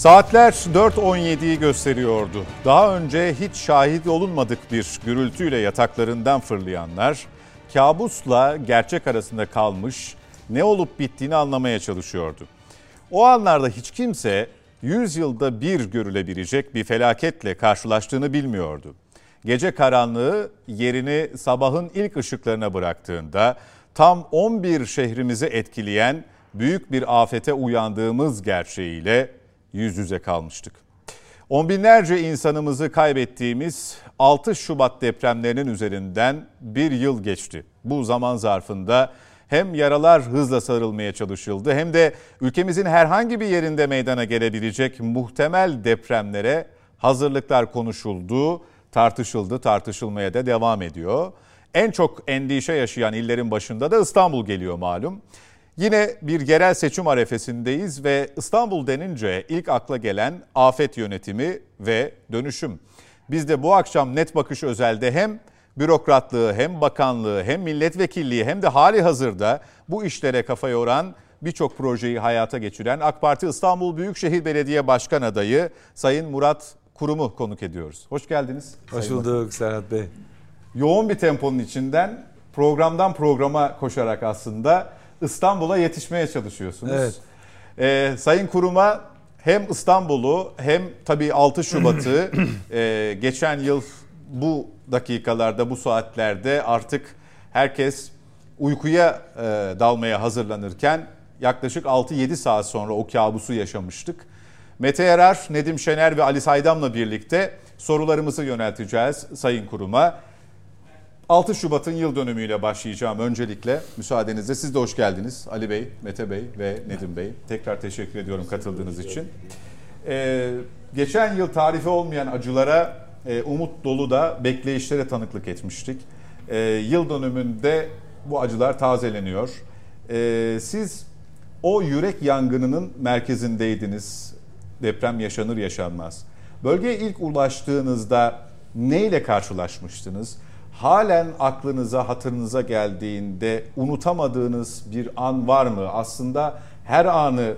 Saatler 4.17'yi gösteriyordu. Daha önce hiç şahit olunmadık bir gürültüyle yataklarından fırlayanlar, kabusla gerçek arasında kalmış, ne olup bittiğini anlamaya çalışıyordu. O anlarda hiç kimse 100 yılda bir görülebilecek bir felaketle karşılaştığını bilmiyordu. Gece karanlığı yerini sabahın ilk ışıklarına bıraktığında tam 11 şehrimizi etkileyen büyük bir afete uyandığımız gerçeğiyle yüz yüze kalmıştık. On binlerce insanımızı kaybettiğimiz 6 Şubat depremlerinin üzerinden bir yıl geçti. Bu zaman zarfında hem yaralar hızla sarılmaya çalışıldı hem de ülkemizin herhangi bir yerinde meydana gelebilecek muhtemel depremlere hazırlıklar konuşuldu, tartışıldı, tartışılmaya da devam ediyor. En çok endişe yaşayan illerin başında da İstanbul geliyor malum. Yine bir yerel seçim arefesindeyiz ve İstanbul denince ilk akla gelen afet yönetimi ve dönüşüm. Biz de bu akşam Net Bakış Özel'de hem bürokratlığı hem bakanlığı hem milletvekilliği hem de hali hazırda bu işlere kafa yoran birçok projeyi hayata geçiren AK Parti İstanbul Büyükşehir Belediye Başkan adayı Sayın Murat Kurum'u konuk ediyoruz. Hoş geldiniz. Hoş bulduk Serhat Bey. Yoğun bir temponun içinden programdan programa koşarak aslında İstanbul'a yetişmeye çalışıyorsunuz. Evet. Ee, Sayın Kurum'a hem İstanbul'u hem tabii 6 Şubat'ı e, geçen yıl bu dakikalarda, bu saatlerde artık herkes uykuya e, dalmaya hazırlanırken yaklaşık 6-7 saat sonra o kabusu yaşamıştık. Mete Yarar, Nedim Şener ve Ali Saydam'la birlikte sorularımızı yönelteceğiz Sayın Kurum'a. 6 Şubat'ın yıl dönümüyle başlayacağım öncelikle. Müsaadenizle siz de hoş geldiniz. Ali Bey, Mete Bey ve Nedim Bey. Tekrar teşekkür ediyorum katıldığınız için. Ee, geçen yıl tarifi olmayan acılara e, umut dolu da bekleyişlere tanıklık etmiştik. E, yıl dönümünde bu acılar tazeleniyor. E, siz o yürek yangınının merkezindeydiniz. Deprem yaşanır yaşanmaz. Bölgeye ilk ulaştığınızda neyle karşılaşmıştınız? Halen aklınıza, hatırınıza geldiğinde unutamadığınız bir an var mı? Aslında her anı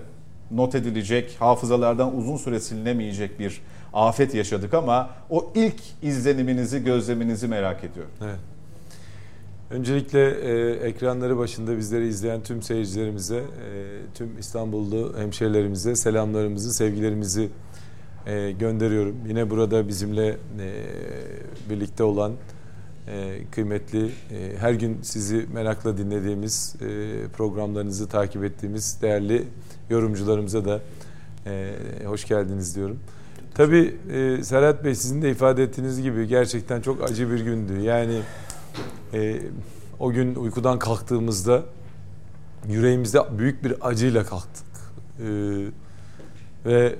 not edilecek, hafızalardan uzun süre silinemeyecek bir afet yaşadık ama o ilk izleniminizi, gözleminizi merak ediyorum. Evet. Öncelikle e, ekranları başında bizleri izleyen tüm seyircilerimize, e, tüm İstanbullu hemşehrilerimize selamlarımızı, sevgilerimizi e, gönderiyorum. Yine burada bizimle e, birlikte olan e, kıymetli, e, her gün sizi merakla dinlediğimiz, e, programlarınızı takip ettiğimiz değerli yorumcularımıza da e, hoş geldiniz diyorum. Tabii e, Serhat Bey sizin de ifade ettiğiniz gibi gerçekten çok acı bir gündü. Yani o gün uykudan kalktığımızda yüreğimizde büyük bir acıyla kalktık. E, ve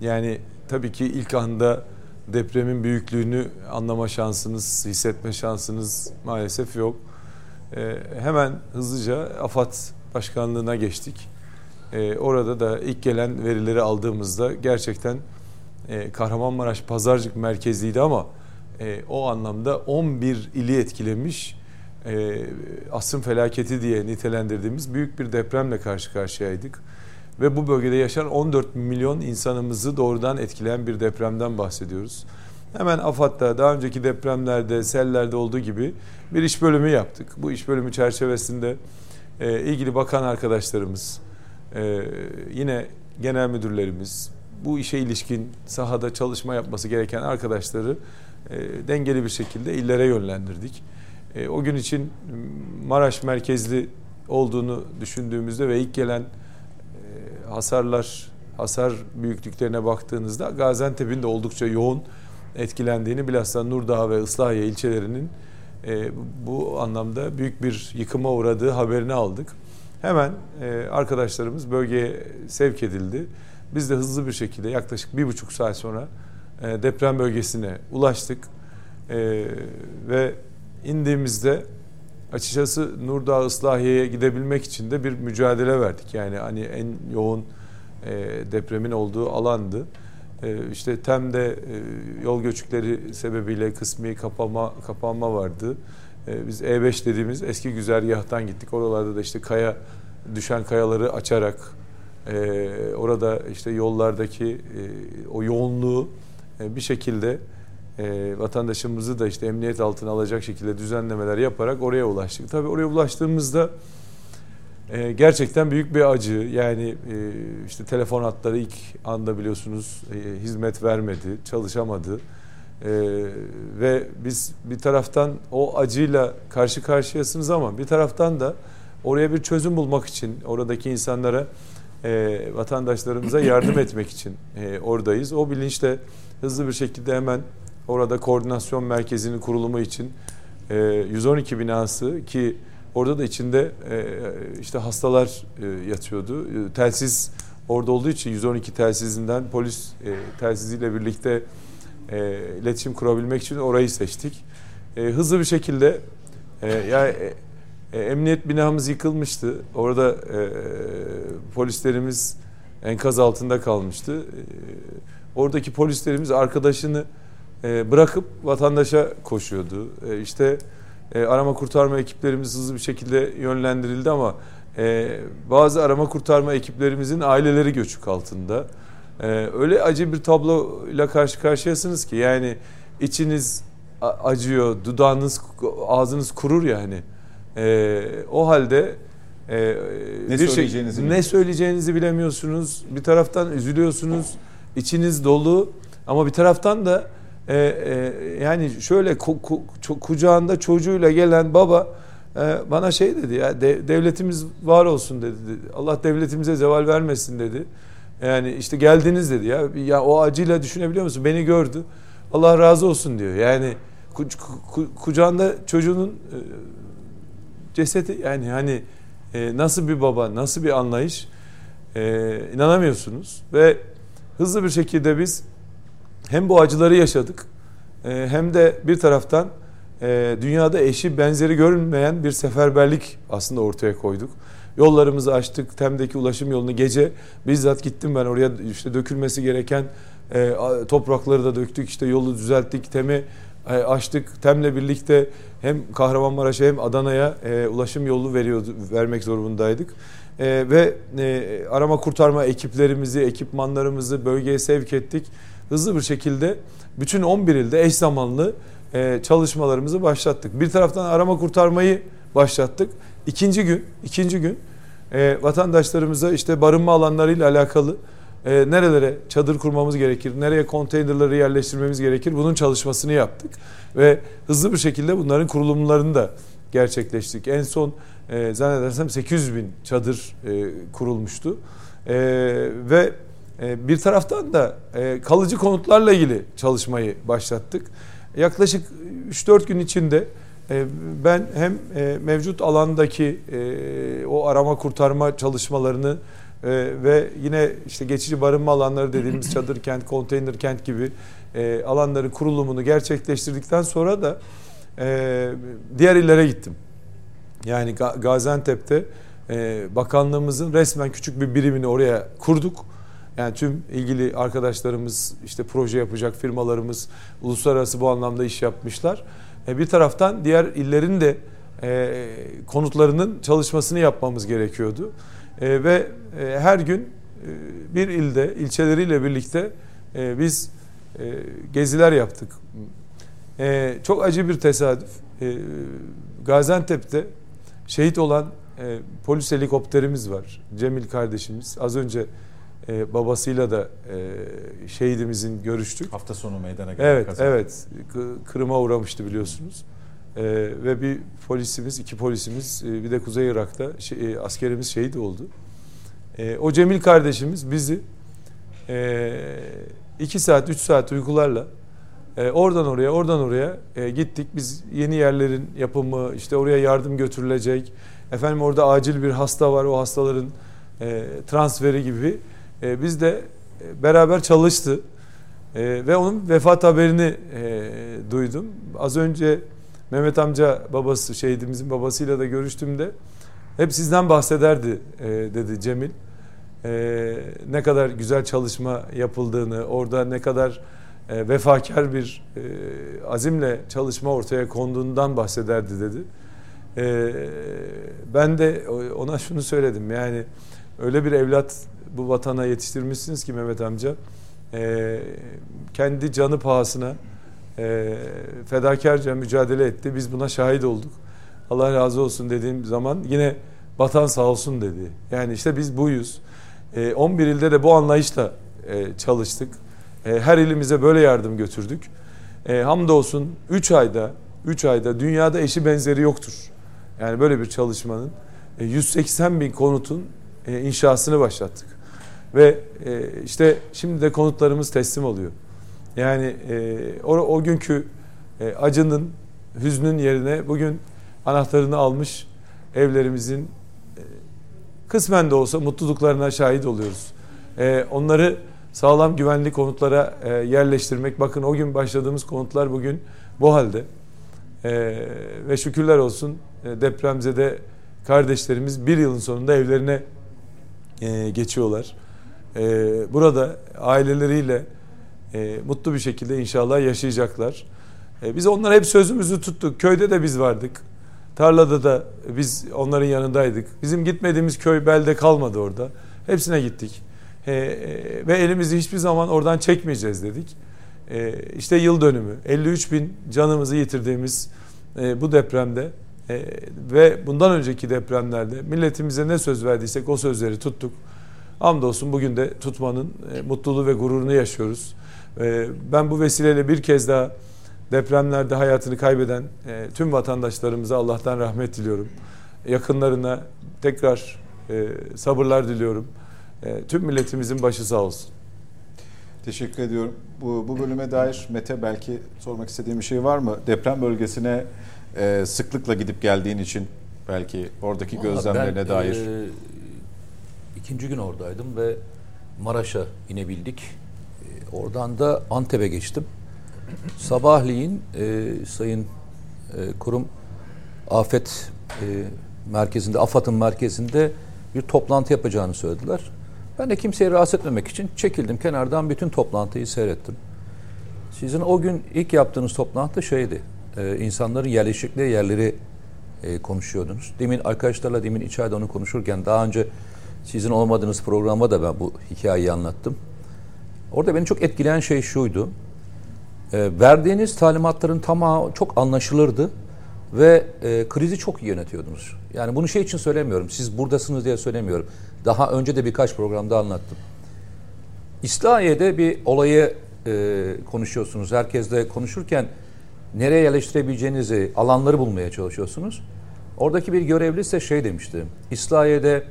yani tabii ki ilk anda depremin büyüklüğünü anlama şansınız, hissetme şansınız maalesef yok. E, hemen hızlıca AFAD Başkanlığı'na geçtik. E, orada da ilk gelen verileri aldığımızda gerçekten e, Kahramanmaraş Pazarcık merkezliydi ama e, o anlamda 11 ili etkilemiş e, asrın felaketi diye nitelendirdiğimiz büyük bir depremle karşı karşıyaydık. Ve bu bölgede yaşayan 14 milyon insanımızı doğrudan etkileyen bir depremden bahsediyoruz. Hemen AFAD'da daha önceki depremlerde, sellerde olduğu gibi bir iş bölümü yaptık. Bu iş bölümü çerçevesinde e, ilgili bakan arkadaşlarımız, e, yine genel müdürlerimiz, bu işe ilişkin sahada çalışma yapması gereken arkadaşları e, dengeli bir şekilde illere yönlendirdik. E, o gün için Maraş merkezli olduğunu düşündüğümüzde ve ilk gelen hasarlar, hasar büyüklüklerine baktığınızda Gaziantep'in de oldukça yoğun etkilendiğini bilhassa Nurdağ ve Islahiye ilçelerinin e, bu anlamda büyük bir yıkıma uğradığı haberini aldık. Hemen e, arkadaşlarımız bölgeye sevk edildi. Biz de hızlı bir şekilde yaklaşık bir buçuk saat sonra e, deprem bölgesine ulaştık. E, ve indiğimizde açıkçası Nurdağ Islahiye'ye gidebilmek için de bir mücadele verdik. Yani hani en yoğun e, depremin olduğu alandı. E, işte TEM'de e, yol göçükleri sebebiyle kısmi kapama kapanma vardı. E, biz E5 dediğimiz eski güzergahtan gittik. Oralarda da işte kaya düşen kayaları açarak e, orada işte yollardaki e, o yoğunluğu e, bir şekilde e, vatandaşımızı da işte emniyet altına alacak şekilde düzenlemeler yaparak oraya ulaştık. Tabii oraya ulaştığımızda e, gerçekten büyük bir acı. Yani e, işte telefon hatları ilk anda biliyorsunuz e, hizmet vermedi, çalışamadı. E, ve biz bir taraftan o acıyla karşı karşıyasınız ama bir taraftan da oraya bir çözüm bulmak için oradaki insanlara e, vatandaşlarımıza yardım etmek için e, oradayız. O bilinçle hızlı bir şekilde hemen orada koordinasyon merkezinin kurulumu için e, 112 binası ki orada da içinde e, işte hastalar e, yatıyordu. E, telsiz orada olduğu için 112 telsizinden polis e, telsiziyle birlikte e, iletişim kurabilmek için orayı seçtik. E, hızlı bir şekilde e, yani e, e, emniyet binamız yıkılmıştı. Orada e, polislerimiz enkaz altında kalmıştı. E, oradaki polislerimiz arkadaşını e, bırakıp vatandaşa koşuyordu. E, işte e, arama kurtarma ekiplerimiz hızlı bir şekilde yönlendirildi ama e, bazı arama kurtarma ekiplerimizin aileleri göçük altında. E, öyle acı bir tabloyla karşı karşıyasınız ki yani içiniz acıyor, dudağınız, ağzınız kurur yani. E, o halde e, ne bir şey ne söyleyeceğinizi bilemiyorsunuz. Bir taraftan üzülüyorsunuz, içiniz dolu ama bir taraftan da e, e, yani şöyle ku, ku, kucağında çocuğuyla gelen baba e, bana şey dedi ya de, devletimiz var olsun dedi. Allah devletimize zeval vermesin dedi. Yani işte geldiniz dedi ya. Ya o acıyla düşünebiliyor musun? Beni gördü. Allah razı olsun diyor. Yani ku, ku, kucağında çocuğunun e, cesedi yani hani e, nasıl bir baba, nasıl bir anlayış e, inanamıyorsunuz ve hızlı bir şekilde biz hem bu acıları yaşadık e, hem de bir taraftan e, dünyada eşi benzeri görünmeyen bir seferberlik aslında ortaya koyduk. Yollarımızı açtık. Tem'deki ulaşım yolunu gece bizzat gittim ben oraya işte dökülmesi gereken e, toprakları da döktük. işte yolu düzelttik. Tem'i açtık. Tem'le birlikte hem Kahramanmaraş'a hem Adana'ya ulaşım yolu veriyordu, vermek zorundaydık. Ve arama kurtarma ekiplerimizi, ekipmanlarımızı bölgeye sevk ettik hızlı bir şekilde bütün 11 ilde eş zamanlı e, çalışmalarımızı başlattık. Bir taraftan arama kurtarmayı başlattık. İkinci gün, ikinci gün e, vatandaşlarımıza işte barınma alanlarıyla alakalı e, nerelere çadır kurmamız gerekir, nereye konteynerları yerleştirmemiz gerekir bunun çalışmasını yaptık. Ve hızlı bir şekilde bunların kurulumlarını da gerçekleştik. En son e, zannedersem 800 bin çadır kurulmuştu. Ve bir taraftan da e, kalıcı konutlarla ilgili çalışmayı başlattık. Yaklaşık 3-4 gün içinde e, ben hem e, mevcut alandaki o arama kurtarma çalışmalarını ve yine işte geçici barınma alanları dediğimiz çadır kent, konteyner kent gibi alanların kurulumunu gerçekleştirdikten sonra da diğer illere gittim. Yani Gaziantep'te bakanlığımızın resmen küçük bir birimini oraya kurduk yani tüm ilgili arkadaşlarımız, işte proje yapacak firmalarımız uluslararası bu anlamda iş yapmışlar. E, bir taraftan diğer illerin de e, konutlarının çalışmasını yapmamız gerekiyordu. E, ve her gün bir ilde, ilçeleriyle birlikte biz geziler yaptık. Çok acı bir tesadüf. Gaziantep'te şehit olan polis helikopterimiz var. Cemil kardeşimiz. Az önce e, babasıyla da e, şehidimizin görüştük. Hafta sonu meydana gelen Evet, kazandı. evet. Kırıma uğramıştı biliyorsunuz. E, ve bir polisimiz, iki polisimiz, e, bir de Kuzey Irak'ta şey, e, askerimiz şehit oldu. E, o Cemil kardeşimiz bizi e, iki saat, üç saat uykularla e, oradan oraya, oradan oraya e, gittik. Biz yeni yerlerin yapımı, işte oraya yardım götürülecek. Efendim orada acil bir hasta var, o hastaların e, transferi gibi e, biz de e, beraber çalıştı. E, ve onun vefat haberini e, duydum. Az önce Mehmet amca babası, şehidimizin babasıyla da görüştüğümde hep sizden bahsederdi e, dedi Cemil. E, ne kadar güzel çalışma yapıldığını, orada ne kadar e, vefakar bir e, azimle çalışma ortaya konduğundan bahsederdi dedi. E, ben de ona şunu söyledim yani öyle bir evlat bu vatana yetiştirmişsiniz ki Mehmet amca. E, kendi canı pahasına e, fedakarca mücadele etti. Biz buna şahit olduk. Allah razı olsun dediğim zaman yine vatan sağ olsun dedi. Yani işte biz buyuz. E, 11 ilde de bu anlayışla e, çalıştık. E, her ilimize böyle yardım götürdük. E, hamdolsun 3 ayda 3 ayda dünyada eşi benzeri yoktur. Yani böyle bir çalışmanın 180 e, bin konutun e, inşasını başlattık. Ve e, işte şimdi de konutlarımız teslim oluyor. Yani o, o günkü acının, hüznün yerine bugün anahtarını almış evlerimizin kısmen de olsa mutluluklarına şahit oluyoruz. Onları sağlam güvenli konutlara yerleştirmek. Bakın o gün başladığımız konutlar bugün bu halde. Ve şükürler olsun depremzede kardeşlerimiz bir yılın sonunda evlerine e, geçiyorlar. E, burada aileleriyle e, mutlu bir şekilde inşallah yaşayacaklar. E, biz onlara hep sözümüzü tuttuk. Köyde de biz vardık. Tarlada da biz onların yanındaydık. Bizim gitmediğimiz köy belde kalmadı orada. Hepsine gittik. E, e, ve elimizi hiçbir zaman oradan çekmeyeceğiz dedik. E, işte yıl dönümü. 53 bin canımızı yitirdiğimiz e, bu depremde e, ve bundan önceki depremlerde milletimize ne söz verdiysek o sözleri tuttuk. Hamdolsun bugün de tutmanın e, mutluluğu ve gururunu yaşıyoruz. E, ben bu vesileyle bir kez daha depremlerde hayatını kaybeden e, tüm vatandaşlarımıza Allah'tan rahmet diliyorum. Yakınlarına tekrar sabırlar diliyorum. Tüm milletimizin başı sağ olsun. Teşekkür ediyorum. Bu, bu bölüme dair Mete belki sormak istediğim bir şey var mı? Deprem bölgesine e, sıklıkla gidip geldiğin için belki oradaki Vallahi gözlemlerine ben, dair. E, ikinci gün oradaydım ve Maraş'a inebildik. E, oradan da Antep'e geçtim. Sabahleyin e, Sayın e, Kurum Afet e, Merkezinde, AFAD'ın merkezinde bir toplantı yapacağını söylediler. Ben de kimseyi rahatsız etmemek için çekildim kenardan bütün toplantıyı seyrettim. Sizin o gün ilk yaptığınız toplantı şeydi e, insanların yerleşikleri yerleri e, konuşuyordunuz. Demin arkadaşlarla demin içeride onu konuşurken daha önce sizin olmadığınız programa da ben bu hikayeyi anlattım. Orada beni çok etkileyen şey şuydu. E, verdiğiniz talimatların tamamı çok anlaşılırdı ve e, krizi çok iyi yönetiyordunuz. Yani bunu şey için söylemiyorum. Siz buradasınız diye söylemiyorum. Daha önce de birkaç programda anlattım. İslahiye'de bir olayı e, konuşuyorsunuz. Herkesle konuşurken nereye yerleştirebileceğinizi, alanları bulmaya çalışıyorsunuz. Oradaki bir görevli ise şey demişti. İslahiye'de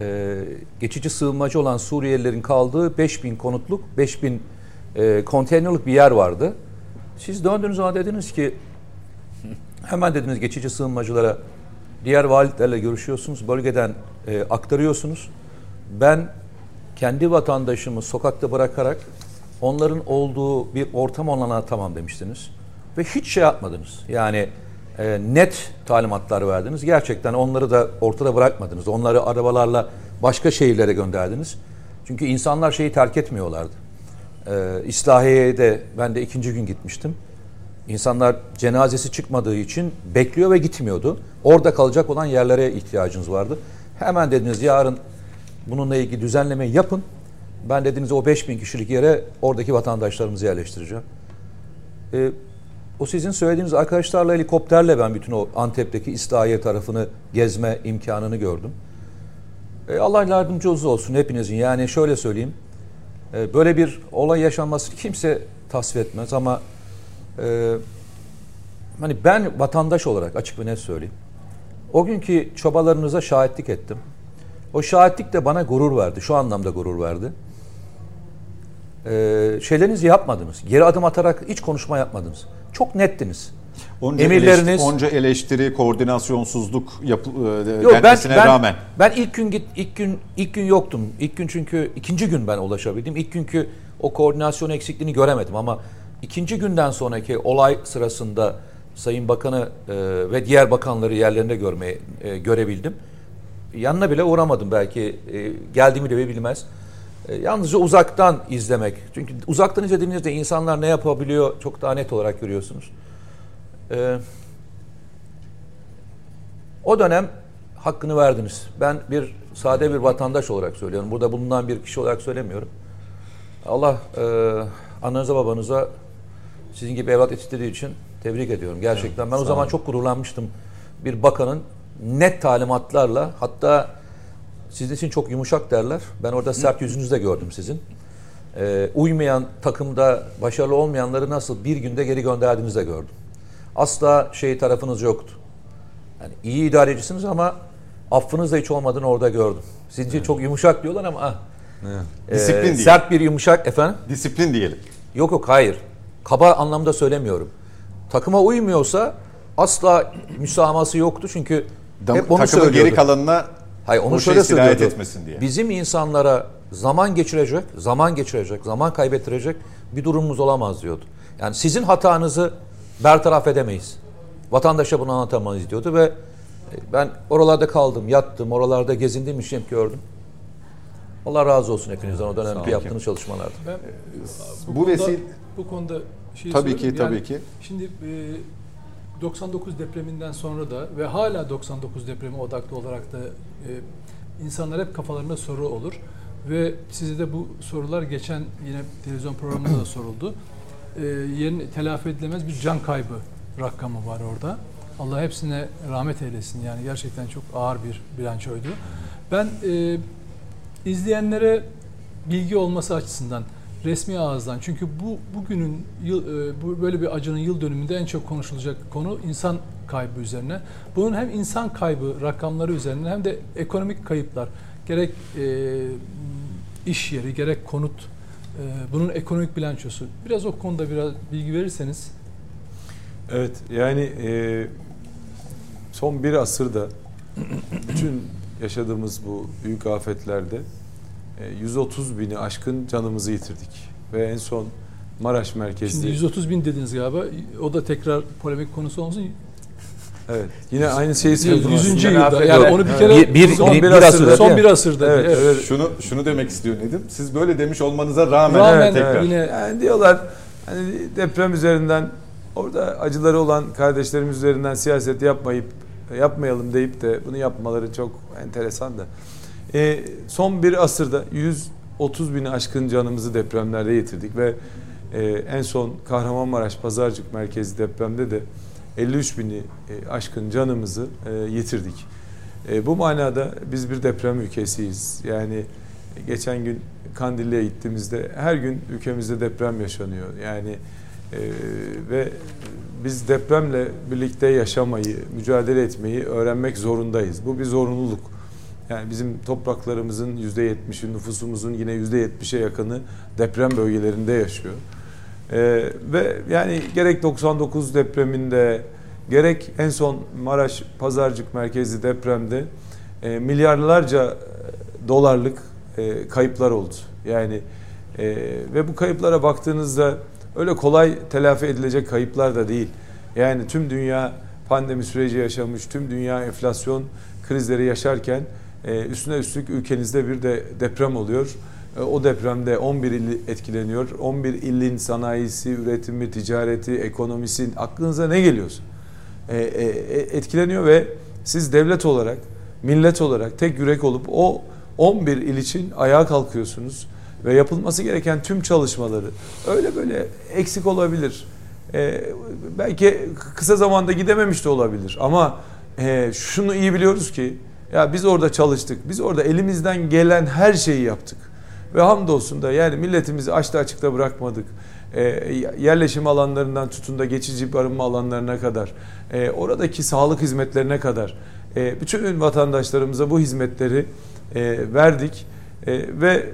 e, geçici sığınmacı olan Suriyelilerin kaldığı 5000 konutluk, 5000 e, konteynerlik bir yer vardı. Siz döndüğünüz zaman dediniz ki hemen dediniz geçici sığınmacılara diğer valilerle görüşüyorsunuz, bölgeden e, aktarıyorsunuz. Ben kendi vatandaşımı sokakta bırakarak onların olduğu bir ortam olana tamam demiştiniz ve hiç şey yapmadınız. Yani e, net talimatlar verdiniz. Gerçekten onları da ortada bırakmadınız. Onları arabalarla başka şehirlere gönderdiniz. Çünkü insanlar şeyi terk etmiyorlardı. E, İslahiye'de ben de ikinci gün gitmiştim. İnsanlar cenazesi çıkmadığı için bekliyor ve gitmiyordu. Orada kalacak olan yerlere ihtiyacınız vardı. Hemen dediniz yarın bununla ilgili düzenleme yapın. Ben dediniz o 5000 kişilik yere oradaki vatandaşlarımızı yerleştireceğim. Ee, o sizin söylediğiniz arkadaşlarla helikopterle ben bütün o Antep'teki İslahiye tarafını gezme imkanını gördüm. E, Allah yardımcınız olsun hepinizin. Yani şöyle söyleyeyim. E, böyle bir olay yaşanmasını kimse tasvip etmez ama e, hani ben vatandaş olarak açık ve net söyleyeyim. O günkü çabalarınıza şahitlik ettim. O şahitlik de bana gurur verdi. Şu anlamda gurur verdi. Ee, şeylerinizi yapmadınız. Geri adım atarak hiç konuşma yapmadınız. Çok nettiniz. Onca Emirleriniz eleştiri, onca eleştiri, koordinasyonsuzluk yap, e, Yok, ben, ben, rağmen. Ben ilk gün git ilk gün ilk gün yoktum. İlk gün çünkü ikinci gün ben ulaşabildim. İlk günkü o koordinasyon eksikliğini göremedim ama ikinci günden sonraki olay sırasında Sayın Bakanı e, ve diğer bakanları yerlerinde görmeye e, görebildim. Yanına bile uğramadım belki e, geldiğimi de bilmez. E, yalnızca uzaktan izlemek. Çünkü uzaktan izlediğinizde insanlar ne yapabiliyor çok daha net olarak görüyorsunuz. E, o dönem hakkını verdiniz. Ben bir sade bir vatandaş olarak söylüyorum. Burada bulunan bir kişi olarak söylemiyorum. Allah e, annenize babanıza sizin gibi evlat yetiştirdiği için tebrik ediyorum. Gerçekten ben o zaman çok gururlanmıştım. Bir bakanın net talimatlarla hatta sizin için çok yumuşak derler. Ben orada sert yüzünüzü de gördüm sizin. Ee, uymayan takımda başarılı olmayanları nasıl bir günde geri gönderdiğinizi de gördüm. Asla şey tarafınız yoktu. Yani iyi idarecisiniz ama affınız da hiç olmadığını orada gördüm. Sizin için çok yumuşak diyorlar ama ah, e, Disiplin değil. sert bir yumuşak efendim. Disiplin diyelim. Yok yok hayır. Kaba anlamda söylemiyorum. Takıma uymuyorsa asla müsamahası yoktu çünkü Dam- hep onu takımın söylüyordu. geri kalanına Hayır onu o şey şöyle söylüyordu. etmesin diye. Bizim insanlara zaman geçirecek, zaman geçirecek, zaman kaybettirecek bir durumumuz olamaz diyordu. Yani sizin hatanızı bertaraf edemeyiz. Vatandaşa bunu anlatamayız diyordu ve e, ben oralarda kaldım, yattım, oralarda gezindim, işim gördüm. Allah razı olsun hepinizden o dönemki yaptığınız çalışmalarda. Ben Bu konuda- vesil- bu konuda şey Tabii söyleyeyim. ki, tabii ki. Şimdi e, 99 depreminden sonra da ve hala 99 depremi odaklı olarak da e, insanlar hep kafalarında soru olur ve size de bu sorular geçen yine televizyon programında da soruldu. E, yeni telafi edilemez bir can kaybı rakamı var orada. Allah hepsine rahmet eylesin. Yani gerçekten çok ağır bir bilançoydu. Ben e, izleyenlere bilgi olması açısından resmi ağızdan çünkü bu bugünün yıl e, böyle bir acının yıl dönümünde en çok konuşulacak konu insan kaybı üzerine. Bunun hem insan kaybı rakamları üzerine hem de ekonomik kayıplar gerek e, iş yeri gerek konut e, bunun ekonomik bilançosu. Biraz o konuda biraz bilgi verirseniz. Evet yani e, son bir asırda bütün yaşadığımız bu büyük afetlerde 130 bini aşkın canımızı yitirdik. Ve en son Maraş merkezli. Şimdi 130 bin dediniz galiba. O da tekrar polemik konusu olsun. Evet. Yine aynı şeyi söyledim. 100. aslında. yılda. Yani onu bir kere Bir- bir- son bir- bir, asırda, son bir asırda. Evet, evet. evet. Şunu şunu demek istiyor Nedim. Siz böyle demiş olmanıza rağmen, Rağmen tekrar. yine Yani diyorlar hani deprem üzerinden orada acıları olan kardeşlerimiz üzerinden siyaset yapmayıp yapmayalım deyip de bunu yapmaları çok enteresan da. Ee, son bir asırda 130 bini aşkın canımızı depremlerde yitirdik ve e, en son Kahramanmaraş Pazarcık merkezi depremde de 53 bini e, aşkın canımızı e, yitirdik. E, bu manada biz bir deprem ülkesiyiz. Yani geçen gün Kandilli'ye gittiğimizde her gün ülkemizde deprem yaşanıyor. Yani e, ve biz depremle birlikte yaşamayı, mücadele etmeyi öğrenmek zorundayız. Bu bir zorunluluk. Yani bizim topraklarımızın %70'i, nüfusumuzun yine %70'e yakını deprem bölgelerinde yaşıyor. Ee, ve yani gerek 99 depreminde gerek en son Maraş Pazarcık merkezli depremde e, milyarlarca e, dolarlık e, kayıplar oldu. Yani e, ve bu kayıplara baktığınızda öyle kolay telafi edilecek kayıplar da değil. Yani tüm dünya pandemi süreci yaşamış, tüm dünya enflasyon krizleri yaşarken e, üstüne üstlük ülkenizde bir de deprem oluyor. E, O depremde 11 il etkileniyor. 11 ilin sanayisi, üretimi, ticareti, ekonomisi aklınıza ne geliyorsa e, e, e, etkileniyor ve siz devlet olarak, millet olarak tek yürek olup o 11 il için ayağa kalkıyorsunuz ve yapılması gereken tüm çalışmaları öyle böyle eksik olabilir. E, belki kısa zamanda gidememiş de olabilir ama e, şunu iyi biliyoruz ki ya biz orada çalıştık. Biz orada elimizden gelen her şeyi yaptık. Ve hamdolsun da yani milletimizi açta açıkta bırakmadık. E, yerleşim alanlarından tutun da geçici barınma alanlarına kadar, e, oradaki sağlık hizmetlerine kadar e, bütün vatandaşlarımıza bu hizmetleri e, verdik. E, ve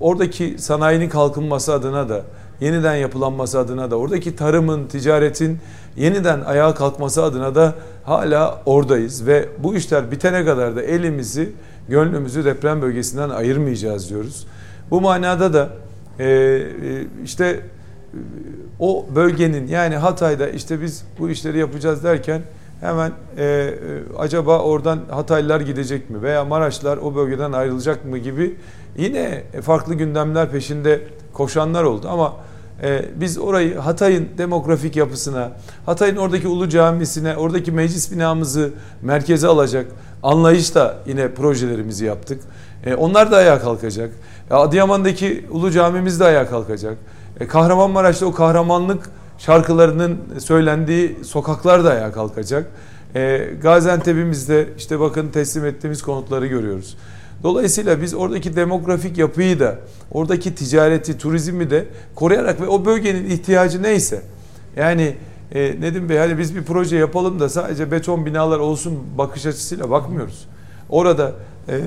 oradaki sanayinin kalkınması adına da yeniden yapılanması adına da oradaki tarımın, ticaretin yeniden ayağa kalkması adına da hala oradayız ve bu işler bitene kadar da elimizi, gönlümüzü deprem bölgesinden ayırmayacağız diyoruz. Bu manada da e, e, işte o bölgenin yani Hatay'da işte biz bu işleri yapacağız derken hemen e, e, acaba oradan Hataylılar gidecek mi veya Maraşlar o bölgeden ayrılacak mı gibi yine farklı gündemler peşinde koşanlar oldu ama e, biz orayı Hatay'ın demografik yapısına, Hatay'ın oradaki Ulu Camisi'ne, oradaki meclis binamızı merkeze alacak anlayışla yine projelerimizi yaptık. E, onlar da ayağa kalkacak. E, Adıyaman'daki Ulu Camimiz de ayağa kalkacak. E, Kahramanmaraş'ta o kahramanlık şarkılarının söylendiği sokaklar da ayağa kalkacak. E, Gaziantep'imizde işte bakın teslim ettiğimiz konutları görüyoruz. Dolayısıyla biz oradaki demografik yapıyı da, oradaki ticareti, turizmi de koruyarak ve o bölgenin ihtiyacı neyse, yani e, Nedim Bey hani biz bir proje yapalım da sadece beton binalar olsun bakış açısıyla bakmıyoruz. Orada e,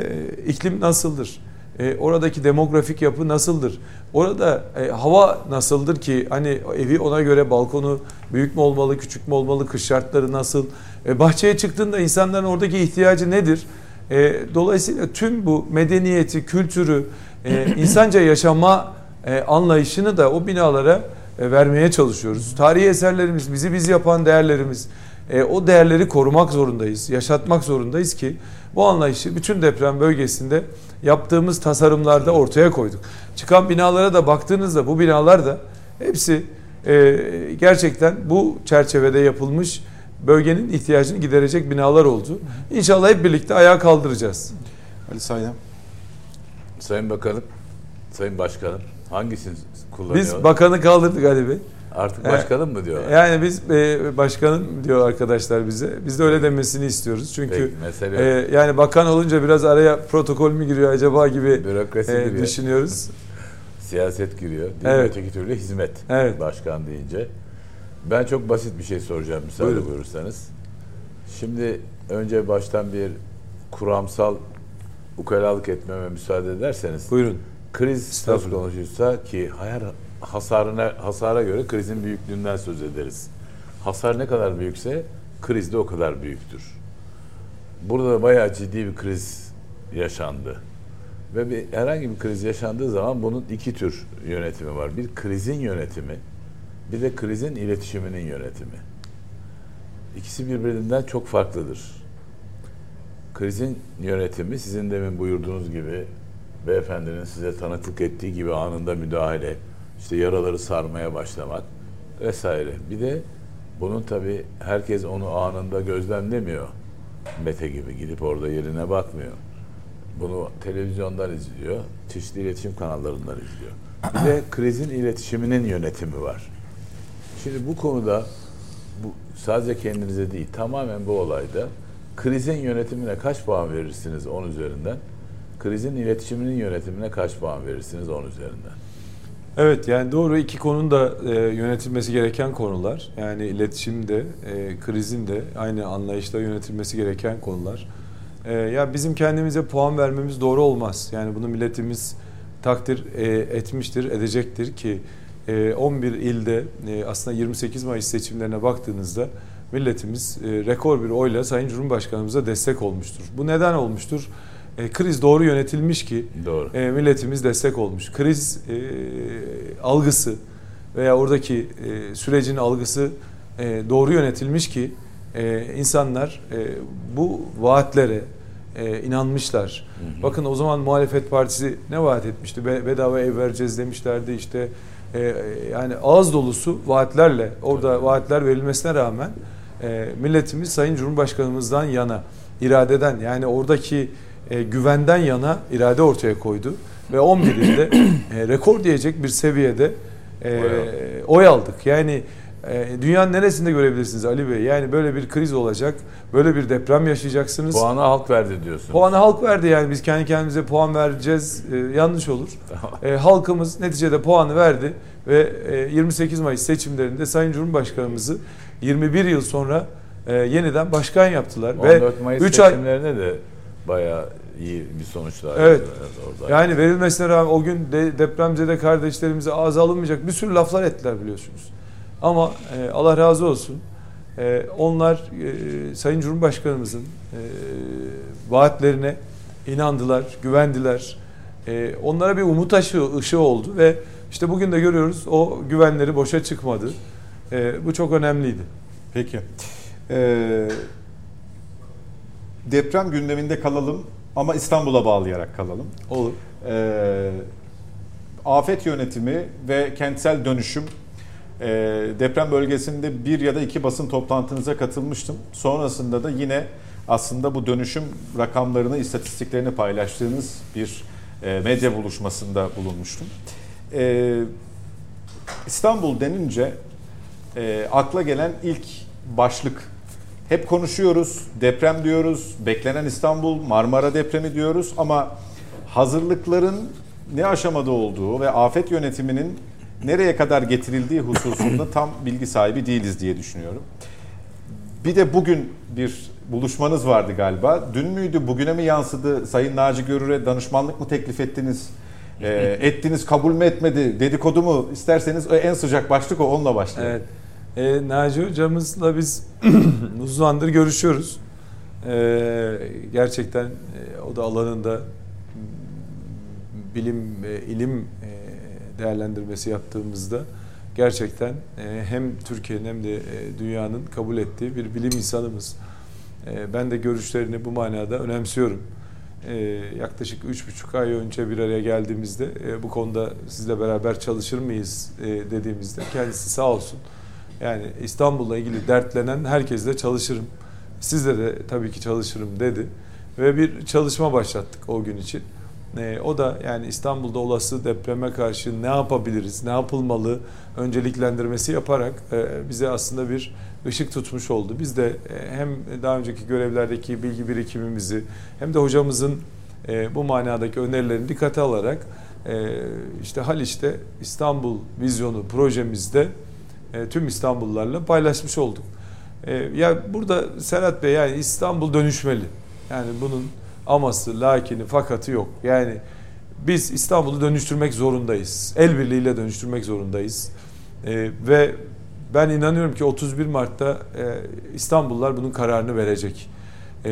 iklim nasıldır? E, oradaki demografik yapı nasıldır? Orada e, hava nasıldır ki hani evi ona göre balkonu büyük mü olmalı, küçük mü olmalı, kış şartları nasıl? E, bahçeye çıktığında insanların oradaki ihtiyacı nedir? E, dolayısıyla tüm bu medeniyeti, kültürü, e, insanca yaşama e, anlayışını da o binalara e, vermeye çalışıyoruz. Tarihi eserlerimiz, bizi biz yapan değerlerimiz, e, o değerleri korumak zorundayız, yaşatmak zorundayız ki bu anlayışı bütün deprem bölgesinde yaptığımız tasarımlarda ortaya koyduk. Çıkan binalara da baktığınızda bu binalar da hepsi e, gerçekten bu çerçevede yapılmış bölgenin ihtiyacını giderecek binalar oldu. İnşallah hep birlikte ayağa kaldıracağız. Ali Saydam. Sayın Bakanım, Sayın Başkanım hangisini kullanıyor? Biz bakanı kaldırdık Ali Bey. Artık başkanım mı diyorlar? Yani biz e, başkanım diyor arkadaşlar bize. Biz de öyle demesini istiyoruz. Çünkü Peki, mesele e, yani bakan olunca biraz araya protokol mü giriyor acaba gibi Bürokrasi e, giriyor. düşünüyoruz. Siyaset giriyor. Değil? Evet. Öteki türlü hizmet. Evet. Başkan deyince. Ben çok basit bir şey soracağım müsaade Buyurun. buyurursanız. Şimdi önce baştan bir kuramsal ukalalık etmeme müsaade ederseniz. Buyurun. Kriz söz konuşursa ki hayar hasarına hasara göre krizin büyüklüğünden söz ederiz. Hasar ne kadar büyükse kriz de o kadar büyüktür. Burada da bayağı ciddi bir kriz yaşandı. Ve bir, herhangi bir kriz yaşandığı zaman bunun iki tür yönetimi var. Bir krizin yönetimi, bir de krizin iletişiminin yönetimi. İkisi birbirinden çok farklıdır. Krizin yönetimi sizin demin buyurduğunuz gibi beyefendinin size tanıklık ettiği gibi anında müdahale, işte yaraları sarmaya başlamak vesaire. Bir de bunun tabi herkes onu anında gözlemlemiyor. Mete gibi gidip orada yerine bakmıyor. Bunu televizyondan izliyor, çeşitli iletişim kanallarından izliyor. Bir de krizin iletişiminin yönetimi var. Şimdi bu konuda bu sadece kendinize değil, tamamen bu olayda krizin yönetimine kaç puan verirsiniz 10 üzerinden? Krizin iletişiminin yönetimine kaç puan verirsiniz 10 üzerinden? Evet yani doğru iki konunun da e, yönetilmesi gereken konular. Yani iletişim de, e, krizin de aynı anlayışla yönetilmesi gereken konular. E, ya bizim kendimize puan vermemiz doğru olmaz. Yani bunu milletimiz takdir e, etmiştir, edecektir ki 11 ilde e, aslında 28 Mayıs seçimlerine baktığınızda milletimiz e, rekor bir oyla Sayın Cumhurbaşkanımıza destek olmuştur. Bu neden olmuştur? E, kriz doğru yönetilmiş ki Doğru. e, milletimiz destek olmuş. Kriz e, algısı veya oradaki e, sürecin algısı e, doğru yönetilmiş ki e, insanlar e, bu vaatlere e, inanmışlar. Hı hı. Bakın o zaman muhalefet partisi ne vaat etmişti? Be- bedava ev vereceğiz demişlerdi işte. E, yani ağız dolusu vaatlerle orada vaatler verilmesine rağmen e, milletimiz Sayın Cumhurbaşkanımızdan yana iradeden yani oradaki e, güvenden yana irade ortaya koydu ve 11 ilde e, rekor diyecek bir seviyede e, Oy aldık. Yani dünyanın neresinde görebilirsiniz Ali Bey? Yani böyle bir kriz olacak, böyle bir deprem yaşayacaksınız. Puanı halk verdi diyorsunuz. Puanı halk verdi yani biz kendi kendimize puan vereceğiz e, yanlış olur. E, halkımız neticede puanı verdi ve e, 28 Mayıs seçimlerinde Sayın Cumhurbaşkanımızı 21 yıl sonra e, yeniden başkan yaptılar 14 ve Mayıs 3 ay seçimlerine de bayağı iyi bir sonuçlar Evet. orada. yani verilmesine rağmen o gün de, depremzede kardeşlerimize ağza alınmayacak bir sürü laflar ettiler biliyorsunuz. Ama e, Allah razı olsun. E, onlar e, Sayın Cumhurbaşkanımızın e, vaatlerine inandılar, güvendiler. E, onlara bir umut ışığı, ışığı oldu ve işte bugün de görüyoruz o güvenleri boşa çıkmadı. E, bu çok önemliydi. Peki. Ee, deprem gündeminde kalalım ama İstanbul'a bağlayarak kalalım. Olur. Ee, afet yönetimi ve kentsel dönüşüm e, deprem bölgesinde bir ya da iki basın toplantınıza katılmıştım. Sonrasında da yine aslında bu dönüşüm rakamlarını, istatistiklerini paylaştığınız bir e, medya buluşmasında bulunmuştum. E, İstanbul denince e, akla gelen ilk başlık hep konuşuyoruz, deprem diyoruz, beklenen İstanbul, Marmara depremi diyoruz ama hazırlıkların ne aşamada olduğu ve afet yönetiminin nereye kadar getirildiği hususunda tam bilgi sahibi değiliz diye düşünüyorum. Bir de bugün bir buluşmanız vardı galiba. Dün müydü, bugüne mi yansıdı? Sayın Naci Görür'e danışmanlık mı teklif ettiniz? E, ettiniz, kabul mü etmedi? Dedikodu mu? İsterseniz en sıcak başlık o, onunla başlayalım. Evet. E, Naci hocamızla biz uzun zamandır görüşüyoruz. E, gerçekten e, o da alanında bilim, e, ilim değerlendirmesi yaptığımızda gerçekten e, hem Türkiye'nin hem de e, dünyanın kabul ettiği bir bilim insanımız. E, ben de görüşlerini bu manada önemsiyorum. Yaklaşık üç buçuk ay önce bir araya geldiğimizde bu konuda sizle beraber çalışır mıyız dediğimizde kendisi sağ olsun. Yani İstanbul'la ilgili dertlenen herkesle çalışırım. Sizle de tabii ki çalışırım dedi. Ve bir çalışma başlattık o gün için. E, o da yani İstanbul'da olası depreme karşı ne yapabiliriz, ne yapılmalı önceliklendirmesi yaparak e, bize aslında bir ışık tutmuş oldu. Biz de e, hem daha önceki görevlerdeki bilgi birikimimizi hem de hocamızın e, bu manadaki önerilerini dikkate alarak e, işte Haliç'te İstanbul vizyonu projemizde tüm İstanbullularla paylaşmış olduk. Ya burada Serhat Bey yani İstanbul dönüşmeli. Yani bunun aması, lakini, fakatı yok. Yani biz İstanbul'u dönüştürmek zorundayız. El birliğiyle dönüştürmek zorundayız. E, ve ben inanıyorum ki 31 Mart'ta e, İstanbullular bunun kararını verecek. E,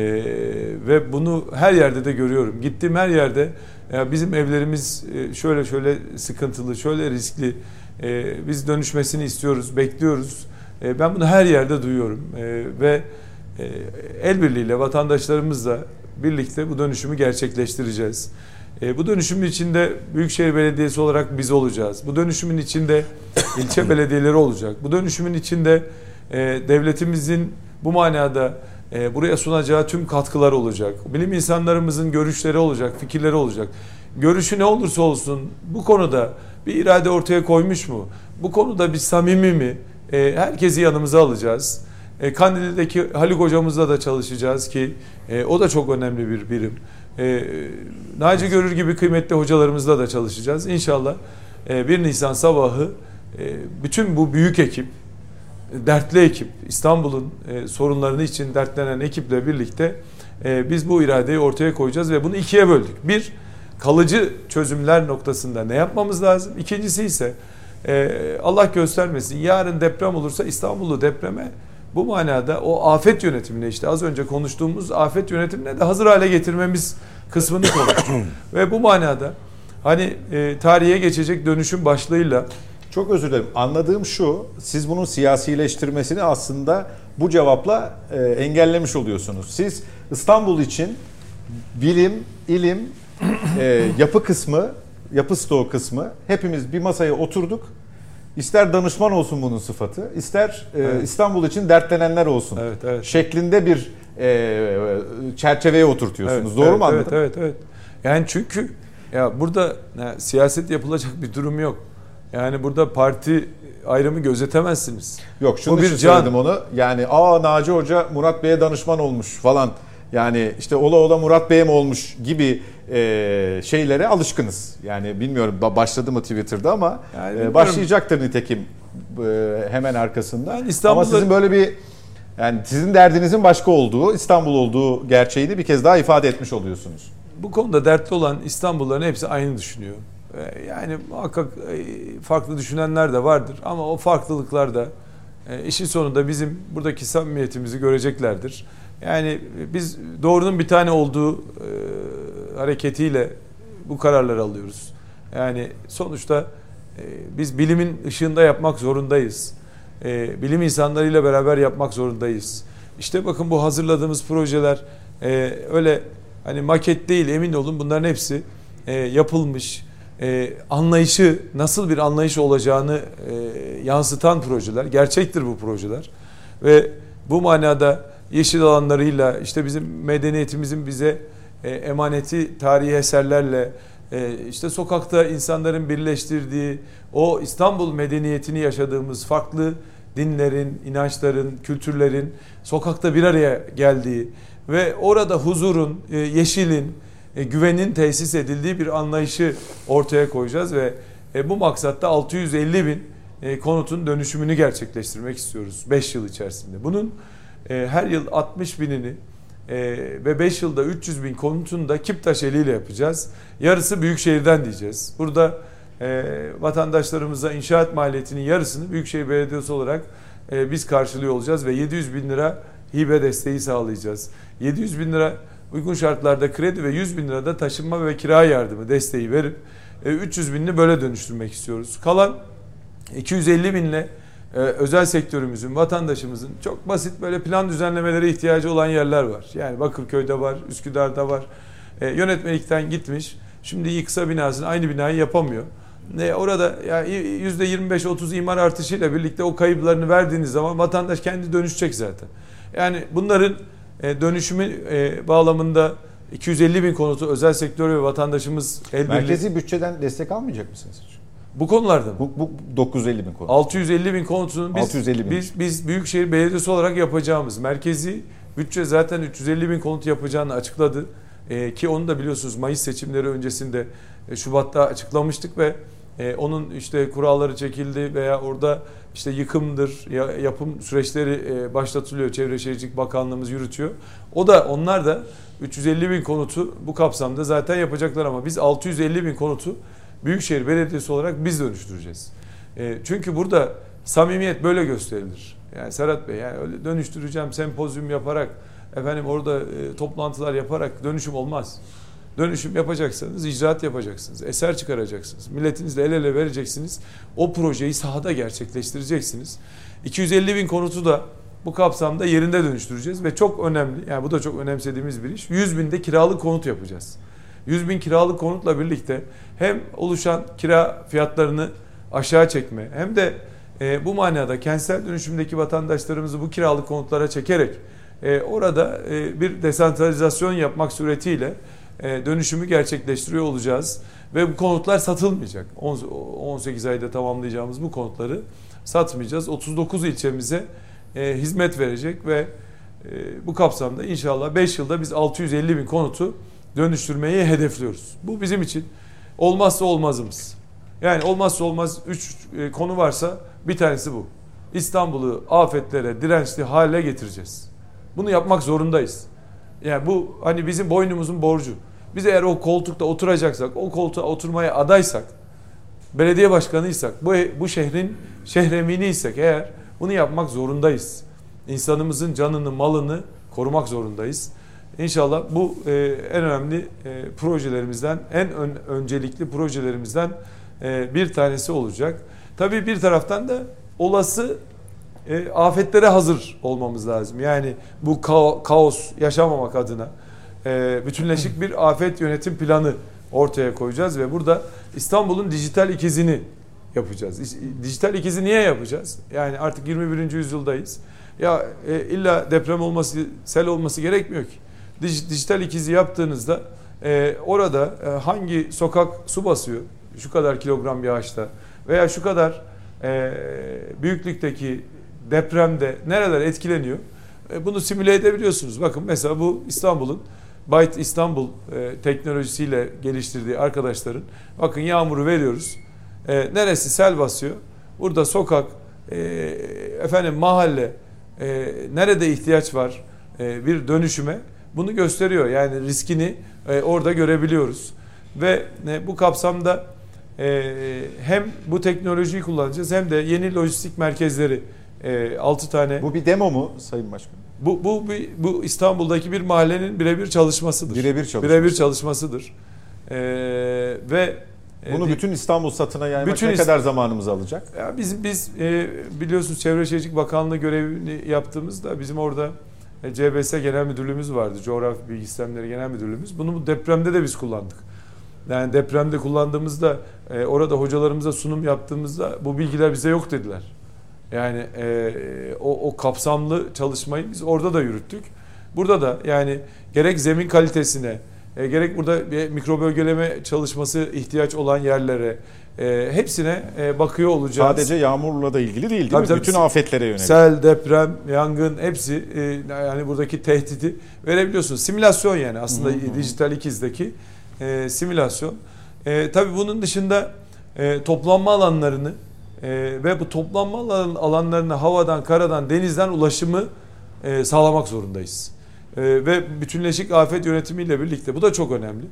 ve bunu her yerde de görüyorum. Gittiğim her yerde e, bizim evlerimiz e, şöyle şöyle sıkıntılı, şöyle riskli. E, biz dönüşmesini istiyoruz, bekliyoruz. E, ben bunu her yerde duyuyorum. E, ve el birliğiyle vatandaşlarımızla birlikte bu dönüşümü gerçekleştireceğiz. E, bu dönüşümün içinde Büyükşehir Belediyesi olarak biz olacağız. Bu dönüşümün içinde ilçe belediyeleri olacak. Bu dönüşümün içinde e, devletimizin bu manada e, buraya sunacağı tüm katkılar olacak. Bilim insanlarımızın görüşleri olacak, fikirleri olacak. Görüşü ne olursa olsun bu konuda bir irade ortaya koymuş mu? Bu konuda bir samimi mi? E, herkesi yanımıza alacağız. E, Kandil'deki Haluk hocamızla da çalışacağız ki e, o da çok önemli bir birim. E, Naci Görür gibi kıymetli hocalarımızla da çalışacağız. İnşallah e, 1 Nisan sabahı e, bütün bu büyük ekip, dertli ekip, İstanbul'un e, sorunlarını için dertlenen ekiple birlikte e, biz bu iradeyi ortaya koyacağız ve bunu ikiye böldük. Bir, kalıcı çözümler noktasında ne yapmamız lazım? İkincisi ise e, Allah göstermesin yarın deprem olursa İstanbul'u depreme bu manada o afet yönetimine işte az önce konuştuğumuz afet yönetimine de hazır hale getirmemiz kısmını konuştuk. Ve bu manada hani e, tarihe geçecek dönüşüm başlığıyla çok özür dilerim. Anladığım şu, siz bunun siyasileştirmesini aslında bu cevapla e, engellemiş oluyorsunuz. Siz İstanbul için bilim, ilim, e, yapı kısmı, yapı stoğu kısmı hepimiz bir masaya oturduk İster danışman olsun bunun sıfatı, ister e, evet. İstanbul için dertlenenler olsun. Evet, evet. Şeklinde bir e, çerçeveye oturtuyorsunuz. Evet, Doğru evet, mu anladım? Evet, evet, evet. Yani çünkü ya burada ya, siyaset yapılacak bir durum yok. Yani burada parti ayrımı gözetemezsiniz. Yok şunu bir can. onu. Yani aa Naci Hoca Murat Bey'e danışman olmuş falan. Yani işte ola ola Murat Bey'e mi olmuş gibi e, şeylere alışkınız. Yani bilmiyorum başladı mı Twitter'da ama yani e, başlayacaktır nitekim e, hemen arkasında. Yani ama sizin böyle bir yani sizin derdinizin başka olduğu, İstanbul olduğu gerçeğini bir kez daha ifade etmiş oluyorsunuz. Bu konuda dertli olan İstanbulluların hepsi aynı düşünüyor. E, yani muhakkak e, farklı düşünenler de vardır ama o farklılıklar da e, işin sonunda bizim buradaki samimiyetimizi göreceklerdir. Yani biz doğrunun bir tane olduğu e, hareketiyle bu kararları alıyoruz. Yani sonuçta e, biz bilimin ışığında yapmak zorundayız. E, bilim insanlarıyla beraber yapmak zorundayız. İşte bakın bu hazırladığımız projeler e, öyle hani maket değil emin olun bunların hepsi e, yapılmış. e, anlayışı nasıl bir anlayış olacağını e, yansıtan projeler. Gerçektir bu projeler. Ve bu manada yeşil alanlarıyla işte bizim medeniyetimizin bize e, emaneti tarihi eserlerle e, işte sokakta insanların birleştirdiği o İstanbul medeniyetini yaşadığımız farklı dinlerin, inançların, kültürlerin sokakta bir araya geldiği ve orada huzurun, e, yeşilin, e, güvenin tesis edildiği bir anlayışı ortaya koyacağız ve e, bu maksatta 650 bin e, konutun dönüşümünü gerçekleştirmek istiyoruz 5 yıl içerisinde. Bunun her yıl 60 binini ve 5 yılda 300 bin konutunu da Kiptaş eliyle yapacağız. Yarısı Büyükşehir'den diyeceğiz. Burada vatandaşlarımıza inşaat maliyetinin yarısını Büyükşehir Belediyesi olarak biz karşılıyor olacağız ve 700 bin lira hibe desteği sağlayacağız. 700 bin lira uygun şartlarda kredi ve 100 bin lirada taşınma ve kira yardımı desteği verip 300 e, binini böyle dönüştürmek istiyoruz. Kalan 250 binle e, özel sektörümüzün, vatandaşımızın çok basit böyle plan düzenlemelere ihtiyacı olan yerler var. Yani Bakırköy'de var, Üsküdar'da var. E, yönetmelikten gitmiş. Şimdi yıksa binasını aynı binayı yapamıyor. E, orada yani %25-30 imar artışıyla birlikte o kayıplarını verdiğiniz zaman vatandaş kendi dönüşecek zaten. Yani bunların e, dönüşümü e, bağlamında 250 bin konutu özel sektör ve vatandaşımız el Merkezi bütçeden destek almayacak mısınız? Bu konularda mı? Bu, bu 950 bin konut. 650 bin konutunun biz, 650 bin. biz, biz Büyükşehir Belediyesi olarak yapacağımız merkezi bütçe zaten 350 bin konut yapacağını açıkladı. Ee, ki onu da biliyorsunuz Mayıs seçimleri öncesinde e, Şubat'ta açıklamıştık ve e, onun işte kuralları çekildi veya orada işte yıkımdır, ya, yapım süreçleri e, başlatılıyor. Çevre Şehircilik Bakanlığımız yürütüyor. O da onlar da 350 bin konutu bu kapsamda zaten yapacaklar ama biz 650 bin konutu Büyükşehir Belediyesi olarak biz dönüştüreceğiz. E, çünkü burada samimiyet böyle gösterilir. Yani Serhat Bey yani öyle dönüştüreceğim sempozyum yaparak efendim orada e, toplantılar yaparak dönüşüm olmaz. Dönüşüm yapacaksanız icraat yapacaksınız. Eser çıkaracaksınız. Milletinizle el ele vereceksiniz. O projeyi sahada gerçekleştireceksiniz. 250 bin konutu da bu kapsamda yerinde dönüştüreceğiz ve çok önemli yani bu da çok önemsediğimiz bir iş 100 binde kiralık konut yapacağız. 100 bin kiralık konutla birlikte hem oluşan kira fiyatlarını aşağı çekme hem de e, bu manada kentsel dönüşümdeki vatandaşlarımızı bu kiralık konutlara çekerek e, orada e, bir desentralizasyon yapmak suretiyle e, dönüşümü gerçekleştiriyor olacağız. Ve bu konutlar satılmayacak. 18 ayda tamamlayacağımız bu konutları satmayacağız. 39 ilçemize e, hizmet verecek ve e, bu kapsamda inşallah 5 yılda biz 650 bin konutu dönüştürmeyi hedefliyoruz. Bu bizim için olmazsa olmazımız. Yani olmazsa olmaz 3 konu varsa bir tanesi bu. İstanbul'u afetlere dirençli hale getireceğiz. Bunu yapmak zorundayız. Yani bu hani bizim boynumuzun borcu. Biz eğer o koltukta oturacaksak, o koltuğa oturmaya adaysak, belediye başkanıysak, bu, bu şehrin şehreminiysek eğer bunu yapmak zorundayız. İnsanımızın canını, malını korumak zorundayız. İnşallah bu e, en önemli e, projelerimizden, en ön, öncelikli projelerimizden e, bir tanesi olacak. Tabii bir taraftan da olası e, afetlere hazır olmamız lazım. Yani bu kaos yaşamamak adına e, bütünleşik bir afet yönetim planı ortaya koyacağız ve burada İstanbul'un dijital ikizini yapacağız. Dijital ikizi niye yapacağız? Yani artık 21. yüzyıldayız. Ya e, illa deprem olması, sel olması gerekmiyor ki. Dijital ikizi yaptığınızda e, orada e, hangi sokak su basıyor şu kadar kilogram yağışta veya şu kadar e, büyüklükteki depremde nereler etkileniyor? E, bunu simüle edebiliyorsunuz. Bakın mesela bu İstanbul'un Byte İstanbul e, teknolojisiyle geliştirdiği arkadaşların bakın yağmuru veriyoruz. E, neresi sel basıyor? Burada sokak, e, efendim mahalle, e, nerede ihtiyaç var e, bir dönüşüme bunu gösteriyor. Yani riskini e, orada görebiliyoruz. Ve e, bu kapsamda e, hem bu teknolojiyi kullanacağız hem de yeni lojistik merkezleri e, 6 tane. Bu bir demo mu Sayın Başkanım? Bu, bu, bu İstanbul'daki bir mahallenin birebir çalışmasıdır. Birebir çalışması. Birebir çalışmasıdır. Ee, ve bunu bütün İstanbul satına yaymak bütün ne kadar zamanımızı alacak? Ya biz biz e, biliyorsunuz Çevre Şehircilik Bakanlığı görevini yaptığımızda bizim orada CBS Genel Müdürlüğümüz vardı. Coğrafi Bilgi Sistemleri Genel Müdürlüğümüz. Bunu bu depremde de biz kullandık. Yani depremde kullandığımızda e, orada hocalarımıza sunum yaptığımızda bu bilgiler bize yok dediler. Yani e, o, o kapsamlı çalışmayı biz orada da yürüttük. Burada da yani gerek zemin kalitesine, e, gerek burada bir mikrobölgeleme çalışması ihtiyaç olan yerlere e, hepsine e, bakıyor olacağız. Sadece yağmurla da ilgili değil değil Tabii mi? tabii. Bütün afetlere yönelik. Sel, deprem, yangın hepsi e, yani buradaki tehdidi verebiliyorsunuz. Simülasyon yani aslında dijital ikizdeki e, simülasyon. E, tabii bunun dışında e, toplanma alanlarını e, ve bu toplanma alan- alanlarına havadan, karadan, denizden ulaşımı e, sağlamak zorundayız. E, ve bütünleşik afet yönetimiyle birlikte bu da çok önemli.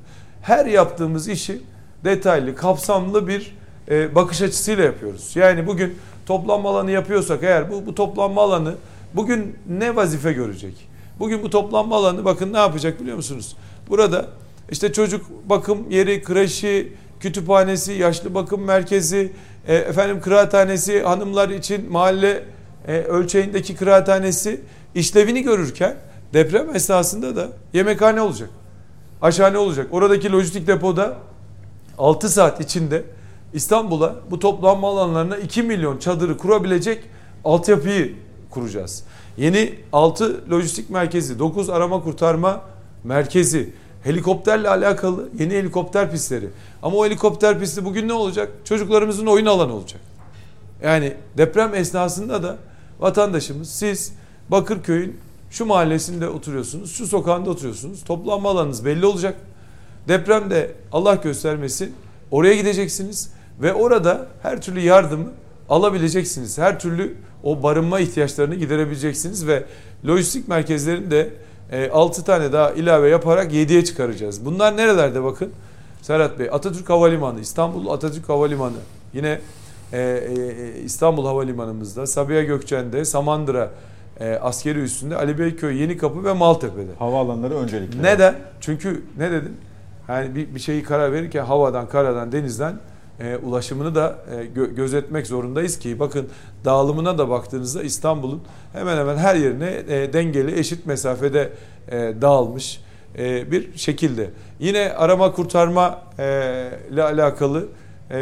Her yaptığımız işi detaylı, kapsamlı bir e, bakış açısıyla yapıyoruz. Yani bugün toplanma alanı yapıyorsak eğer bu, bu toplanma alanı bugün ne vazife görecek? Bugün bu toplanma alanı bakın ne yapacak biliyor musunuz? Burada işte çocuk bakım yeri, kreşi, kütüphanesi, yaşlı bakım merkezi, e, efendim kıraathanesi, hanımlar için mahalle e, ölçeğindeki kıraathanesi işlevini görürken deprem esnasında da yemekhane olacak. Aşhane olacak. Oradaki lojistik depoda 6 saat içinde İstanbul'a bu toplanma alanlarına 2 milyon çadırı kurabilecek altyapıyı kuracağız. Yeni 6 lojistik merkezi, 9 arama kurtarma merkezi, helikopterle alakalı yeni helikopter pistleri. Ama o helikopter pisti bugün ne olacak? Çocuklarımızın oyun alanı olacak. Yani deprem esnasında da vatandaşımız siz Bakırköy'ün şu mahallesinde oturuyorsunuz, şu sokağında oturuyorsunuz. Toplanma alanınız belli olacak. Depremde Allah göstermesin oraya gideceksiniz ve orada her türlü yardımı alabileceksiniz. Her türlü o barınma ihtiyaçlarını giderebileceksiniz ve lojistik merkezlerini de 6 tane daha ilave yaparak 7'ye çıkaracağız. Bunlar nerelerde bakın? Serhat Bey Atatürk Havalimanı, İstanbul Atatürk Havalimanı, yine e, e, İstanbul Havalimanımızda, Sabiha Gökçen'de, Samandıra e, askeri üstünde, Ali Beyköy, Yenikapı ve Maltepe'de. Havaalanları öncelikli. Neden? Çünkü ne dedim? Yani bir, bir şeyi karar verirken havadan, karadan, denizden e, ulaşımını da e, gö- gözetmek zorundayız ki bakın dağılımına da baktığınızda İstanbul'un hemen hemen her yerine e, dengeli, eşit mesafede e, dağılmış e, bir şekilde. Yine arama kurtarma e, ile alakalı e,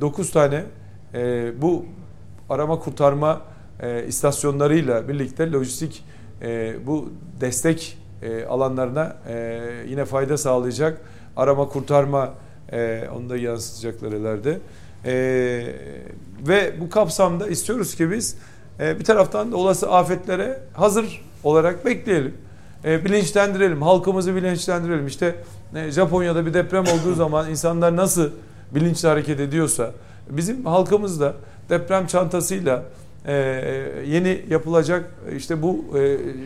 9 tane e, bu arama kurtarma e, istasyonlarıyla birlikte lojistik e, bu destek e, alanlarına e, yine fayda sağlayacak arama kurtarma e, onu da yansıtacaklar ileride. E, ve bu kapsamda istiyoruz ki biz bir taraftan da olası afetlere hazır olarak bekleyelim. Bilinçlendirelim, halkımızı bilinçlendirelim. İşte Japonya'da bir deprem olduğu zaman insanlar nasıl bilinçli hareket ediyorsa bizim halkımız da deprem çantasıyla yeni yapılacak işte bu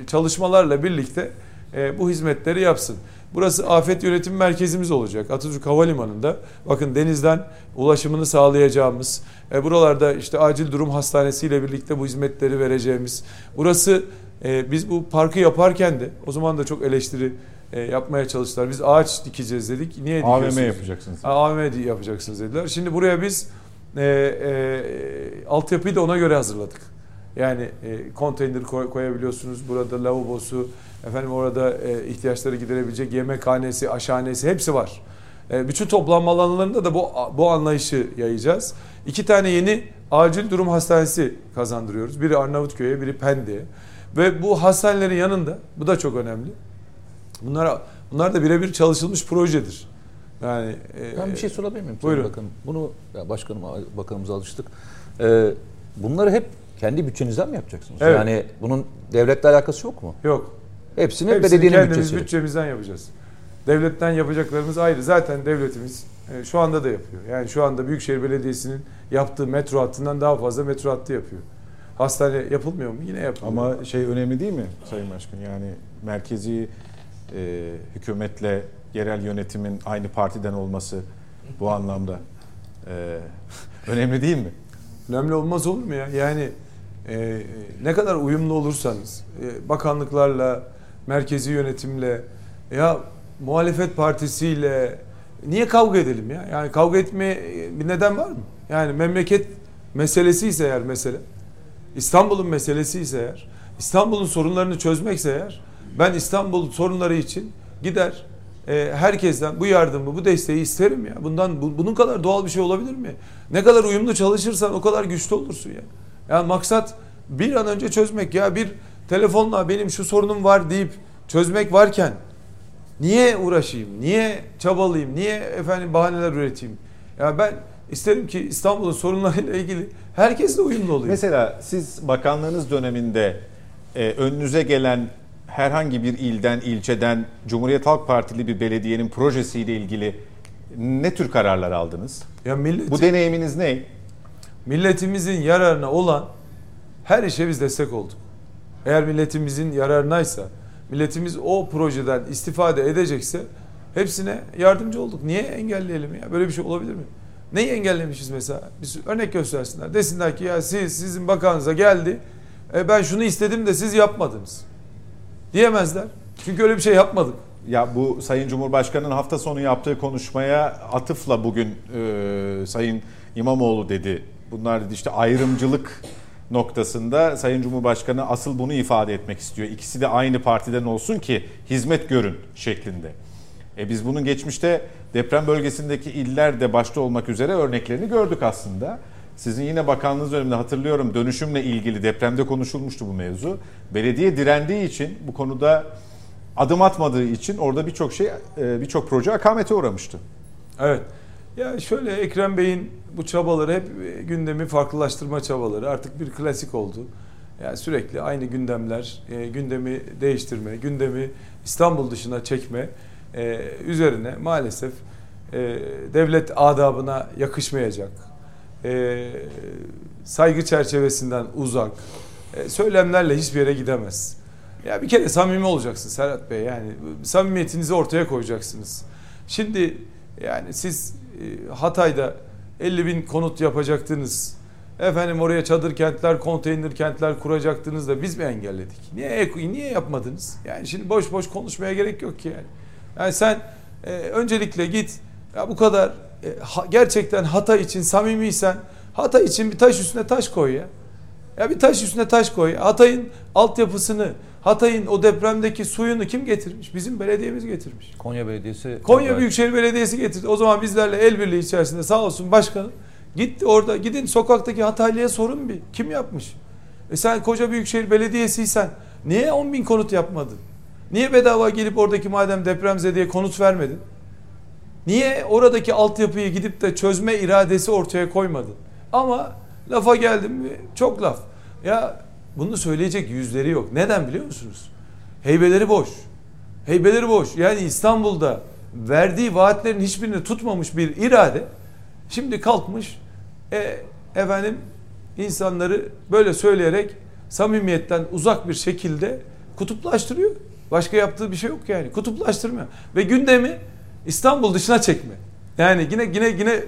çalışmalarla birlikte e, bu hizmetleri yapsın. Burası afet yönetim merkezimiz olacak. Atatürk Havalimanı'nda bakın denizden ulaşımını sağlayacağımız, e, buralarda işte acil durum hastanesiyle birlikte bu hizmetleri vereceğimiz. Burası e, biz bu parkı yaparken de o zaman da çok eleştiri e, yapmaya çalıştılar. Biz ağaç dikeceğiz dedik. Niye dikiyorsunuz? AVM yapacaksınız. Ha, AVM yapacaksınız dediler. Şimdi buraya biz e, e, altyapıyı da ona göre hazırladık. Yani e, konteyner koy- koyabiliyorsunuz. Burada lavabosu, efendim orada e, ihtiyaçları giderebilecek yemekhanesi, aşhanesi hepsi var. E, bütün toplanma alanlarında da bu bu anlayışı yayacağız. İki tane yeni acil durum hastanesi kazandırıyoruz. Biri Arnavutköy'e, biri Pendik'e. Ve bu hastanelerin yanında, bu da çok önemli. Bunlar bunlar da birebir çalışılmış projedir. Yani e, Ben bir şey sorabilir miyim? Buyurun. Bakın bunu ya başkanım bakanımıza alıştık. Ee, bunları hep kendi bütçenizden mi yapacaksınız? Evet. Yani bunun devletle alakası yok mu? yok. Hepsini, Hepsini belediyenin kendimiz bütçesi. bütçemizden yapacağız. Devletten yapacaklarımız ayrı. Zaten devletimiz e, şu anda da yapıyor. Yani şu anda Büyükşehir Belediyesi'nin yaptığı metro hattından daha fazla metro hattı yapıyor. Hastane yapılmıyor mu? Yine yapılıyor. Ama şey önemli değil mi Sayın Başkan? Yani merkezi e, hükümetle yerel yönetimin aynı partiden olması bu anlamda e, önemli değil mi? Önemli olmaz olur mu ya? Yani e, ne kadar uyumlu olursanız e, bakanlıklarla, merkezi yönetimle ya muhalefet partisiyle niye kavga edelim ya? Yani kavga etmeye bir neden var mı? Yani memleket meselesi ise eğer mesele İstanbul'un meselesi ise eğer İstanbul'un sorunlarını çözmekse eğer ben İstanbul sorunları için gider e, herkesten bu yardımı, bu desteği isterim ya. Bundan bu, bunun kadar doğal bir şey olabilir mi? Ne kadar uyumlu çalışırsan o kadar güçlü olursun ya. Yani maksat bir an önce çözmek ya bir telefonla benim şu sorunum var deyip çözmek varken niye uğraşayım? Niye çabalayayım? Niye efendim bahaneler üreteyim? Ya ben isterim ki İstanbul'un sorunlarıyla ilgili herkesle uyumlu olayım. Mesela siz bakanlığınız döneminde e, önünüze gelen herhangi bir ilden, ilçeden Cumhuriyet Halk Partili bir belediyenin projesiyle ilgili ne tür kararlar aldınız? Ya millet, Bu deneyiminiz ne? milletimizin yararına olan her işe biz destek olduk. Eğer milletimizin yararınaysa, milletimiz o projeden istifade edecekse hepsine yardımcı olduk. Niye engelleyelim ya? Böyle bir şey olabilir mi? Neyi engellemişiz mesela? Bir örnek göstersinler. Desinler ki ya siz sizin bakanınıza geldi. E ben şunu istedim de siz yapmadınız. Diyemezler. Çünkü öyle bir şey yapmadık. Ya bu Sayın Cumhurbaşkanı'nın hafta sonu yaptığı konuşmaya atıfla bugün e, Sayın İmamoğlu dedi. Bunlar dedi işte ayrımcılık noktasında Sayın Cumhurbaşkanı asıl bunu ifade etmek istiyor. İkisi de aynı partiden olsun ki hizmet görün şeklinde. E biz bunun geçmişte deprem bölgesindeki iller de başta olmak üzere örneklerini gördük aslında. Sizin yine bakanlığınız döneminde hatırlıyorum dönüşümle ilgili depremde konuşulmuştu bu mevzu. Belediye direndiği için bu konuda adım atmadığı için orada birçok şey e, birçok proje akamete uğramıştı. Evet. Ya şöyle Ekrem Bey'in bu çabaları hep gündemi farklılaştırma çabaları artık bir klasik oldu. Yani sürekli aynı gündemler, e, gündemi değiştirme, gündemi İstanbul dışına çekme e, üzerine maalesef e, devlet adabına yakışmayacak, e, saygı çerçevesinden uzak e, söylemlerle hiçbir yere gidemez. Ya bir kere samimi olacaksın Serhat Bey yani samimiyetinizi ortaya koyacaksınız. Şimdi yani siz e, Hatay'da 50 bin konut yapacaktınız. Efendim oraya çadır kentler, konteyner kentler kuracaktınız da biz mi engelledik? Niye niye yapmadınız? Yani şimdi boş boş konuşmaya gerek yok ki yani. Yani sen e, öncelikle git ya bu kadar e, ha, gerçekten Hatay için samimiysen Hatay için bir taş üstüne taş koy ya. Ya bir taş üstüne taş koy. Hatay'ın altyapısını, Hatay'ın o depremdeki suyunu kim getirmiş? Bizim belediyemiz getirmiş. Konya Belediyesi. Konya Büyükşehir Belediyesi getirdi. O zaman bizlerle el birliği içerisinde sağ olsun başkanım. Gitti orada gidin sokaktaki Hataylı'ya sorun bir. Kim yapmış? E sen koca Büyükşehir Belediyesi'ysen niye 10 bin konut yapmadın? Niye bedava gelip oradaki madem depremzedeye konut vermedin? Niye oradaki altyapıyı gidip de çözme iradesi ortaya koymadın? Ama lafa geldim mi çok laf. Ya bunu söyleyecek yüzleri yok. Neden biliyor musunuz? Heybeleri boş. Heybeleri boş. Yani İstanbul'da verdiği vaatlerin hiçbirini tutmamış bir irade şimdi kalkmış e, efendim insanları böyle söyleyerek samimiyetten uzak bir şekilde kutuplaştırıyor. Başka yaptığı bir şey yok yani. Kutuplaştırma ve gündemi İstanbul dışına çekme. Yani yine yine yine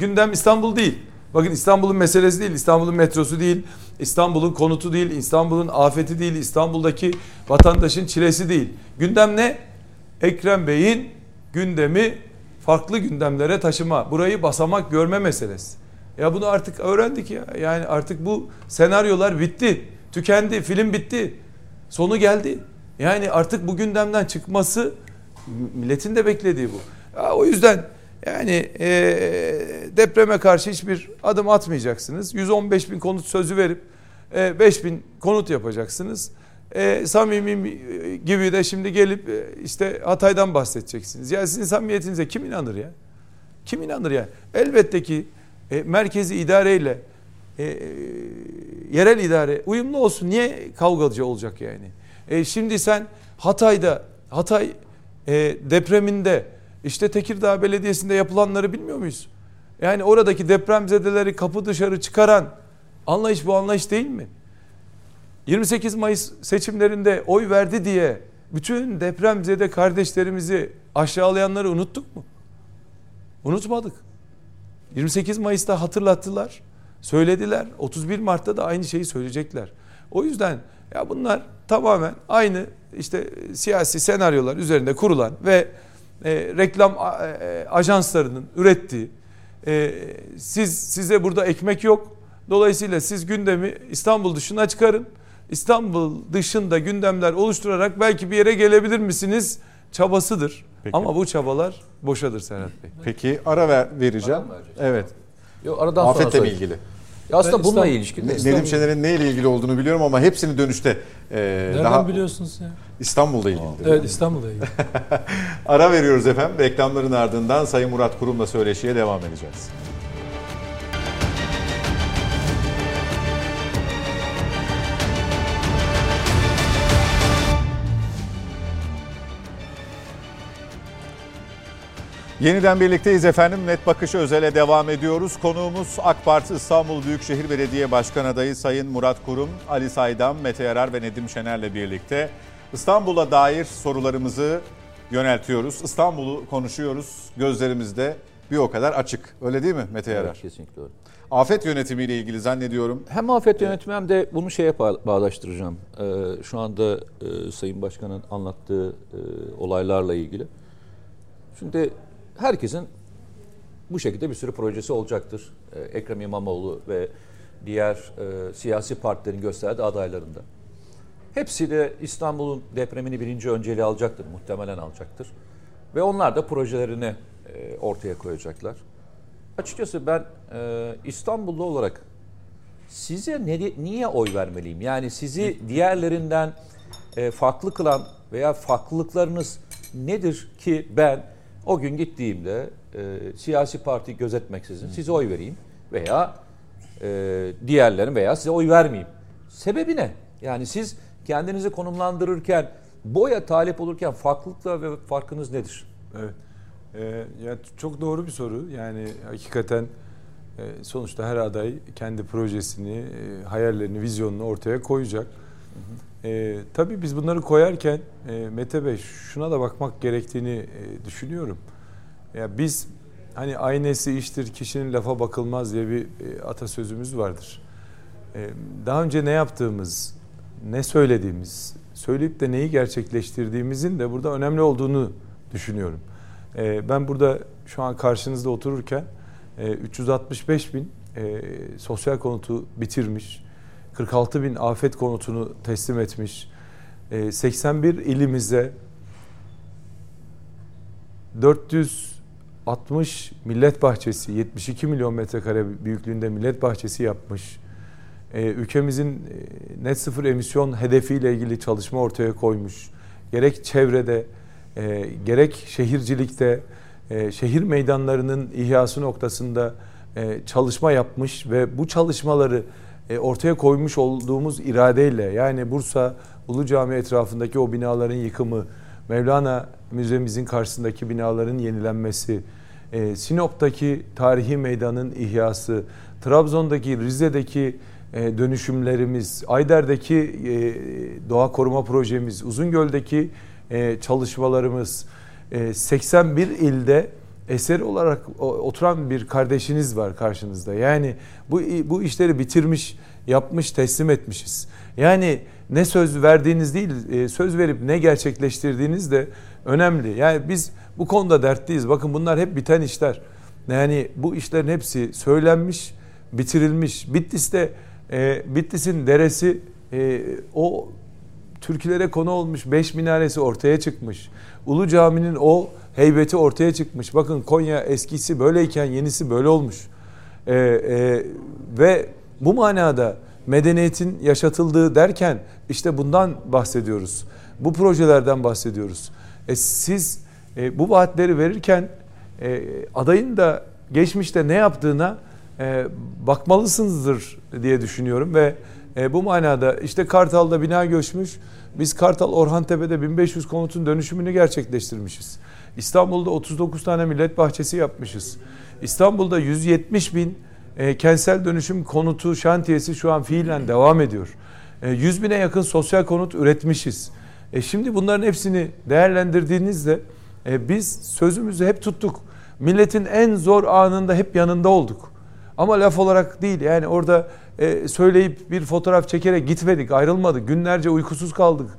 gündem İstanbul değil. Bakın İstanbul'un meselesi değil, İstanbul'un metrosu değil, İstanbul'un konutu değil, İstanbul'un afeti değil, İstanbul'daki vatandaşın çilesi değil. Gündem ne? Ekrem Bey'in gündemi farklı gündemlere taşıma, burayı basamak görme meselesi. Ya bunu artık öğrendik ya. Yani artık bu senaryolar bitti. Tükendi, film bitti. Sonu geldi. Yani artık bu gündemden çıkması milletin de beklediği bu. Ya o yüzden yani e, depreme karşı hiçbir adım atmayacaksınız. 115 bin konut sözü verip e, 5 bin konut yapacaksınız. E, samimi gibi de şimdi gelip e, işte Hatay'dan bahsedeceksiniz. Ya sizin samimiyetinize kim inanır ya? Kim inanır ya? Elbette ki e, merkezi idareyle e, e, yerel idare uyumlu olsun. Niye kavgacı olacak yani? E, şimdi sen Hatay'da Hatay e, depreminde işte Tekirdağ Belediyesi'nde yapılanları bilmiyor muyuz? Yani oradaki depremzedeleri kapı dışarı çıkaran anlayış bu anlayış değil mi? 28 Mayıs seçimlerinde oy verdi diye bütün depremzede kardeşlerimizi aşağılayanları unuttuk mu? Unutmadık. 28 Mayıs'ta hatırlattılar, söylediler. 31 Mart'ta da aynı şeyi söyleyecekler. O yüzden ya bunlar tamamen aynı işte siyasi senaryolar üzerinde kurulan ve e, reklam e, e, ajanslarının ürettiği e, siz size burada ekmek yok. Dolayısıyla siz gündemi İstanbul dışına çıkarın. İstanbul dışında gündemler oluşturarak belki bir yere gelebilir misiniz çabasıdır. Peki. Ama bu çabalar boşadır Serhat Bey. Peki ara ver, vereceğim. Ara? Evet. Yok aradan sonra Afetle söyleyeyim. ilgili? Ya aslında Ben bununla İstanbul- ilişkili. Ne- Nedim Şener'in neyle ilgili olduğunu biliyorum ama hepsini dönüşte e, Nereden daha biliyorsunuz ya? İstanbul'da ilgili. Evet İstanbul'da ilgili. Ara veriyoruz efendim. Reklamların ardından Sayın Murat Kurum'la söyleşiye devam edeceğiz. Yeniden birlikteyiz efendim. Net Bakış Özel'e devam ediyoruz. Konuğumuz AK Parti İstanbul Büyükşehir Belediye Başkan Adayı Sayın Murat Kurum, Ali Saydam, Mete Yarar ve Nedim Şener'le birlikte İstanbul'a dair sorularımızı yöneltiyoruz. İstanbul'u konuşuyoruz. Gözlerimizde bir o kadar açık. Öyle değil mi Mete Yarar? Evet, kesinlikle öyle. Afet yönetimiyle ilgili zannediyorum. Hem afet yönetimi hem de bunu şeye bağ- bağdaştıracağım. Ee, şu anda e, Sayın Başkan'ın anlattığı e, olaylarla ilgili. Şimdi herkesin bu şekilde bir sürü projesi olacaktır. Ee, Ekrem İmamoğlu ve diğer e, siyasi partilerin gösterdiği adaylarında. Hepsi de İstanbul'un depremini birinci önceliği alacaktır, muhtemelen alacaktır. Ve onlar da projelerini e, ortaya koyacaklar. Açıkçası ben e, İstanbullu olarak size ne, niye oy vermeliyim? Yani sizi diğerlerinden e, farklı kılan veya farklılıklarınız nedir ki ben o gün gittiğimde e, siyasi parti gözetmeksizin size oy vereyim veya e, diğerlerin veya size oy vermeyeyim. Sebebi ne? Yani siz kendinizi konumlandırırken, boya talip olurken farklılıkla ve farkınız nedir? Evet. Ee, ya çok doğru bir soru. Yani hakikaten e, sonuçta her aday kendi projesini, e, hayallerini, vizyonunu ortaya koyacak. E, tabii biz bunları koyarken e, Mete Bey şuna da bakmak gerektiğini e, düşünüyorum. Ya biz hani aynesi iştir kişinin lafa bakılmaz diye bir e, atasözümüz vardır. E, daha önce ne yaptığımız, ne söylediğimiz, söyleyip de neyi gerçekleştirdiğimizin de burada önemli olduğunu düşünüyorum. E, ben burada şu an karşınızda otururken e, 365 bin e, sosyal konutu bitirmiş, 46 bin afet konutunu teslim etmiş, e, 81 ilimize 460 millet bahçesi, 72 milyon metrekare büyüklüğünde millet bahçesi yapmış. Ee, ülkemizin e, net sıfır emisyon hedefiyle ilgili çalışma ortaya koymuş. Gerek çevrede, e, gerek şehircilikte, e, şehir meydanlarının ihyası noktasında e, çalışma yapmış ve bu çalışmaları e, ortaya koymuş olduğumuz iradeyle yani Bursa Ulu Cami etrafındaki o binaların yıkımı, Mevlana Müzemizin karşısındaki binaların yenilenmesi, e, Sinop'taki tarihi meydanın ihyası, Trabzon'daki, Rize'deki e, dönüşümlerimiz, Ayder'deki e, doğa koruma projemiz, Uzungöl'deki e, çalışmalarımız, e, 81 ilde eser olarak oturan bir kardeşiniz var karşınızda. Yani bu bu işleri bitirmiş, yapmış, teslim etmişiz. Yani ne söz verdiğiniz değil, e, söz verip ne gerçekleştirdiğiniz de önemli. Yani biz bu konuda dertliyiz. Bakın bunlar hep biten işler. Yani bu işlerin hepsi söylenmiş, bitirilmiş. Bitlis'te e, Bitlis'in deresi e, o türkülere konu olmuş beş minaresi ortaya çıkmış. Ulu Cami'nin o heybeti ortaya çıkmış. Bakın Konya eskisi böyleyken yenisi böyle olmuş. Ee, e, ve bu manada medeniyetin yaşatıldığı derken işte bundan bahsediyoruz. Bu projelerden bahsediyoruz. E, siz e, bu vaatleri verirken e, adayın da geçmişte ne yaptığına e, bakmalısınızdır diye düşünüyorum ve e, bu manada işte Kartal'da bina göçmüş. Biz Kartal Orhantepe'de 1500 konutun dönüşümünü gerçekleştirmişiz. İstanbul'da 39 tane millet bahçesi yapmışız. İstanbul'da 170 bin e, kentsel dönüşüm konutu şantiyesi şu an fiilen devam ediyor. E, 100 bine yakın sosyal konut üretmişiz. E, şimdi bunların hepsini değerlendirdiğinizde e, biz sözümüzü hep tuttuk. Milletin en zor anında hep yanında olduk. Ama laf olarak değil yani orada e, söyleyip bir fotoğraf çekerek gitmedik, ayrılmadık. Günlerce uykusuz kaldık.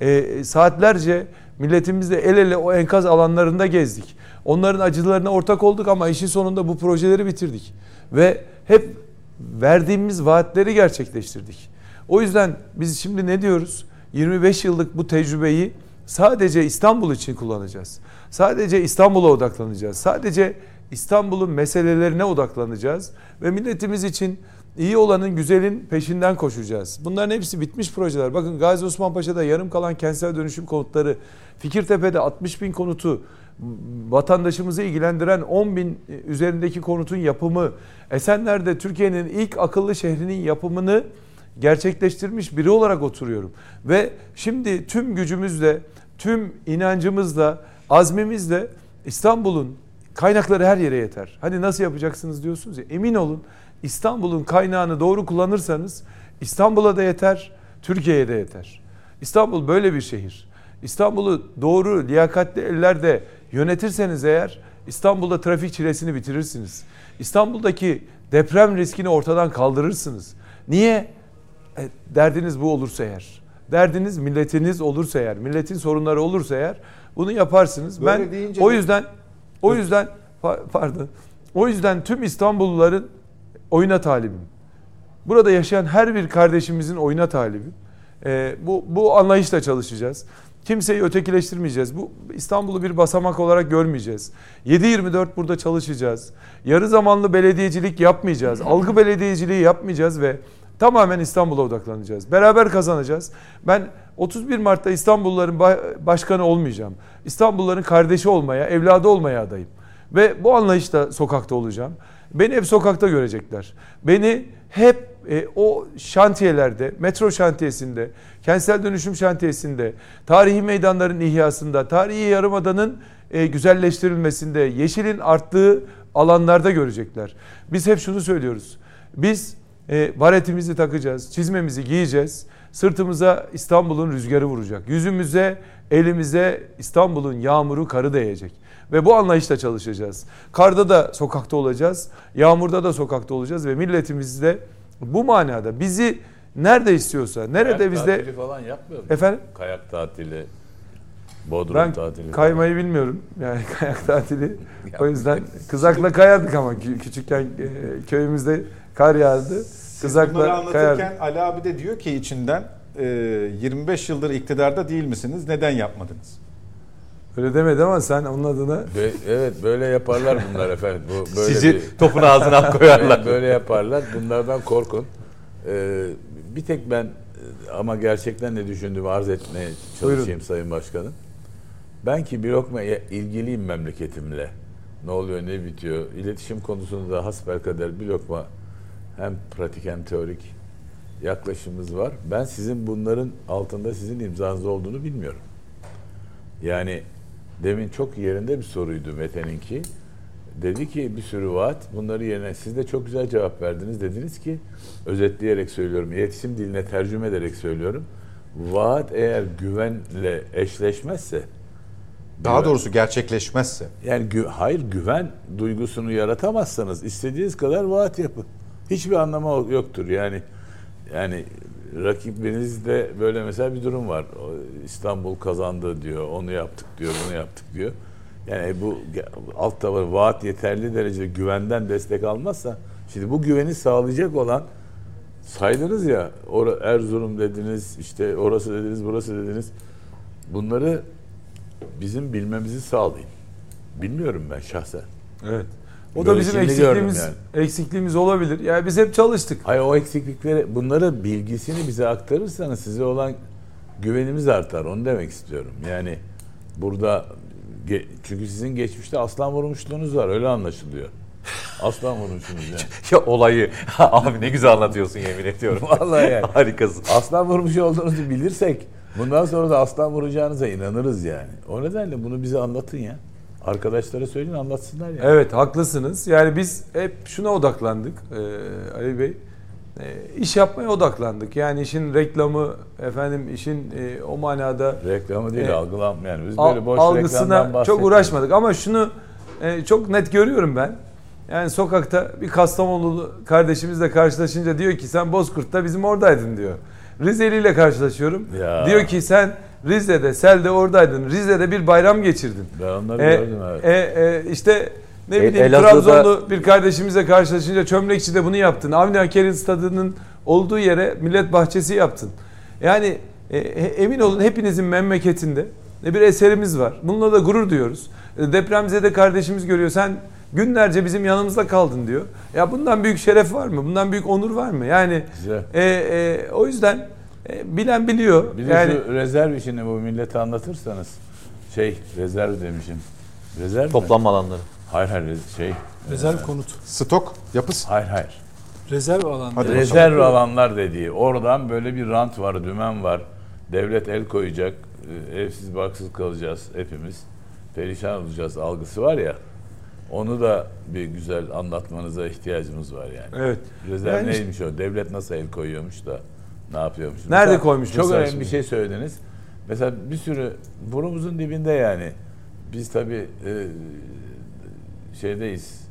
E, saatlerce milletimizle el ele o enkaz alanlarında gezdik. Onların acılarına ortak olduk ama işin sonunda bu projeleri bitirdik. Ve hep verdiğimiz vaatleri gerçekleştirdik. O yüzden biz şimdi ne diyoruz? 25 yıllık bu tecrübeyi sadece İstanbul için kullanacağız. Sadece İstanbul'a odaklanacağız. Sadece İstanbul'un meselelerine odaklanacağız ve milletimiz için iyi olanın güzelin peşinden koşacağız. Bunların hepsi bitmiş projeler. Bakın Gazi Osman Paşa'da yarım kalan kentsel dönüşüm konutları, Fikirtepe'de 60 bin konutu, vatandaşımızı ilgilendiren 10 bin üzerindeki konutun yapımı, Esenler'de Türkiye'nin ilk akıllı şehrinin yapımını gerçekleştirmiş biri olarak oturuyorum. Ve şimdi tüm gücümüzle, tüm inancımızla, azmimizle İstanbul'un kaynakları her yere yeter. Hani nasıl yapacaksınız diyorsunuz ya emin olun İstanbul'un kaynağını doğru kullanırsanız İstanbul'a da yeter, Türkiye'ye de yeter. İstanbul böyle bir şehir. İstanbul'u doğru, liyakatli ellerde yönetirseniz eğer İstanbul'da trafik çilesini bitirirsiniz. İstanbul'daki deprem riskini ortadan kaldırırsınız. Niye? E, derdiniz bu olursa eğer. Derdiniz milletiniz olursa eğer, milletin sorunları olursa eğer bunu yaparsınız. Böyle ben o yüzden o yüzden pardon. O yüzden tüm İstanbulluların oyuna talibim. Burada yaşayan her bir kardeşimizin oyuna talibim. Ee, bu, bu anlayışla çalışacağız. Kimseyi ötekileştirmeyeceğiz. Bu İstanbul'u bir basamak olarak görmeyeceğiz. 7-24 burada çalışacağız. Yarı zamanlı belediyecilik yapmayacağız. Algı belediyeciliği yapmayacağız ve tamamen İstanbul'a odaklanacağız. Beraber kazanacağız. Ben 31 Mart'ta İstanbulluların başkanı olmayacağım. İstanbulluların kardeşi olmaya, evladı olmaya adayım. Ve bu anlayışla sokakta olacağım. Beni hep sokakta görecekler. Beni hep e, o şantiyelerde, metro şantiyesinde, kentsel dönüşüm şantiyesinde, tarihi meydanların ihyasında, tarihi yarımadanın e, güzelleştirilmesinde, yeşilin arttığı alanlarda görecekler. Biz hep şunu söylüyoruz. Biz e, baretimizi takacağız, çizmemizi giyeceğiz. Sırtımıza İstanbul'un rüzgarı vuracak. Yüzümüze, elimize İstanbul'un yağmuru, karı değecek. Ve bu anlayışla çalışacağız. Karda da sokakta olacağız, yağmurda da sokakta olacağız ve milletimiz de bu manada bizi nerede istiyorsa, nerede Kayak bizde... tatili falan yapmıyor mu? Efendim? Kayak tatili, Bodrum ben tatili. Ben kaymayı bilmiyorum. Yani kayak tatili. o yüzden kızakla kayardık ama küçükken e, köyümüzde kar yağardı. Kızakla Bunları anlatırken kayardık. Ali abi de diyor ki içinden 25 yıldır iktidarda değil misiniz? Neden yapmadınız? Öyle demedi ama sen onun adına... Be- evet böyle yaparlar bunlar efendim. Bu böyle Sizi bir- topun ağzına koyarlar. Evet, böyle yaparlar. Bunlardan korkun. Ee, bir tek ben e, ama gerçekten ne düşündüğümü arz etmeye çalışayım Buyurun. Sayın Başkanım. Ben ki bir lokma ilgiliyim memleketimle. Ne oluyor ne bitiyor. İletişim konusunda da hasbelkader bir lokma hem pratik hem teorik yaklaşımımız var. Ben sizin bunların altında sizin imzanız olduğunu bilmiyorum. Yani demin çok yerinde bir soruydu Mete'ninki. Dedi ki bir sürü vaat bunları yerine siz de çok güzel cevap verdiniz. Dediniz ki özetleyerek söylüyorum, iletişim diline tercüme ederek söylüyorum. Vaat eğer güvenle eşleşmezse Daha güven- doğrusu gerçekleşmezse. yani gü- hayır güven duygusunu yaratamazsanız istediğiniz kadar vaat yapın. Hiçbir anlamı yoktur yani. Yani rakibinizde böyle mesela bir durum var. İstanbul kazandı diyor, onu yaptık diyor, bunu yaptık diyor. Yani bu alt tabanı vaat yeterli derecede güvenden destek almazsa şimdi bu güveni sağlayacak olan saydınız ya Erzurum dediniz, işte orası dediniz, burası dediniz. Bunları bizim bilmemizi sağlayın. Bilmiyorum ben şahsen. Evet. O da Böyle bizim şimdi eksikliğimiz gördüm eksikliğimiz olabilir. Yani biz hep çalıştık. Hayır o eksiklikleri bunları bilgisini bize aktarırsanız size olan güvenimiz artar. Onu demek istiyorum. Yani burada çünkü sizin geçmişte aslan vurmuşluğunuz var. Öyle anlaşılıyor. Aslan vurmuşsunuz yani. Ya olayı abi ne güzel anlatıyorsun yemin ediyorum. Vallahi yani. Harikasın. Aslan vurmuş olduğunuzu bilirsek bundan sonra da aslan vuracağınıza inanırız yani. O nedenle bunu bize anlatın ya. Arkadaşlara söyleyin anlatsınlar ya. Evet haklısınız. Yani biz hep şuna odaklandık ee, Ali Bey. Ee, iş yapmaya odaklandık. Yani işin reklamı, efendim işin e, o manada Reklamı değil E, algılam yani biz böyle boş reklamdan algısına çok uğraşmadık. Ama şunu e, çok net görüyorum ben. Yani sokakta bir Kastamonulu kardeşimizle karşılaşınca diyor ki sen Bozkurt'ta bizim oradaydın diyor. Rizeli ile karşılaşıyorum. Ya. Diyor ki sen Rize'de, Sel'de oradaydın. Rize'de bir bayram geçirdin. Ben onları E, gördüm evet. e, e, işte ne E, bileyim Elazığ'da- Trabzonlu bir kardeşimizle karşılaşınca Çömlekçi'de bunu yaptın. Avni Aker'in stadının olduğu yere millet bahçesi yaptın. Yani e, e, emin olun hepinizin memleketinde bir eserimiz var. Bununla da gurur duyuyoruz. E, Depremzede kardeşimiz görüyor. Sen günlerce bizim yanımızda kaldın diyor. Ya bundan büyük şeref var mı? Bundan büyük onur var mı? Yani Güzel. e, e, o yüzden e, bilen biliyor. Bir de yani şu rezerv işini bu millete anlatırsanız şey rezerv demişim. Rezerv mi? Toplanma alanları. Hayır hayır şey. Rezerv konut. Stok yapısı. Hayır hayır. Rezerv alanları. Hadi Rezerv alanlar dediği. Oradan böyle bir rant var, dümen var. Devlet el koyacak. e, Evsiz barksız kalacağız hepimiz. Perişan olacağız algısı var ya. Onu da bir güzel anlatmanıza ihtiyacımız var yani. evet. Rezerv Yani neymiş o? Devlet nasıl el koyuyormuş da ne yapıyormuş? Nerede Mesela koymuş Çok önemli şimdi? bir şey söylediniz. Mesela bir sürü burnumuzun dibinde yani. Biz tabii e, şeydeyiz.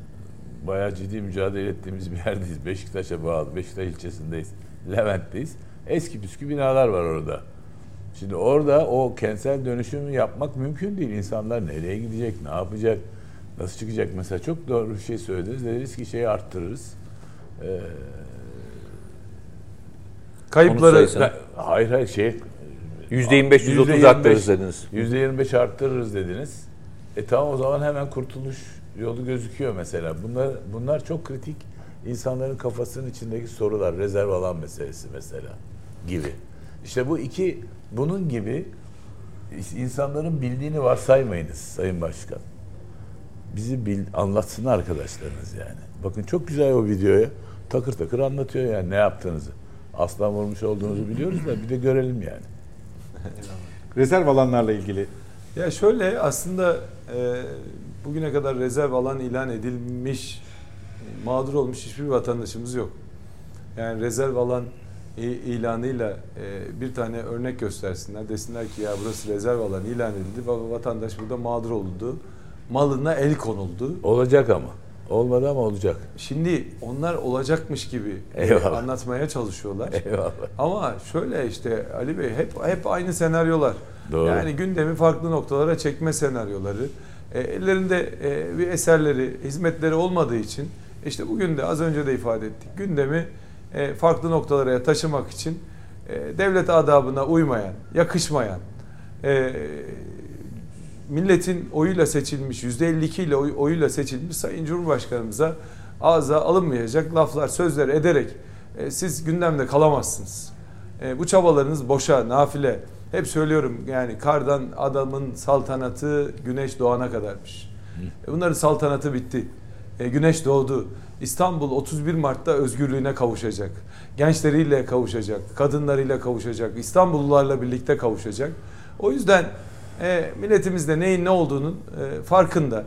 Bayağı ciddi mücadele ettiğimiz bir yerdeyiz. Beşiktaş'a bağlı. Beşiktaş ilçesindeyiz. Levent'teyiz. Eski püskü binalar var orada. Şimdi orada o kentsel dönüşümü yapmak mümkün değil. İnsanlar nereye gidecek, ne yapacak, nasıl çıkacak? Mesela çok doğru bir şey söylediniz. Dediniz ki şeyi arttırırız. Ee, kayıpları ben- hayır hayır şey %25, %30 %25 arttırırız dediniz. %25 arttırırız dediniz. E tamam o zaman hemen kurtuluş yolu gözüküyor mesela. Bunlar bunlar çok kritik insanların kafasının içindeki sorular. Rezerv alan meselesi mesela gibi. İşte bu iki bunun gibi insanların bildiğini varsaymayınız Sayın Başkan. Bizi bil, anlatsın arkadaşlarınız yani. Bakın çok güzel o videoya. Takır takır anlatıyor yani ne yaptığınızı. Aslan vurmuş olduğunuzu biliyoruz da bir de görelim yani. Rezerv alanlarla ilgili Ya şöyle aslında e, bugüne kadar rezerv alan ilan edilmiş, mağdur olmuş hiçbir vatandaşımız yok. Yani rezerv alan ilanıyla e, bir tane örnek göstersinler. Desinler ki ya burası rezerv alan ilan edildi ve vatandaş burada mağdur oldu. Malına el konuldu. Olacak ama. Olmadı ama olacak. Şimdi onlar olacakmış gibi Eyvallah. anlatmaya çalışıyorlar. Eyvallah. Ama şöyle işte Ali Bey hep hep aynı senaryolar. Doğru. Yani gündemi farklı noktalara çekme senaryoları. E, ellerinde e, bir eserleri, hizmetleri olmadığı için işte bugün de az önce de ifade ettik. Gündemi e, farklı noktalara taşımak için e, devlet adabına uymayan, yakışmayan, e, milletin oyuyla seçilmiş, %52 ile oy- oyuyla seçilmiş Sayın Cumhurbaşkanımıza ağza alınmayacak laflar, sözler ederek e, siz gündemde kalamazsınız. E, bu çabalarınız boşa, nafile. Hep söylüyorum yani kardan adamın saltanatı güneş doğana kadarmış. E, bunların saltanatı bitti. E, güneş doğdu. İstanbul 31 Mart'ta özgürlüğüne kavuşacak. Gençleriyle kavuşacak, kadınlarıyla kavuşacak, İstanbullularla birlikte kavuşacak. O yüzden e, milletimiz de neyin ne olduğunun e, farkında.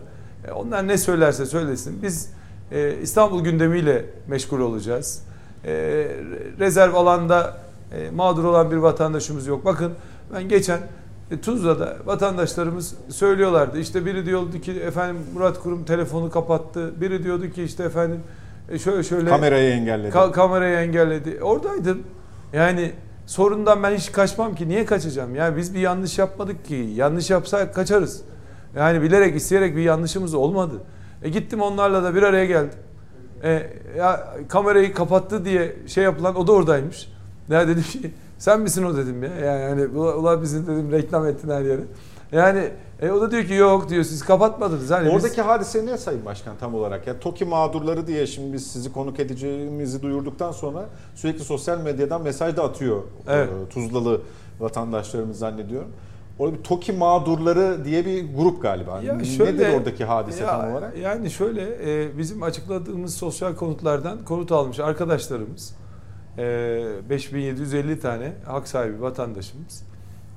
E, onlar ne söylerse söylesin. Biz e, İstanbul gündemiyle meşgul olacağız. E, rezerv alanda e, mağdur olan bir vatandaşımız yok. Bakın ben geçen e, Tuzla'da vatandaşlarımız söylüyorlardı. İşte biri diyordu ki efendim Murat Kurum telefonu kapattı. Biri diyordu ki işte efendim e, şöyle şöyle kamerayı engelledi. Ka- kamerayı engelledi. Oradaydım. Yani sorundan ben hiç kaçmam ki. Niye kaçacağım? Yani biz bir yanlış yapmadık ki. Yanlış yapsak kaçarız. Yani bilerek isteyerek bir yanlışımız olmadı. E gittim onlarla da bir araya geldim. E, ya kamerayı kapattı diye şey yapılan o da oradaymış. Ya dedim ki sen misin o dedim ya. Yani, yani ulan bizim dedim reklam ettin her yere. Yani e, o da diyor ki yok diyor siz kapatmadınız. Hani biz- Oradaki hadise ne Sayın Başkan tam olarak? Yani TOKİ mağdurları diye şimdi biz sizi konuk edeceğimizi duyurduktan sonra sürekli sosyal medyadan mesaj da atıyor Evet. e, Tuzlalı vatandaşlarımız zannediyorum. Orada bir TOKİ mağdurları diye bir grup galiba. Ya şöyle- Nedir oradaki hadise Ya, tam olarak? Yani şöyle e, bizim açıkladığımız sosyal konutlardan konut almış arkadaşlarımız e, 5750 tane hak sahibi vatandaşımız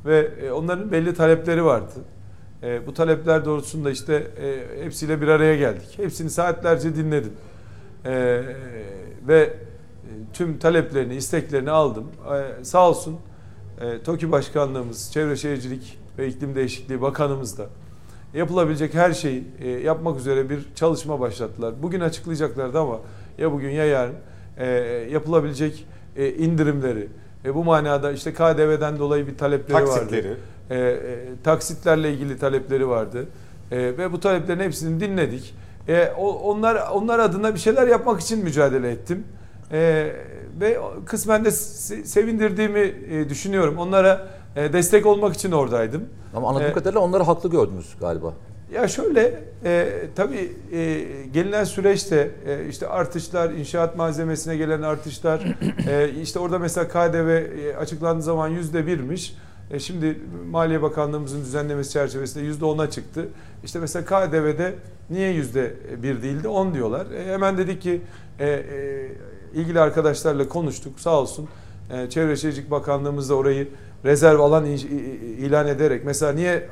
ve e, onların belli talepleri vardı. E, bu talepler doğrultusunda işte e, hepsiyle bir araya geldik. Hepsini saatlerce dinledim. E, ve e, tüm taleplerini, isteklerini aldım. E, sağ olsun e, TOKİ Başkanlığımız, Çevre Şehircilik ve İklim Değişikliği Bakanımız da yapılabilecek her şeyi e, yapmak üzere bir çalışma başlattılar. Bugün açıklayacaklardı ama ya bugün ya yarın e, yapılabilecek e, indirimleri e, bu manada işte KDV'den dolayı bir talepleri vardı. Taksitleri. E, e, taksitlerle ilgili talepleri vardı. E, ve bu taleplerin hepsini dinledik. E, o, onlar onlar adına bir şeyler yapmak için mücadele ettim. E, ve kısmen de se- sevindirdiğimi e, düşünüyorum. Onlara e, destek olmak için oradaydım. Ama anladığım Evet. kadarıyla onları haklı gördünüz galiba. Ya şöyle e, tabii e, gelinen süreçte e, işte artışlar, inşaat malzemesine gelen artışlar, e, işte orada mesela KDV e, açıklandığı zaman yüzde birmiş. E, şimdi Maliye Bakanlığımızın düzenlemesi çerçevesinde yüzde ona çıktı. İşte mesela KDV'de niye yüzde bir değildi on diyorlar. E, hemen dedik ki e, e, ilgili arkadaşlarla konuştuk sağ olsun. E, Çevre Şehircilik Bakanlığımız da orayı rezerv alan ilan ederek mesela niye e,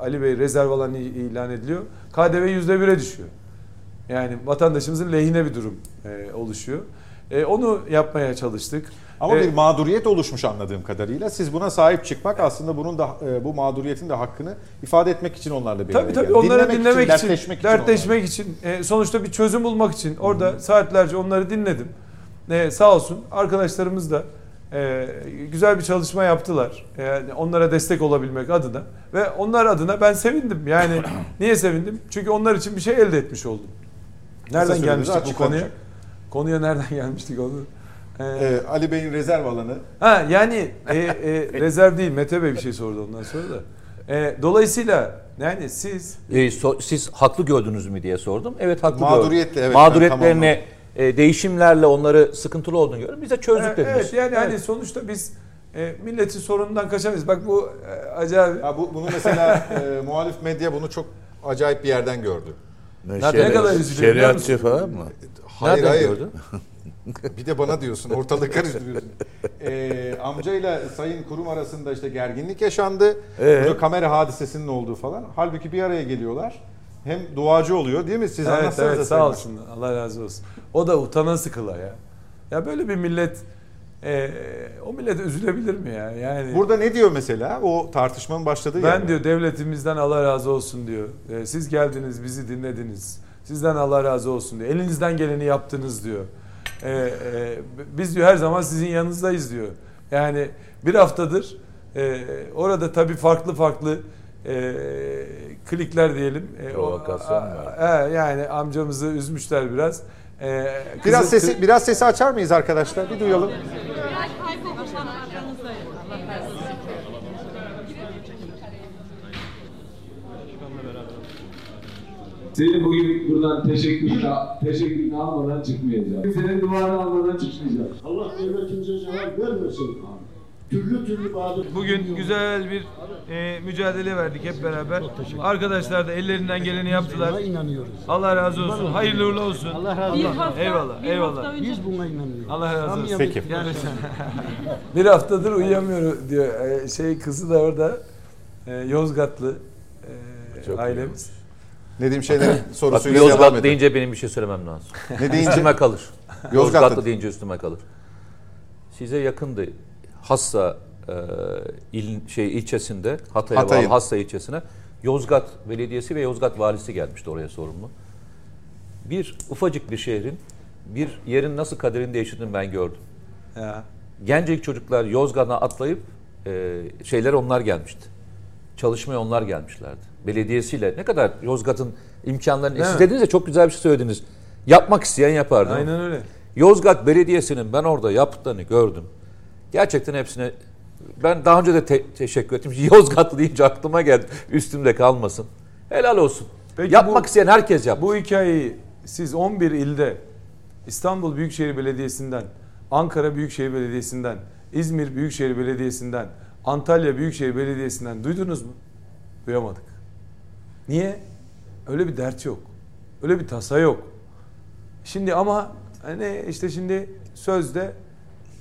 Ali Bey rezerv alan ilan ediliyor? KDV yüzde bire düşüyor. Yani vatandaşımızın lehine bir durum e, oluşuyor. E, onu yapmaya çalıştık. Ama e, bir mağduriyet oluşmuş anladığım kadarıyla. Siz buna sahip çıkmak aslında bunun da e, bu mağduriyetin de hakkını ifade etmek için onlarla bir Tabii tabii onları dinlemek, dinlemek için, dertleşmek için, dertleşmek için, e, sonuçta bir çözüm bulmak için orada hmm. saatlerce onları dinledim. E, sağ olsun arkadaşlarımız da e, güzel bir çalışma yaptılar. Yani onlara destek olabilmek adına ve onlar adına ben sevindim. Yani niye sevindim? Çünkü onlar için bir şey elde etmiş oldum. Nereden gelmiştik bu konuya? Olacak. Konuya nereden gelmiştik onu? Ee, ee, Ali Bey'in rezerv alanı. Ha yani e, e, rezerv değil Mete Bey bir şey sordu ondan sonra da. E, dolayısıyla yani siz e, so, siz haklı gördünüz mü diye sordum. Evet haklı Mağduriyetle gördüm. evet. Mağduriyetlerini e, değişimlerle onları sıkıntılı olduğunu gördüm. Biz de çözdük evet, dediniz. Evet yani evet. hani sonuçta biz e, milletin sorunundan kaçamayız. Bak bu e, acayip. Ha, bu, bunu mesela e, muhalif medya bunu çok acayip bir yerden gördü. Ne, ne, şeri, ne kadar üzülüyor Şeriatçı falan mı? Hayır Nereden hayır. Gördün? bir de bana diyorsun ortalık karıştırıyorsun. Ee, amcayla Sayın Kurum arasında işte gerginlik yaşandı. Ee? Burada kamera hadisesinin olduğu falan. Halbuki bir araya geliyorlar. Hem duacı oluyor değil mi? Siz evet, anlatsanıza. Evet sağ olsun. Allah razı olsun. O da utanan sıkıla ya. Ya böyle bir millet e, o millet üzülebilir mi ya? Yani Burada ne diyor mesela? O tartışmanın başladığı Ben diyor devletimizden Allah razı olsun diyor. E, siz geldiniz, bizi dinlediniz. Sizden Allah razı olsun diyor. Elinizden geleni yaptınız diyor. E, e, biz diyor her zaman sizin yanınızdayız diyor. Yani bir haftadır e, orada tabii farklı farklı e, klikler diyelim. E, Provokasyon var. E, yani amcamızı üzmüşler biraz. E, biraz sesi biraz sesi açar mıyız arkadaşlar? Bir duyalım. Seni bugün buradan teşekkürünü, teşekkürünü almadan çıkmayacağım. Senin duanı almadan çıkmayacağım. Allah devletimize zeval vermesin. Türlü türlü bazı... Bugün güzel bir e, mücadele verdik hep beraber. Arkadaşlar da ellerinden geleni yaptılar. inanıyoruz. Allah razı olsun. Hayırlı uğurlu olsun. Allah razı olsun. Eyvallah, eyvallah. Biz buna inanıyoruz. Allah razı olsun. Peki. Bir haftadır uyuyamıyor diyor. E, şey kızı da orada e, Yozgatlı e, ailemiz. Nedim Şener'in sorusuyla Bak, devam Yozgat edelim. deyince benim bir şey söylemem lazım. Ne deyince? üstüme kalır. Yozgatlı Yozgatlı deyince üstüme kalır. Size yakındı. Hassa e, il, şey ilçesinde Hatay'a Hatay'ın. bağlı Hassa ilçesine Yozgat Belediyesi ve Yozgat Valisi gelmişti oraya sorumlu. Bir ufacık bir şehrin bir yerin nasıl kaderini değiştirdiğini ben gördüm. Ya. Gencecik çocuklar Yozgat'a atlayıp e, şeyler onlar gelmişti. Çalışmaya onlar gelmişlerdi. Belediyesiyle ne kadar Yozgat'ın imkanlarını Değil siz mi? dediniz ya çok güzel bir şey söylediniz. Yapmak isteyen yapar değil mi? Aynen öyle. Yozgat Belediyesi'nin ben orada yaptıklarını gördüm. Gerçekten hepsine ben daha önce de te- teşekkür ettim. Yozgatlı deyince aklıma geldi. Üstümde kalmasın. Helal olsun. Peki Yapmak bu- isteyen herkes yap. Bu hikayeyi siz 11 ilde İstanbul Büyükşehir Belediyesi'nden, Ankara Büyükşehir Belediyesi'nden, İzmir Büyükşehir Belediyesi'nden, Antalya Büyükşehir Belediyesi'nden duydunuz mu? Duyamadık. Niye? Öyle bir dert yok. Öyle bir tasa yok. Şimdi ama hani işte şimdi sözde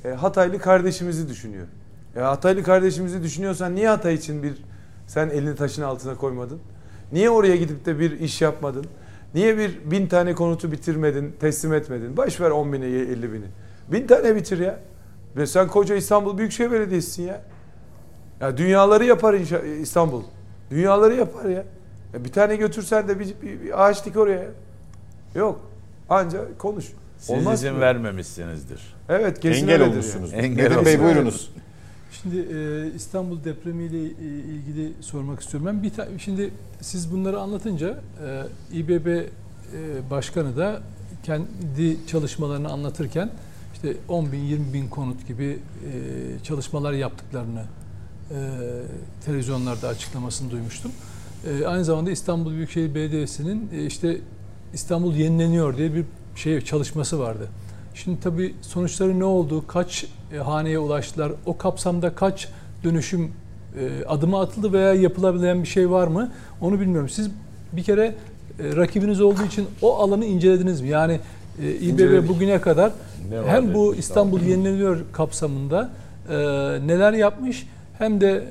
e, Hataylı kardeşimizi düşünüyor. E, Hataylı kardeşimizi düşünüyorsan niye Hatay için bir sen elini taşın altına koymadın? Niye oraya gidip de bir iş yapmadın? Niye bir bin tane konutu bitirmedin, teslim etmedin? Baş ver 10 bini, 50 bini. Bin tane bitir ya. Ve sen koca İstanbul Büyükşehir Belediyesi'sin ya. Ya dünyaları yapar inşa- İstanbul. Dünyaları yapar ya. ya bir tane götürsen de bir, bir, bir ağaç dik oraya. ya. Yok. Anca konuş. Siz Olmaz izin mı? vermemişsinizdir. Evet kesin Engel olmuşsunuz. yani. Engel Nedim Bey buyurunuz. Şimdi e, İstanbul depremiyle e, ilgili sormak istiyorum. Ben bir ta- şimdi siz bunları anlatınca e, İBB e, başkanı da kendi çalışmalarını anlatırken işte 10 bin 20 bin konut gibi e, çalışmalar yaptıklarını e, televizyonlarda açıklamasını duymuştum. e, aynı zamanda İstanbul Büyükşehir Belediyesi'nin e, işte İstanbul yenileniyor diye bir şey çalışması vardı. Şimdi tabii sonuçları ne oldu? Kaç e, haneye ulaştılar? O kapsamda kaç dönüşüm e, adımı atıldı veya yapılabilen bir şey var mı? Onu bilmiyorum. Siz bir kere e, rakibiniz olduğu için o alanı incelediniz mi? Yani e, İBB bugüne kadar hem bu İstanbul? İstanbul yenileniyor kapsamında e, neler yapmış hem de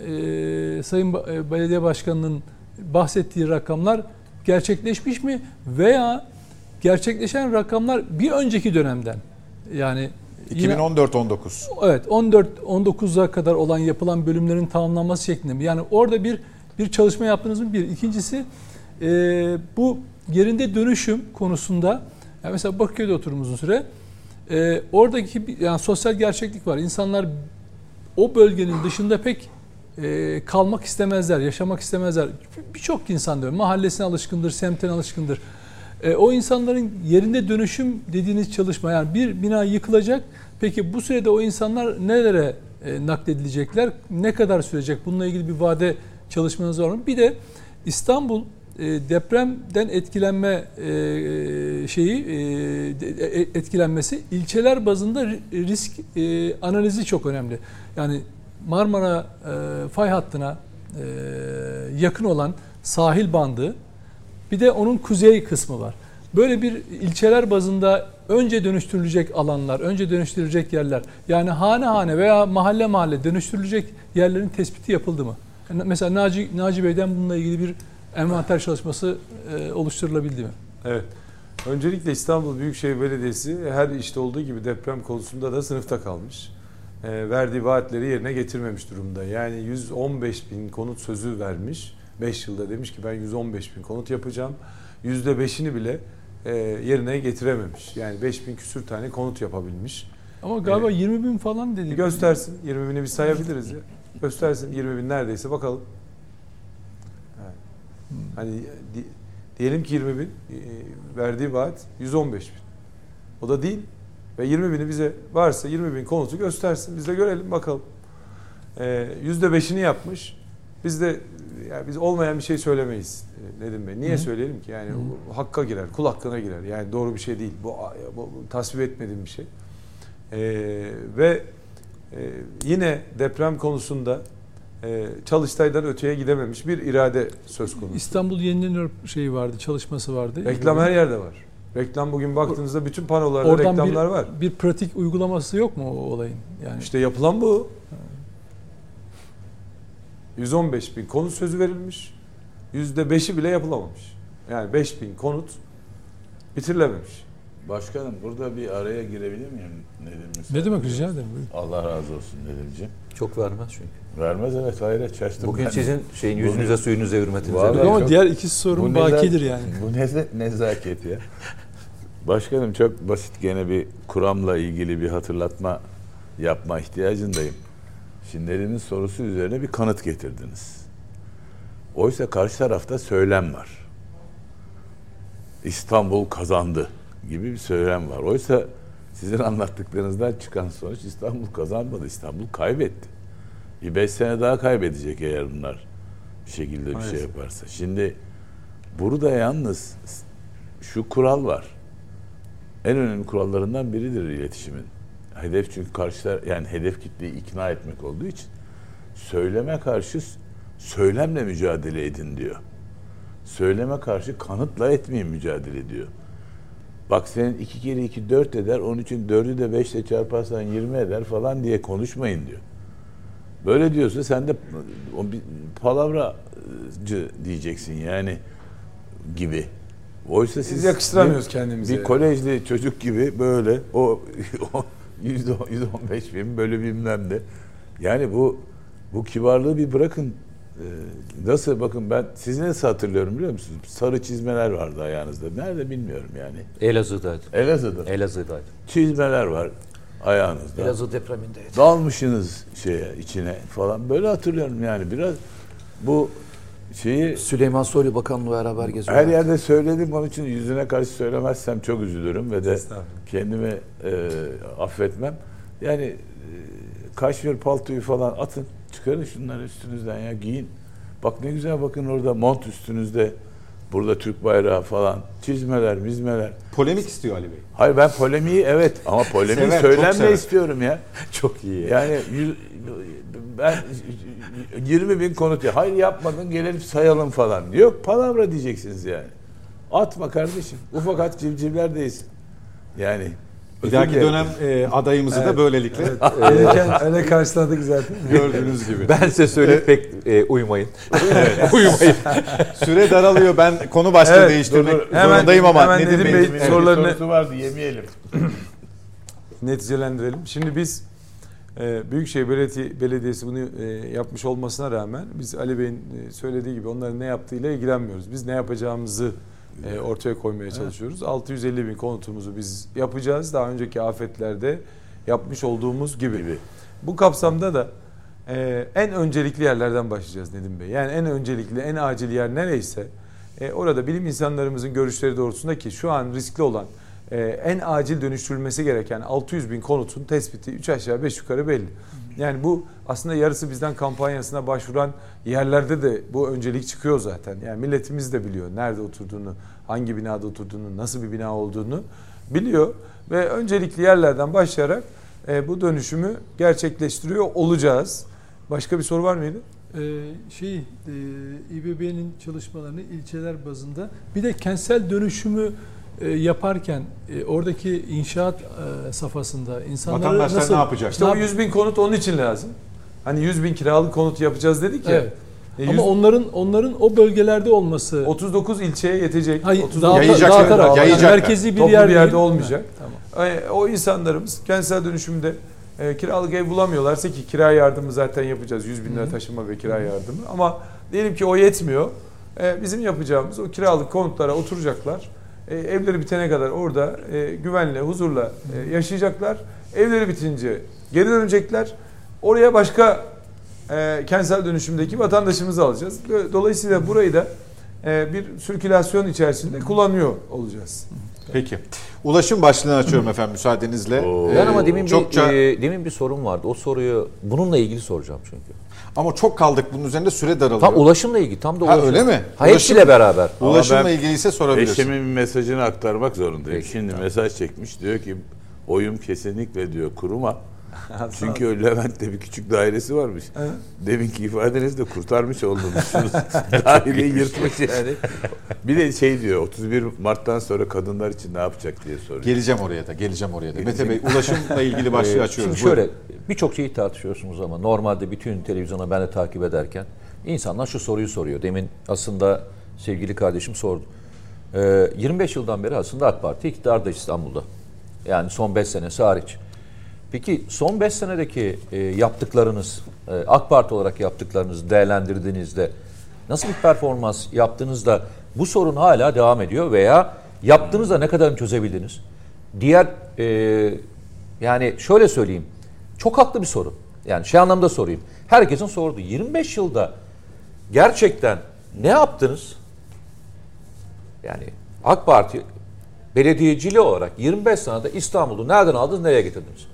e, Sayın e, Belediye Başkanı'nın bahsettiği rakamlar gerçekleşmiş mi veya gerçekleşen rakamlar bir önceki dönemden yani yine- 2014-19. Evet 14 19'a kadar olan yapılan bölümlerin tamamlanması şeklinde mi? Yani orada bir bir çalışma yaptınız mı? Bir. İkincisi e, bu yerinde dönüşüm konusunda yani mesela Bakırköy'de oturum uzun süre. E, oradaki bir- yani sosyal gerçeklik var. İnsanlar o bölgenin dışında pek e, kalmak istemezler, yaşamak istemezler. Birçok insan diyor mahallesine alışkındır, semtine alışkındır. E, o insanların yerinde dönüşüm dediğiniz çalışma yani bir bina yıkılacak. Peki bu sürede o insanlar nelere e, nakledilecekler? Ne kadar sürecek? Bununla ilgili bir vade çalışmanız var mı? Bir de İstanbul e, depremden etkilenme e, şeyi e, e, etkilenmesi ilçeler bazında ri- risk analizi çok önemli. Yani Marmara fay hattına yakın olan sahil bandı bir de onun kuzey kısmı var. Böyle bir ilçeler bazında önce dönüştürülecek alanlar, önce dönüştürülecek yerler. Yani hane hane veya mahalle mahalle dönüştürülecek yerlerin tespiti yapıldı mı? Mesela Naci, Naci Bey'den bununla ilgili bir envanter çalışması e, oluşturulabildi mi? Evet. Öncelikle İstanbul Büyükşehir Belediyesi her işte olduğu gibi deprem konusunda da sınıfta kalmış. Ee, verdiği vaatleri yerine getirmemiş durumda. Yani 115 bin konut sözü vermiş. 5 yılda demiş ki ben 115 bin konut yapacağım. %5'ini bile e, yerine getirememiş. Yani 5 bin küsür tane konut yapabilmiş. Ama galiba Evet. 20 bin falan dedi. Göstersin. 20 bini bir sayabiliriz ya. Göstersin 20 bin neredeyse bakalım. Hani di- diyelim ki 20 bin e, verdiği vaat 115 bin. O da değil. Ve 20 bini bize varsa 20 bin konutu göstersin. Biz de görelim bakalım. Ee, %5'ini yapmış. Biz de yani biz olmayan bir şey söylemeyiz e, Nedim Bey. Niye Hı. söyleyelim ki? Yani Hı. hakka girer, kul hakkına girer. Yani doğru bir şey değil. Bu, bu, tasvip etmediğim bir şey. Ee, ve e, yine deprem konusunda e, Çalıştay'dan öteye gidememiş bir irade söz konusu. İstanbul yenileniyor şeyi vardı, çalışması vardı. Reklam her yerde var. Reklam bugün baktığınızda bütün panolarda Oradan reklamlar bir, var. bir pratik uygulaması yok mu o olayın? Yani İşte yapılan bu. 115 bin konut sözü verilmiş. %5'i bile yapılamamış. Yani 5 bin konut bitirilememiş. Başkanım burada bir araya girebilir miyim Nedim? ne demek rica ederim. buyurun. Allah razı olsun Nedimciğim. Çok vermez çünkü. Vermez evet hayret şaştım. Bugün ben. sizin şeyin yüzünüze suyunuza hürmetinize. Vallahi. Ama çok- diğer ikisi sorun neza- bakidir yani. Bu ne nezaket ya. Başkanım çok basit gene bir kuramla ilgili bir hatırlatma yapma ihtiyacındayım. Şimdi Nedim'in sorusu üzerine bir kanıt getirdiniz. Oysa karşı tarafta söylem var. İstanbul kazandı gibi bir söylem var. Oysa sizin anlattıklarınızdan çıkan sonuç İstanbul kazanmadı, İstanbul kaybetti. Bir beş sene daha kaybedecek eğer bunlar bir şekilde bir şey yaparsa. Şimdi burada yalnız şu kural var. En önemli kurallarından biridir iletişimin. Hedef çünkü karşılar yani hedef kitleyi ikna etmek olduğu için söyleme karşı söylemle mücadele edin diyor. Söyleme karşı kanıtla etmeyin mücadele diyor. Bak senin iki kere iki dört eder, onun için dördü de beşle çarparsan yirmi eder falan diye konuşmayın diyor. Böyle diyorsa sen de o bir palavracı diyeceksin yani gibi. Oysa siz yakıştıramıyoruz bir- kendimize. Bir kolejli çocuk gibi böyle o o yüzde on- yüzde on beş bin böyle bilmem ne. Yani bu bu kibarlığı bir bırakın. Ee, nasıl bakın ben sizi nasıl hatırlıyorum biliyor musunuz? Sarı çizmeler vardı ayağınızda. Nerede bilmiyorum yani. Elazığ'daydı. Elazığ'da. Elazığ'daydı. Çizmeler var ayağınızda. Elazığ depremindeydi. Dalmışsınız şeye içine falan. Böyle hatırlıyorum yani biraz bu şeyi Süleyman Soylu Bakan'la beraber geziyor. her yerde söyledim onun için yüzüne karşı söylemezsem çok üzülürüm ve de kendimi e, affetmem. Yani e, kaşmir paltoyu falan atın çıkarın şunları üstünüzden ya giyin. Bak ne güzel bakın orada mont üstünüzde burada Türk bayrağı falan çizmeler, mizmeler. Polemik istiyor Ali Bey. Hayır ben polemiği evet ama polemiği Sever, sever. istiyorum ya. Çok iyi. Yani yüz- ben 20 bin konut ya. Hayır yapmadın gelelim sayalım falan. Yok palavra diyeceksiniz yani. Atma kardeşim. Ufak at civcivler değilsin. Yani Bir dahaki dönem e, adayımızı da böylelikle Öyle, öyle karşıladık zaten. gördüğünüz gibi. Ben size söyleyip pek e, uymayın. Uyumayın. Süre daralıyor. Ben konu başlığı Evet, değiştirmek dur, dur. Hemen- zorundayım ama hemen Nedim Nedim Bey, Bey- sorularını- sorusu vardı yemeyelim. neticelendirelim. Şimdi biz e, Büyükşehir Belediye, Belediyesi bunu e, yapmış olmasına rağmen biz Ali Bey'in e, söylediği gibi onların ne yaptığıyla ilgilenmiyoruz. Biz ne yapacağımızı e, ortaya koymaya çalışıyoruz. 650 bin konutumuzu biz yapacağız. Daha önceki afetlerde yapmış olduğumuz gibi. Gibi. Bu kapsamda da e, en öncelikli yerlerden başlayacağız Nedim Bey. Yani en öncelikli, en acil yer nereyse e, orada bilim insanlarımızın görüşleri doğrultusunda ki şu an riskli olan e, en acil dönüştürülmesi gereken 600 bin konutun tespiti 3 aşağı 5 yukarı belli. Yani bu aslında yarısı bizden kampanyasına başvuran yerlerde de bu öncelik çıkıyor zaten. Yani milletimiz de biliyor nerede oturduğunu, hangi binada oturduğunu, nasıl bir bina olduğunu biliyor. Ve öncelikli yerlerden başlayarak e, bu dönüşümü gerçekleştiriyor olacağız. Başka bir soru var mıydı? Ee, şey e, İBB'nin çalışmalarını ilçeler bazında bir de kentsel dönüşümü e, yaparken e, oradaki inşaat e, safhasında Vatandaşlar nasıl ne yapacak? İşte o 100 bin konut onun için lazım. Hani 100 bin kiralık konut yapacağız dedik ya. Evet. E, Ama 100 onların onların o bölgelerde olması 39 ilçeye yetecek. Hayır, 39 dağıta- Yayacaklar, dağıtarak, yayacaklar. merkezi bir Toplu yer bir yerde değil. olmayacak. Ha, tamam. E, O insanlarımız kentsel dönüşümde e, kiralık ev bulamıyorlarsa ki kira yardımı zaten yapacağız. 100 bin lira taşıma ve kira yardımı. Ama diyelim ki o yetmiyor. E, bizim yapacağımız o kiralık konutlara oturacaklar. E, evleri bitene kadar orada e, güvenle, huzurla e, yaşayacaklar. Evleri bitince geri dönecekler. Oraya başka e, kentsel dönüşümdeki vatandaşımızı alacağız. Dolayısıyla burayı da e, bir sirkülasyon içerisinde kullanıyor olacağız. Peki. Ulaşım başlığını açıyorum efendim müsaadenizle. Oo. Ee, Ben ama demin çokça bir, e, demin bir sorum vardı. O soruyu bununla ilgili soracağım çünkü. ama çok kaldık bunun üzerinde süre daralıyor. Tam ulaşımla ilgili. Tam da Ha, ulaşım. öyle mi? Ha, hepsiyle Ulaşım- beraber. Ulaşımla Ama ben ilgiliyse sorabilirsin. Eşimin bir mesajını aktarmak zorundayım. Peki, Şimdi tamam. mesaj çekmiş diyor ki oyum kesinlikle diyor kuruma. Çünkü o Levent'te bir küçük dairesi varmış. Deminki ifadenizde kurtarmış oldunuz. Daireyi yırtmış yani. Bir de şey diyor 31 Mart'tan sonra kadınlar için ne yapacak diye soruyor. Geleceğim oraya da, geleceğim oraya da. Mete Bey, ulaşımla ilgili başlığı Ee, açıyoruz. Şimdi şöyle birçok şeyi tartışıyorsunuz ama normalde bütün televizyona ben de takip ederken insanlar şu soruyu soruyor. Demin aslında sevgili kardeşim sordu. Ee, 25 yıldan beri aslında AK Parti iktidarda İstanbul'da. Yani son 5 senesi hariç. Peki son 5 senedeki e, yaptıklarınız, e, AK Parti olarak yaptıklarınızı değerlendirdiğinizde nasıl bir performans yaptığınızda bu sorun hala devam ediyor veya yaptığınızda ne kadarını çözebildiniz? Diğer e, yani şöyle söyleyeyim. Çok haklı bir soru. Yani şey anlamda sorayım. Herkesin sorduğu 25 yılda gerçekten ne yaptınız? Yani AK Parti belediyeciliği olarak 25 senede İstanbul'u nereden aldınız, nereye getirdiniz?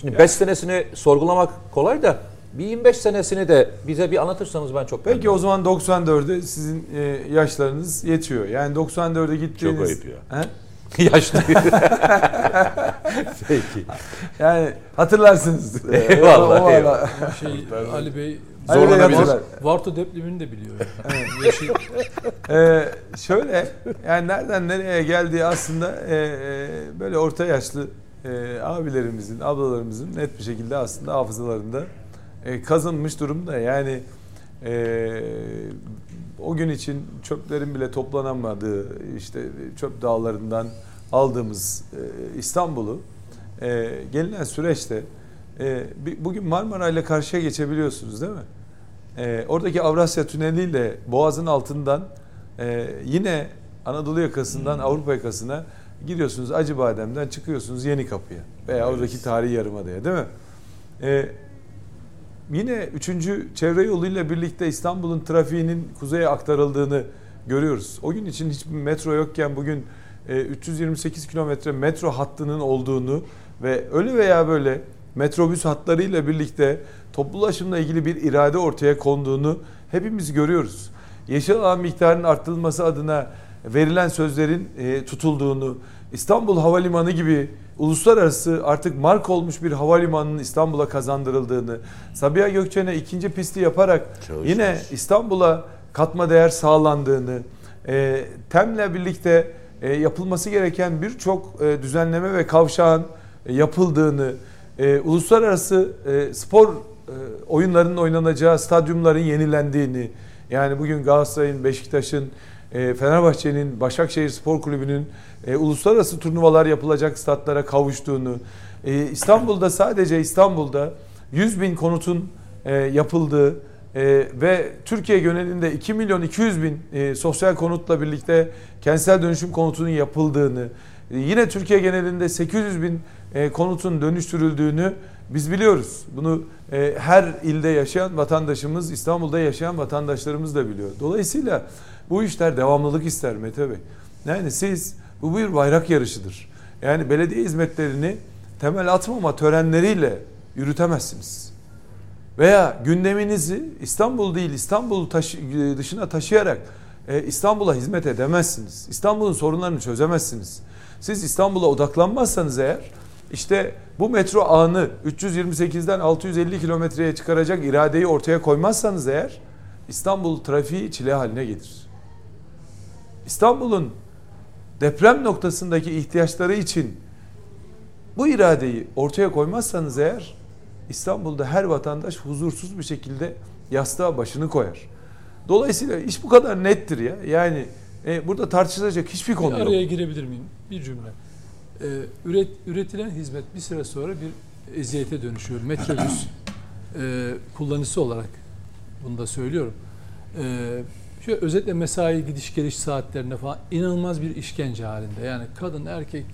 Şimdi 5 senesini sorgulamak kolay da bir 25 senesini de bize bir anlatırsanız ben çok Peki o zaman 94'e sizin e, yaşlarınız yetiyor. Yani 94'e gittiğiniz... Çok ayıp ya. He? yaşlı. Peki. Yani hatırlarsınız. Eyvallah, O ara- eyvallah. Şey Ali Bey Zorlanabilir. Varto depremini de biliyor. Yani. Yaşı- Ee, şöyle yani nereden nereye geldiği aslında e, e, böyle orta yaşlı e, abilerimizin, ablalarımızın net bir şekilde aslında hafızalarında e, kazınmış durumda. Yani e, o gün için çöplerin bile toplanamadığı işte çöp dağlarından aldığımız e, İstanbul'u e, gelinen süreçte e, bugün Marmara ile karşıya geçebiliyorsunuz değil mi? E, oradaki Avrasya Tüneli ile Boğaz'ın altından e, yine Anadolu yakasından Avrupa yakasına gidiyorsunuz Acıbadem'den çıkıyorsunuz Yeni Kapı'ya veya oradaki tarihi yarımadaya değil mi? E, yine 3. çevre yoluyla birlikte İstanbul'un trafiğinin kuzeye aktarıldığını görüyoruz. O gün için hiçbir metro yokken bugün e, 328 kilometre metro hattının olduğunu ve öyle veya böyle metrobüs hatlarıyla birlikte toplu ulaşımla ilgili bir irade ortaya konduğunu hepimiz görüyoruz. Yeşil alan miktarının arttırılması adına verilen sözlerin e, tutulduğunu, İstanbul Havalimanı gibi uluslararası artık mark olmuş bir havalimanının İstanbul'a kazandırıldığını, Sabiha Gökçen'e ikinci pisti yaparak Çalışmış. yine İstanbul'a katma değer sağlandığını, e, TEM'le birlikte e, yapılması gereken birçok e, düzenleme ve kavşağın e, yapıldığını, e, uluslararası e, spor e, oyunlarının oynanacağı stadyumların yenilendiğini, yani bugün Galatasaray'ın, Beşiktaş'ın, e, Fenerbahçe'nin, Başakşehir Spor Kulübü'nün e, uluslararası turnuvalar yapılacak statlara kavuştuğunu, e, İstanbul'da sadece İstanbul'da 100 bin konutun e, yapıldığı ve Türkiye genelinde 2 milyon 200 bin sosyal konutla birlikte kentsel dönüşüm konutunun yapıldığını, yine Türkiye genelinde 800 bin konutun dönüştürüldüğünü biz biliyoruz. Bunu her ilde yaşayan vatandaşımız, İstanbul'da yaşayan vatandaşlarımız da biliyor. Dolayısıyla bu işler devamlılık ister Mete Bey. Yani siz bu bir bayrak yarışıdır. Yani belediye hizmetlerini temel atmama törenleriyle yürütemezsiniz. Veya gündeminizi İstanbul değil İstanbul taşı, dışına taşıyarak e, İstanbul'a hizmet edemezsiniz. İstanbul'un sorunlarını çözemezsiniz. Siz İstanbul'a odaklanmazsanız eğer işte bu metro ağını 328'den 650 kilometreye çıkaracak iradeyi ortaya koymazsanız eğer İstanbul trafiği çile haline gelir. İstanbul'un deprem noktasındaki ihtiyaçları için bu iradeyi ortaya koymazsanız eğer İstanbul'da her vatandaş huzursuz bir şekilde yastığa başını koyar. Dolayısıyla iş bu kadar nettir ya. Yani e, burada tartışılacak hiçbir konu Bir yok. araya girebilir miyim? Bir cümle. Ee, üret, üretilen hizmet bir süre sonra bir eziyete dönüşüyor. Metrobüs e, kullanıcısı olarak bunu da söylüyorum. Ee, şöyle özetle mesai gidiş geliş saatlerinde falan inanılmaz bir işkence halinde. Yani kadın erkek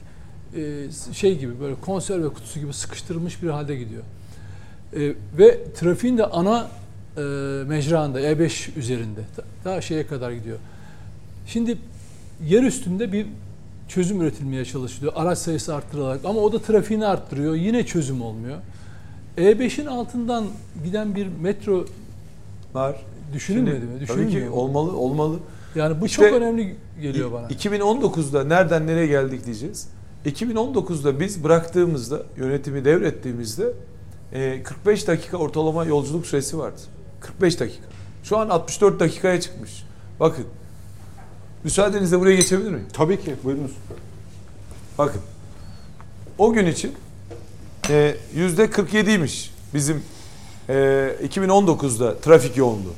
e, şey gibi böyle konserve kutusu gibi sıkıştırılmış bir halde gidiyor. E, ve trafiğin de ana e, mecranda E5 üzerinde daha şeye kadar gidiyor. Şimdi yer üstünde bir çözüm üretilmeye çalışılıyor. Araç sayısı arttırılarak ama o da trafiğini arttırıyor. Yine çözüm olmuyor. E5'in altından giden bir metro Var. Düşünülmedi Şimdi, mi? Tabii ki olmalı olmalı. Yani bu İşte çok önemli geliyor bana. 2019'da nereden nereye geldik diyeceğiz. 2019'da biz bıraktığımızda yönetimi devrettiğimizde e, 45 dakika ortalama yolculuk süresi vardı. 45 dakika. Şu an 64 dakikaya çıkmış. Bakın. Müsaadenizle buraya geçebilir miyim? Tabii ki buyurunuz. Bakın. O gün için e, yüzde 47'ymiş bizim e, 2019'da trafik yoğunluğu.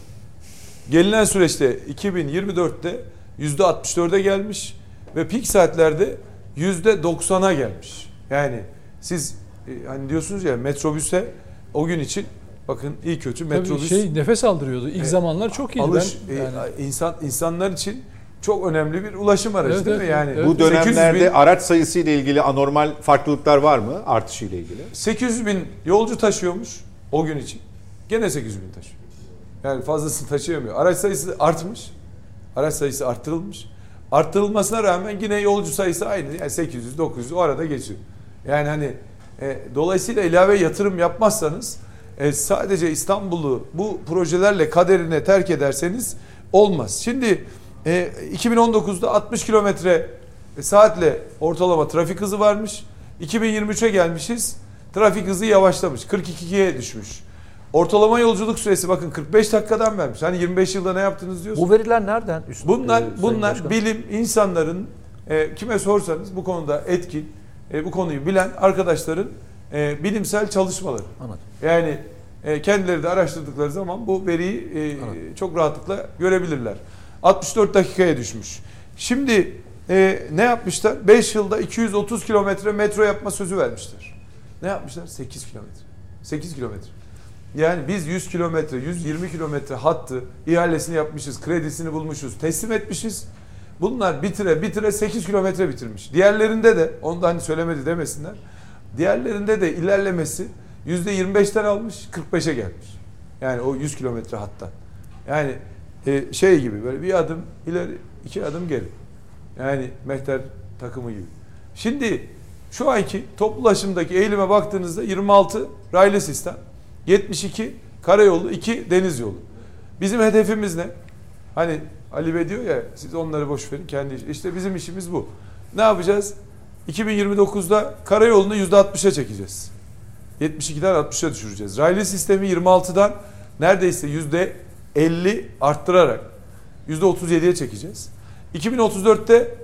Gelinen süreçte 2024'te yüzde 64'e gelmiş ve pik saatlerde yüzde 90'a gelmiş. Yani siz e, hani diyorsunuz ya metrobüse o gün için bakın iyi kötü Tabii metrobüs şey nefes aldırıyordu. İlk E, zamanlar çok iyiydi. alış ben, e, yani, insan insanlar için çok önemli bir ulaşım aracı Evet, değil evet, mi? Yani evet. Bu 800 dönemlerde bin- araç sayısı ile ilgili anormal farklılıklar var mı artışı ile ilgili? 800 bin yolcu taşıyormuş o gün için. Gene 800 bin taşıyor. Yani fazlasını taşıyamıyor. Araç sayısı artmış. Araç sayısı arttırılmış. Arttırılmasına rağmen yine yolcu sayısı aynı. Yani 800, 900 o arada geçiyor. Yani hani e, dolayısıyla ilave yatırım yapmazsanız e, sadece İstanbul'u bu projelerle kaderine terk ederseniz olmaz. Şimdi e, 2019'da 60 kilometre saatle ortalama trafik hızı varmış. 2023'e gelmişiz. Trafik hızı yavaşlamış. 42'ye düşmüş. Ortalama yolculuk süresi bakın 45 dakikadan vermiş. Hani 25 yılda ne yaptınız diyorsun. Bu veriler nereden? Üst, Bunlar e, bunlar Başkan? bilim insanların e, kime sorsanız bu konuda etkin, e, bu konuyu bilen arkadaşların e, bilimsel çalışmaları. Anladım. Yani e, kendileri de araştırdıkları zaman bu veriyi e, Anladım. çok rahatlıkla görebilirler. 64 dakikaya düşmüş. Şimdi e, ne yapmışlar? 5 yılda 230 kilometre metro yapma sözü vermişler. Ne yapmışlar? 8 kilometre. 8 kilometre. Yani biz 100 kilometre, 120 kilometre hattı ihalesini yapmışız, kredisini bulmuşuz, teslim etmişiz. Bunlar bitire bitire 8 kilometre bitirmiş. Diğerlerinde de, onu da hani söylemedi demesinler. Diğerlerinde de ilerlemesi %25'ten almış, 45'e gelmiş. Yani o 100 kilometre hattan. Yani e, şey gibi böyle bir adım ileri, iki adım geri. Yani mehter takımı gibi. Şimdi şu anki toplu ulaşımdaki eğilime baktığınızda 26 raylı sistem, 72 karayolu, 2 deniz yolu. Bizim hedefimiz ne? Hani Ali Bey diyor ya siz onları boş verin kendi iş. İşte bizim işimiz bu. Ne yapacağız? 2029'da karayolunu %60'a çekeceğiz. 72'den 60'a düşüreceğiz. Raylı sistemi 26'dan neredeyse %50 arttırarak %37'ye çekeceğiz. 2034'te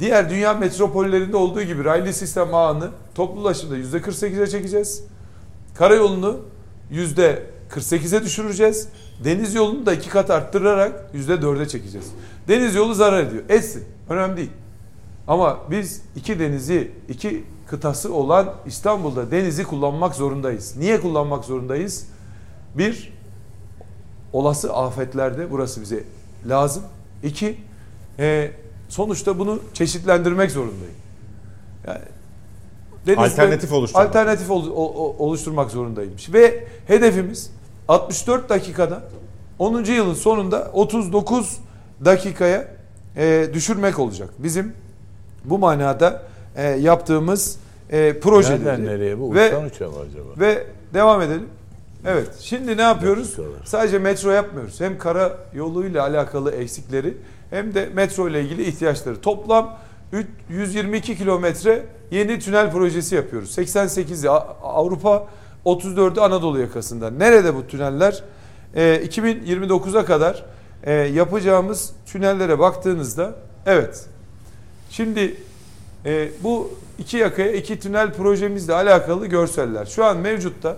diğer dünya metropollerinde olduğu gibi raylı sistem ağını toplu ulaşımda %48'e çekeceğiz. Karayolunu %48'e düşüreceğiz. Deniz yolunu da iki kat arttırarak %4'e çekeceğiz. Deniz yolu zarar ediyor. Etsin. Önemli değil. Ama biz iki denizi, iki kıtası olan İstanbul'da denizi kullanmak zorundayız. Niye kullanmak zorundayız? Bir, olası afetlerde burası bize lazım. İki, e, sonuçta bunu çeşitlendirmek zorundayım. Yani denizde Alternatif oluşturmak. Alternatif ol- o- oluşturmak zorundayım. Ve hedefimiz 64 dakikada 10. yılın sonunda 39 dakikaya e, düşürmek olacak. Bizim bu manada e, yaptığımız e, projeleri. Nereden nereye bu? Ve, Uçtan acaba? ve devam edelim. Evet. Şimdi ne yapıyoruz? Sadece metro yapmıyoruz. Hem kara yoluyla alakalı eksikleri hem de metro ile ilgili ihtiyaçları. Toplam 122 kilometre yeni tünel projesi yapıyoruz. 88'i A- Avrupa, 34'ü Anadolu yakasında. Nerede bu tüneller? Ee, 2029'a kadar e, yapacağımız tünellere baktığınızda evet. Şimdi e, bu iki yakaya iki tünel projemizle alakalı görseller. Şu an mevcutta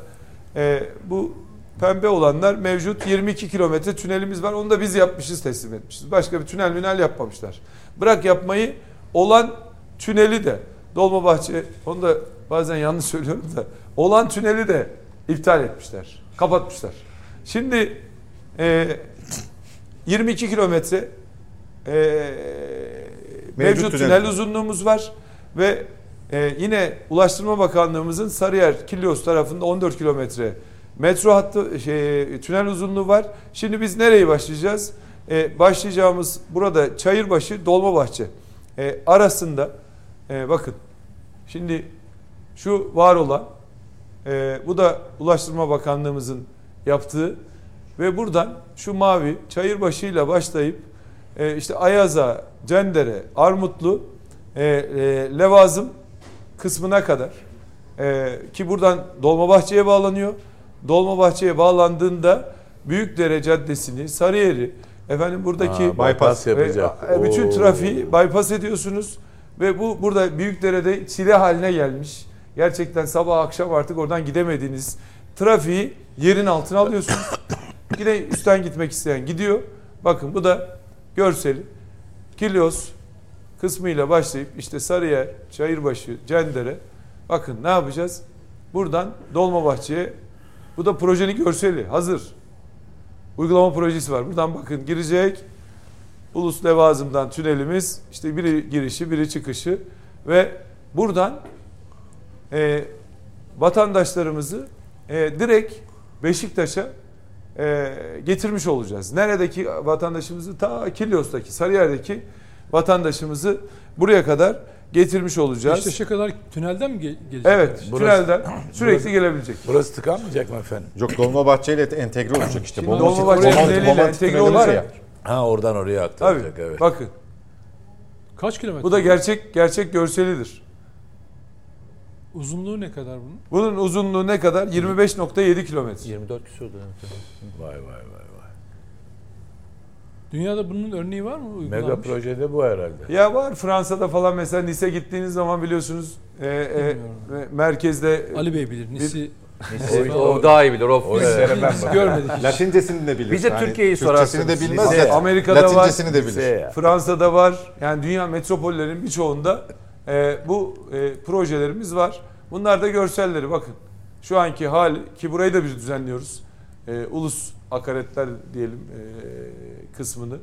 e, bu pembe olanlar mevcut 22 kilometre tünelimiz var. Onu da biz yapmışız teslim etmişiz. Başka bir tünel münel yapmamışlar. Bırak yapmayı olan tüneli de Dolmabahçe onu da bazen yanlış söylüyorum da olan tüneli de iptal etmişler. Kapatmışlar. Şimdi e, 22 kilometre e, mevcut, tünel. tünel uzunluğumuz var ve e, yine Ulaştırma Bakanlığımızın Sarıyer Kilyos tarafında 14 kilometre metro hattı şey, tünel uzunluğu var. Şimdi biz nereye başlayacağız? E, başlayacağımız burada Çayırbaşı Dolmabahçe e, arasında e, bakın şimdi şu var olan e, bu da Ulaştırma Bakanlığımızın yaptığı ve buradan şu mavi Çayırbaşı ile başlayıp e, işte Ayaza, Cendere, Armutlu, e, e, Levazım kısmına kadar e, ki buradan Dolmabahçe'ye bağlanıyor. Dolmabahçe'ye bağlandığında Büyükdere Caddesi'ni, Sarıyer'i, efendim buradaki Ha, bypass yapacak. e, bütün Oo. trafiği bypass ediyorsunuz ve bu burada Büyükdere'de çile haline gelmiş. Gerçekten sabah akşam artık oradan gidemediğiniz trafiği yerin altına alıyorsunuz. Yine üstten gitmek isteyen gidiyor. Bakın bu da görseli. Kilyos kısmıyla başlayıp işte Sarıyer, Çayırbaşı, Cendere. Bakın ne yapacağız? Buradan Dolmabahçe'ye bu da projenin görseli hazır. Uygulama projesi var. Buradan bakın girecek. Ulus Levazım'dan tünelimiz işte biri girişi biri çıkışı ve buradan e, vatandaşlarımızı e, direkt Beşiktaş'a e, getirmiş olacağız. Neredeki vatandaşımızı ta Kilyos'taki Sarıyer'deki vatandaşımızı buraya kadar getirmiş olacağız. Beşiktaş'a kadar tünelden mi ge- gelecek? evet, Burası- tünelden sürekli gelebilecek. Burası tıkanmayacak mı efendim? Yok Dolmabahçe ile entegre olacak işte. Şimdi Dolmabahçe Bomont entegre var ya. olacak. Ha oradan oraya Tabii. aktaracak evet. Bakın Kaç kilometre? bu da gerçek gerçek görselidir. Uzunluğu ne kadar bunun? Bunun uzunluğu ne kadar? 25.7 kilometre. 24 küsürdü. Vay vay vay vay. Dünyada bunun örneği var mı? uygulanmış? Mega projede bu herhalde. Ya var Fransa'da falan mesela Nice gittiğiniz zaman biliyorsunuz e, e, e, merkezde Ali Bey bilir. Nisi O, o daha iyi bilir. O O işlere ben görmedik. hiç. Latincesini de bilir. Bize Yani Türkiye'yi Türkçesini de bilmez Lise- Amerika'da var. Latincesini de bilir. Fransa'da var. Yani dünya metropollerinin birçoğunda e, bu e, projelerimiz var. Bunlar da görselleri bakın. Şu anki hal ki burayı da biz düzenliyoruz. E, ulus akaretler diyelim e, kısmını.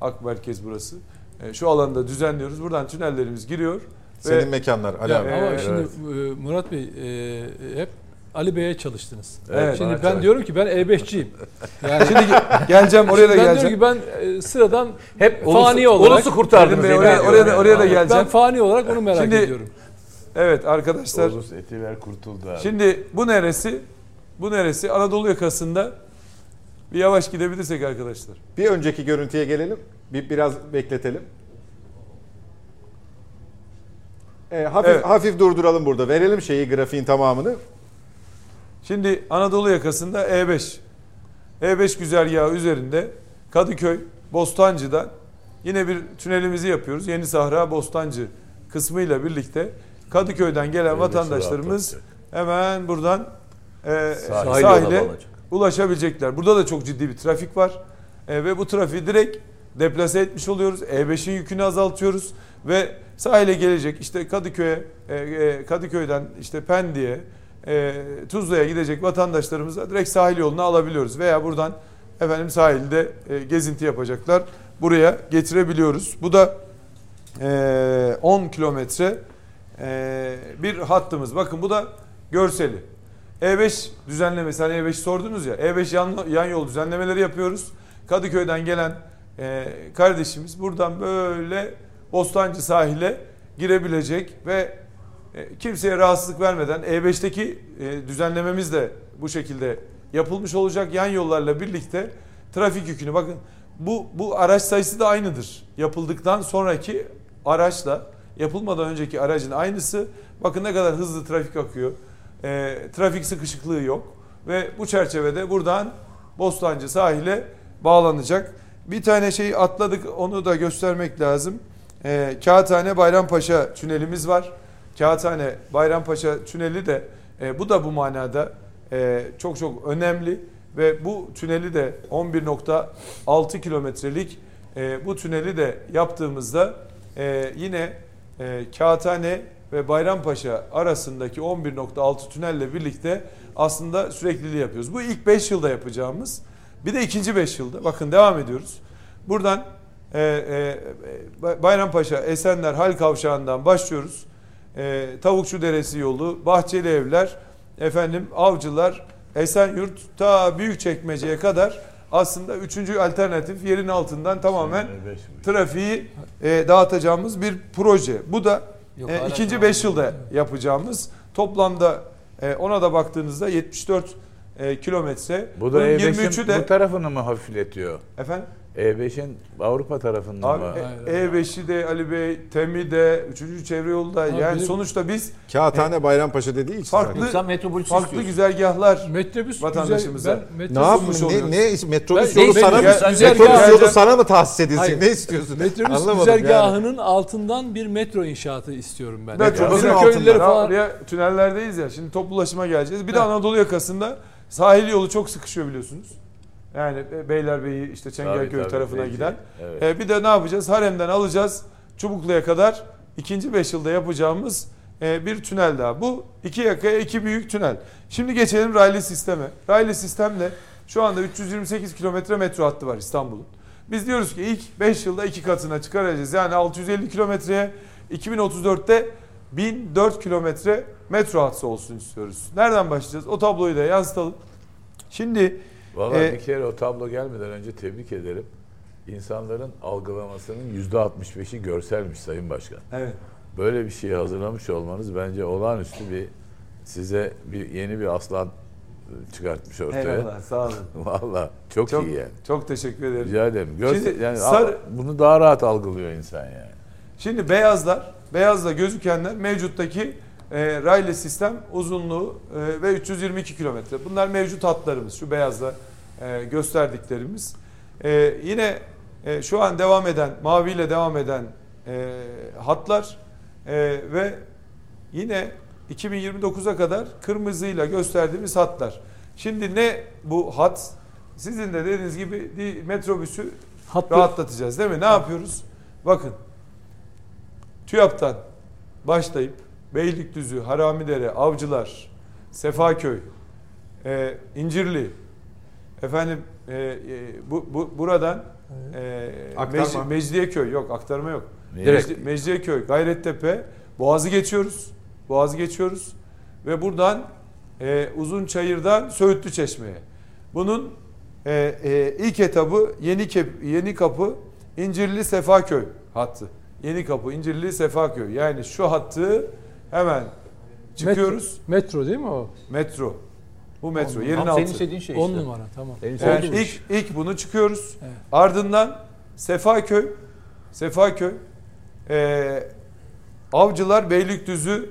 Ak merkez burası. E, şu alanda düzenliyoruz. Buradan tünellerimiz giriyor. Senin Ve- mekanlar Ali Ya abi. ama Evet. şimdi e, Murat Bey e, hep Ali Bey'e çalıştınız. Evet, şimdi ben çalış. diyorum ki ben E5'ciyim. Yani Şimdi ge- geleceğim oraya da ben diyorum geleceğim. ki ben e, sıradan Hep Fani ulusu, olarak- ulusu kurtardınız. Dedim Bey, oraya, oraya, da, oraya da ben geleceğim. fani olarak onu merak Şimdi- ediyorum. Evet arkadaşlar. Olus etiler kurtuldu abi. Şimdi bu neresi? Bu neresi? Anadolu yakasında Bir yavaş gidebilirsek arkadaşlar. Bir önceki görüntüye gelelim. Bir biraz bekletelim. E, hafif Evet. hafif durduralım burada. Verelim şeyi grafiğin tamamını. Şimdi Anadolu yakasında E5. E5 güzergahı üzerinde Kadıköy, Bostancı'dan yine bir tünelimizi yapıyoruz. Yeni Sahra Bostancı kısmıyla birlikte Kadıköy'den gelen vatandaşlarımız hemen buradan e, sahile bağlanacak. Ulaşabilecekler. Burada da çok ciddi bir trafik var. E, ve bu trafiği direkt deplase etmiş oluyoruz. E5'in yükünü azaltıyoruz ve sahile gelecek işte Kadıköy'e e, e, Kadıköy'den işte Pendik'e e, Tuzla'ya gidecek vatandaşlarımıza direkt sahil yolunu alabiliyoruz veya buradan efendim sahilde e, gezinti yapacaklar. Buraya getirebiliyoruz. Bu da e, 10 kilometre e, bir hattımız. Bakın bu da görseli. E5 düzenlemesi hani E5 sordunuz ya E5 yan, yan yol düzenlemeleri yapıyoruz. Kadıköy'den gelen e, kardeşimiz buradan böyle Bostancı sahile girebilecek ve e, kimseye rahatsızlık vermeden E5'teki e, düzenlememiz de bu şekilde yapılmış olacak. Yan yollarla birlikte trafik yükünü bakın bu bu araç sayısı da aynıdır. Yapıldıktan sonraki araçla yapılmadan önceki aracın aynısı. Bakın ne kadar hızlı trafik akıyor. E, trafik sıkışıklığı yok ve bu çerçevede buradan Bostancı sahile bağlanacak. Bir tane şey atladık onu da göstermek lazım. E, Kağıthane Bayrampaşa tünelimiz var. Kağıthane Bayrampaşa tüneli de e, bu da bu manada e, çok çok önemli ve bu tüneli de 11.6 kilometrelik e, bu tüneli de yaptığımızda e, yine e, Kağıthane ve Bayrampaşa arasındaki 11.6 tünelle birlikte aslında sürekliliği yapıyoruz. Bu ilk 5 yılda yapacağımız. Bir de ikinci 5 yılda. Bakın devam ediyoruz. Buradan e, e, Bayrampaşa, Esenler, Hal Kavşağı'ndan başlıyoruz. E, Tavukçu Deresi yolu, Bahçeli Evler, efendim Avcılar, Esenyurt ta Büyükçekmece'ye kadar aslında üçüncü alternatif yerin altından tamamen trafiği e, dağıtacağımız bir proje. Bu da Yok, e, ikinci devam 5 ediyor. yılda yapacağımız toplamda e, ona da baktığınızda 74 e, kilometre. Bu da Bunun E5'in 23'ü de bu tarafını mı hafifletiyor? efendim E5'in Avrupa tarafından Abi, mı? e, E5'i de Ali Bey, TEM'i de, 3. çevre yolu da Abi, yani benim- sonuçta biz Kağıthane Bayrampaşa dediği için. farklı metropolis farklı istiyorsun. güzergahlar Metrobüs Vatandaşımıza. güzel. Ben Ne metrobüs, yapmış yapmış? Ne, oluyoruz. ne metrobüs Ben- yolu ben- sana mı? Metrobüs yolu sana mı tahsis edilsin? Hayır. Ne istiyorsun? metrobüs Anlamadım yani. güzergahının altından bir metro inşaatı istiyorum ben. Metrobüsün Bizim köylüleri Ya falan. oraya tünellerdeyiz ya. Şimdi toplu ulaşıma geleceğiz. Bir de. Anadolu yakasında sahil yolu çok sıkışıyor biliyorsunuz. Yani Be- Beylerbeyi işte Çengelköy Tabii, tabii, tarafına peki. giden. Evet. E, bir de ne yapacağız? Harem'den alacağız. Çubuklu'ya kadar ikinci 5 yılda yapacağımız e, bir tünel daha. Bu iki yakaya iki büyük tünel. Şimdi geçelim raylı sisteme. Raylı sistemle şu anda 328 kilometre metro hattı var İstanbul'un. Biz diyoruz ki ilk 5 yılda iki katına çıkaracağız. Yani 650 kilometreye 2034'te 1004 kilometre metro hattı olsun istiyoruz. Nereden başlayacağız? O tabloyu da yansıtalım. Şimdi Vallahi E, bir kere o tablo gelmeden önce tebrik ederim. İnsanların algılamasının yüzde 65'i görselmiş Sayın Başkan. evet. Böyle bir şeyi hazırlamış olmanız bence olağanüstü bir size bir yeni bir aslan çıkartmış ortaya. Eyvallah sağ olun. Vallahi çok, Çok, iyi yani. çok teşekkür ederim. Rica ederim. Görse, Şimdi yani sarı- bunu daha rahat algılıyor insan yani. Şimdi beyazlar, beyazla gözükenler mevcuttaki e, raylı sistem uzunluğu e, ve 322 kilometre. Bunlar mevcut hatlarımız. Şu beyazla e, gösterdiklerimiz. E, yine e, şu an devam eden, maviyle devam eden e, hatlar e, ve yine 2029'a kadar kırmızıyla gösterdiğimiz hatlar. Şimdi ne bu hat? Sizin de dediğiniz gibi metrobüsü Hattı, rahatlatacağız değil mi? Ne yapıyoruz? Bakın TÜYAP'tan başlayıp Beylikdüzü, Haramidere, Avcılar, Sefaköy, e, İncirli, efendim e, e, bu, bu buradan e, Aktarma. Mec- Mecidiyeköy yok aktarma yok. Direkt. Mecdi- Mecidiyeköy, Gayrettepe, Boğaz'ı geçiyoruz. Boğaz'ı geçiyoruz ve buradan e, Uzunçayır'dan Söğütlü Çeşme'ye. Bunun e, e, ilk etabı Yeni Kep, Yeni Kapı İncirli Sefaköy hattı. Yeni Kapı İncirli Sefaköy. Yani şu hattı hemen çıkıyoruz. Metro, metro değil mi o? Metro. Bu metro. On Yerin altı. senin istediğin şey 10 işte. numara tamam. Senin Yani istediğin ilk, ilk bunu çıkıyoruz. Evet. Ardından Sefaköy, Sefaköy, e, Avcılar, Beylikdüzü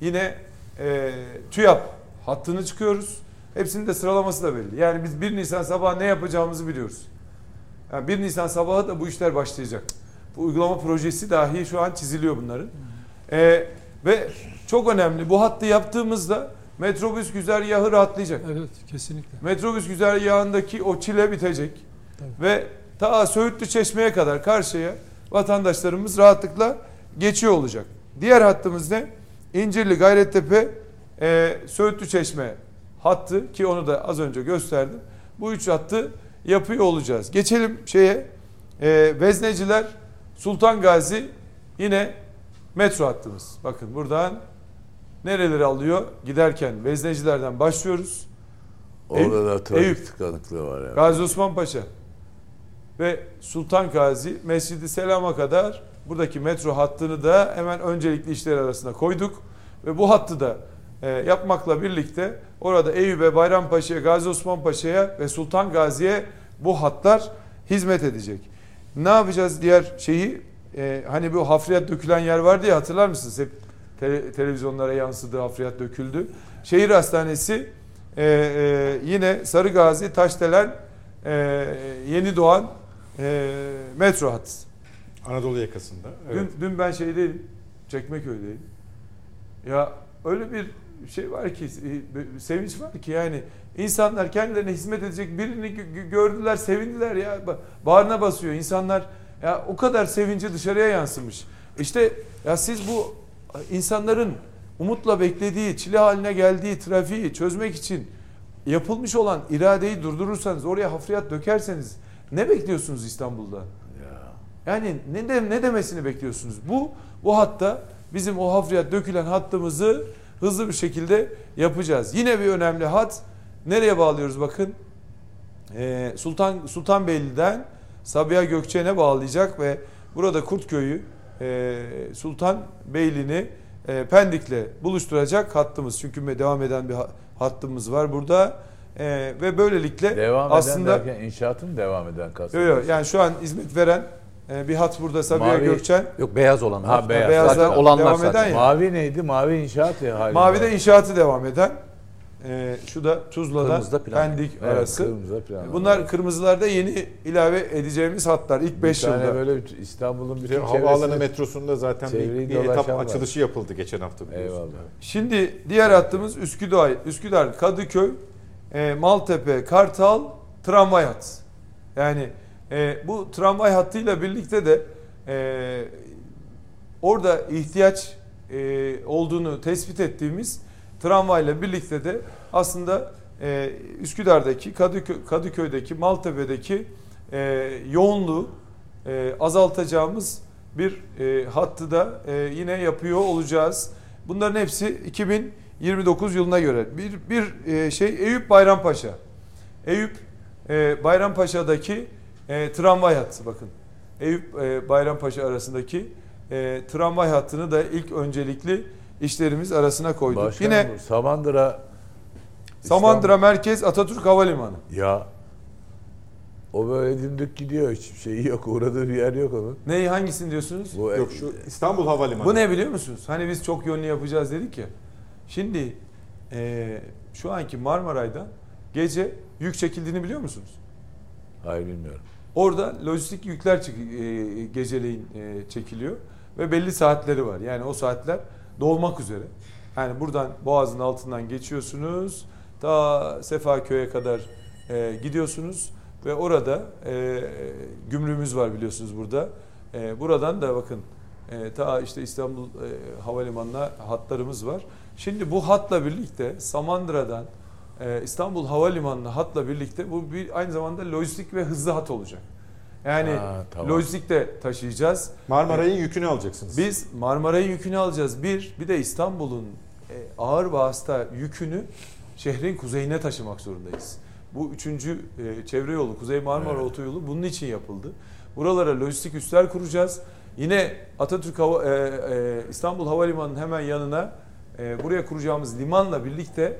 yine e, TÜYAP hattını çıkıyoruz. Hepsinin de sıralaması da belli. Yani biz 1 Nisan sabahı ne yapacağımızı biliyoruz. Yani 1 Nisan sabahı da bu işler başlayacak. Bu uygulama projesi dahi şu an çiziliyor bunların. E, ve çok önemli bu hattı yaptığımızda metrobüs güzergahı rahatlayacak. Evet kesinlikle. Metrobüs güzergahındaki o çile bitecek. Tabii. Ve ta Söğütlü Çeşme'ye kadar karşıya vatandaşlarımız rahatlıkla geçiyor olacak. Diğer hattımız ne? İncirli, Gayrettepe, e, Söğütlü Çeşme hattı ki onu da az önce gösterdim. Bu üç hattı yapıyor olacağız. Geçelim şeye e, Vezneciler, Sultan Gazi yine metro hattımız. Bakın buradan nereleri alıyor? Giderken Veznecilerden başlıyoruz. Orada da trafik Eyüp. tıkanıklığı var ya. Gazi Osman Paşa ve Sultan Gazi Mescidi Selam'a kadar buradaki metro hattını da hemen öncelikli işler arasına koyduk ve bu hattı da e, yapmakla birlikte orada Eyüp'e, Bayrampaşa'ya, Gazi Osman Paşa'ya ve Sultan Gazi'ye bu hatlar hizmet edecek. Ne yapacağız diğer şeyi? E, hani bu hafriyat dökülen yer vardı ya hatırlar mısınız? Hep tele- televizyonlara yansıdı, hafriyat döküldü. Şehir Hastanesi e, e, yine Sarı Gazi, Taşdelen, e, Yeni Doğan e, metro hattı. Anadolu yakasında. Evet. Dün, dün ben şeydeydim, Çekmeköy'deydim. Ya öyle bir şey var ki, e, sevinç var ki yani insanlar kendilerine hizmet edecek birini gö- gördüler, sevindiler ya. Ba- Bağrına basıyor insanlar. Ya o kadar sevinci dışarıya yansımış. İşte ya siz bu insanların umutla beklediği, çile haline geldiği trafiği çözmek için yapılmış olan iradeyi durdurursanız, oraya hafriyat dökerseniz ne bekliyorsunuz İstanbul'da? Yani ne de, ne demesini bekliyorsunuz? Bu bu hatta bizim o hafriyat dökülen hattımızı hızlı bir şekilde yapacağız. Yine bir önemli hat. Nereye bağlıyoruz bakın? Ee, Sultan Sultanbeyli'den Sabiha Gökçen'e bağlayacak ve burada Kurtköy'ü e, Sultanbeyli'ni e, Pendik'le buluşturacak hattımız. Çünkü devam eden bir ha- hattımız var burada. E, ve böylelikle Devam aslında eden derken inşaatın devam eden Yok kastediyorsun. yok yani şu an hizmet veren e, bir hat burada Sabiha Mavi- Gökçen. Yok beyaz olanlar. Ha, beyaz. Beyazlar Zaten olanlar devam zaten. eden ya. Mavi neydi? Mavi inşaat ya halinde. Mavi'de inşaatı devam eden. E, şu da plan. Pendik Evet, arası. kırmızı plan. Bunlar kırmızılarda yeni ilave edeceğimiz hatlar ilk 5 bir tane yılda. böyle İstanbul'un bütün Havaalanı çevresini- metrosunda zaten bir, bir etap var. açılışı yapıldı geçen hafta biliyorsun. Eyvallah. Şimdi diğer hattımız Üsküdar, Üsküdar, Kadıköy, e, Maltepe, Kartal, tramvay hattı. Yani e, bu tramvay hattıyla birlikte de e, orada ihtiyaç e, olduğunu tespit ettiğimiz tramvayla birlikte de aslında e, Üsküdar'daki, Kadıköy, Kadıköy'deki, Maltepe'deki e, yoğunluğu e, azaltacağımız bir e, hattı da e, yine yapıyor olacağız. Bunların hepsi 2029 yılına göre. Bir, bir e, şey Eyüp Bayrampaşa. Eyüp e, Bayrampaşa'daki e, tramvay hattı bakın. Eyüp e, Bayrampaşa arasındaki e, tramvay hattını da ilk öncelikli işlerimiz arasına koyduk. Başkanım, Yine Samandıra Samandıra Merkez Atatürk Havalimanı. ya o böyle dimdik gidiyor hiçbir şeyi yok uğradığı bir yer yok onun. Neyi hangisini diyorsunuz? Bu Yok şu İstanbul Havalimanı. Bu ne biliyor musunuz? Hani biz çok yönlü yapacağız dedik ya. Şimdi e, şu anki Marmaray'da gece yük çekildiğini biliyor musunuz? Hayır bilmiyorum. Orada lojistik yükler çık- e, geceleyin e, çekiliyor ve belli saatleri var. Yani o saatler dolmak üzere. Yani buradan Boğaz'ın altından geçiyorsunuz. Ta Sefaköy'e kadar e, gidiyorsunuz ve orada e, gümrüğümüz var biliyorsunuz burada. E, buradan da bakın e, ta işte İstanbul e, Havalimanı'na hatlarımız var. Şimdi bu hatla birlikte Samandıra'dan e, İstanbul Havalimanı'na hatla birlikte bu bir aynı zamanda lojistik ve hızlı hat olacak. Yani Ha, tamam. lojistik de taşıyacağız. Marmaray'ın yükünü alacaksınız. Biz Marmaray'ın yükünü alacağız. Bir, bir de İstanbul'un e, ağır vasıta yükünü şehrin kuzeyine taşımak zorundayız. Bu üçüncü e, çevre yolu, Kuzey Marmara Evet. Otoyolu bunun için yapıldı. Buralara lojistik üsler kuracağız. Yine Atatürk Hava, e, e, İstanbul Havalimanı'nın hemen yanına e, buraya kuracağımız limanla birlikte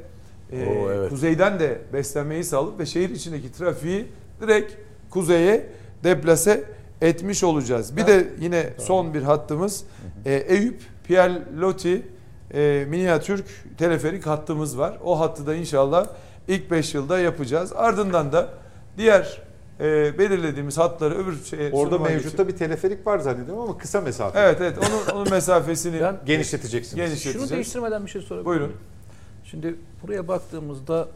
e, Oo, evet. kuzeyden de beslenmeyi sağlayıp ve şehir içindeki trafiği direkt kuzeye deplase etmiş olacağız. Bir de yine son bir hattımız e, Eyüp Pierre Loti e, minyatürk teleferik hattımız var. O hattı da inşallah ilk 5 yılda yapacağız. Ardından da diğer e, belirlediğimiz hatları öbür şeye Orada mevcutta bir teleferik var zannediyorum ama kısa mesafe. Evet evet onun, onun mesafesini Ben Genişleteceksiniz. genişleteceğiz. şunu değiştirmeden bir şey sorabilir Buyurun. Şimdi buraya baktığımızda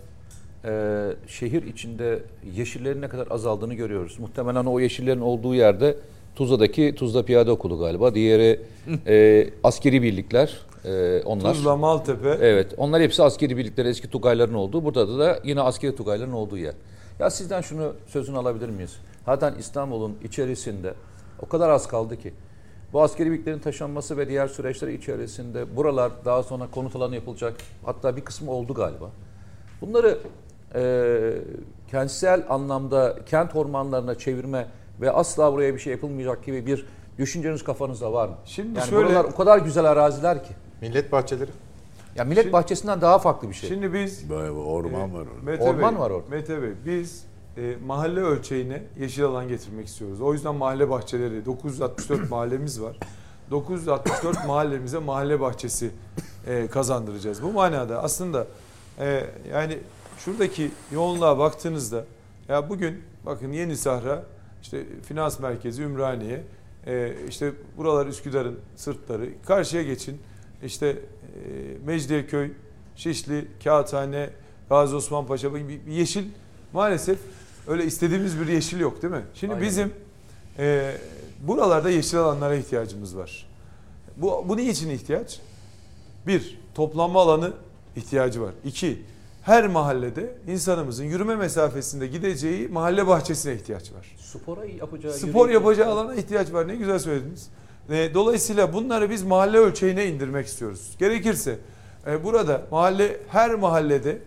e, şehir içinde yeşillerin ne kadar azaldığını görüyoruz. Muhtemelen o yeşillerin olduğu yerde Tuzla'daki Tuzla Piyade Okulu galiba. Diğeri e, askeri birlikler. E, onlar. Tuzla, Maltepe. Evet. Onlar hepsi askeri birlikler, eski Tugayların olduğu. Burada da yine askeri Tugayların olduğu yer. Ya sizden şunu sözünü alabilir miyiz? Zaten İstanbul'un içerisinde o kadar az kaldı ki. Bu askeri birliklerin taşınması ve diğer süreçler içerisinde buralar daha sonra konut alanı yapılacak. Hatta bir kısmı oldu galiba. Bunları e, kentsel anlamda kent ormanlarına çevirme ve asla buraya bir şey yapılmayacak gibi bir düşünceniz kafanızda var mı? Şimdi yani şöyle- buralar o kadar güzel araziler ki. Millet bahçeleri. Ya millet Şimdi- bahçesinden daha farklı bir şey. Şimdi biz vay, orman e, var orada. Mete Orman Bey, var orada. Mete Bey biz e, mahalle ölçeğine yeşil alan getirmek istiyoruz. O yüzden mahalle bahçeleri 964 mahallemiz var. 964 mahallemize mahalle bahçesi e, kazandıracağız. Bu manada aslında e, yani şuradaki yoğunluğa baktığınızda ya bugün bakın Yeni Sahra işte finans merkezi Ümraniye e, işte buralar Üsküdar'ın sırtları karşıya geçin işte e, Mecidiyeköy Şişli Kağıthane Gazi Osman Paşa bir yeşil maalesef öyle istediğimiz bir yeşil yok değil mi? Şimdi Aynen. bizim e, buralarda yeşil alanlara ihtiyacımız var. Bu, bu niçin ihtiyaç? Bir, toplanma alanı ihtiyacı var. İki, her mahallede insanımızın yürüme mesafesinde gideceği mahalle bahçesine ihtiyaç var. Spora yapacağı Spor yapacağı alana ihtiyaç var. Ne güzel söylediniz. E, Dolayısıyla bunları biz mahalle ölçeğine indirmek istiyoruz. Gerekirse e, burada mahalle her mahallede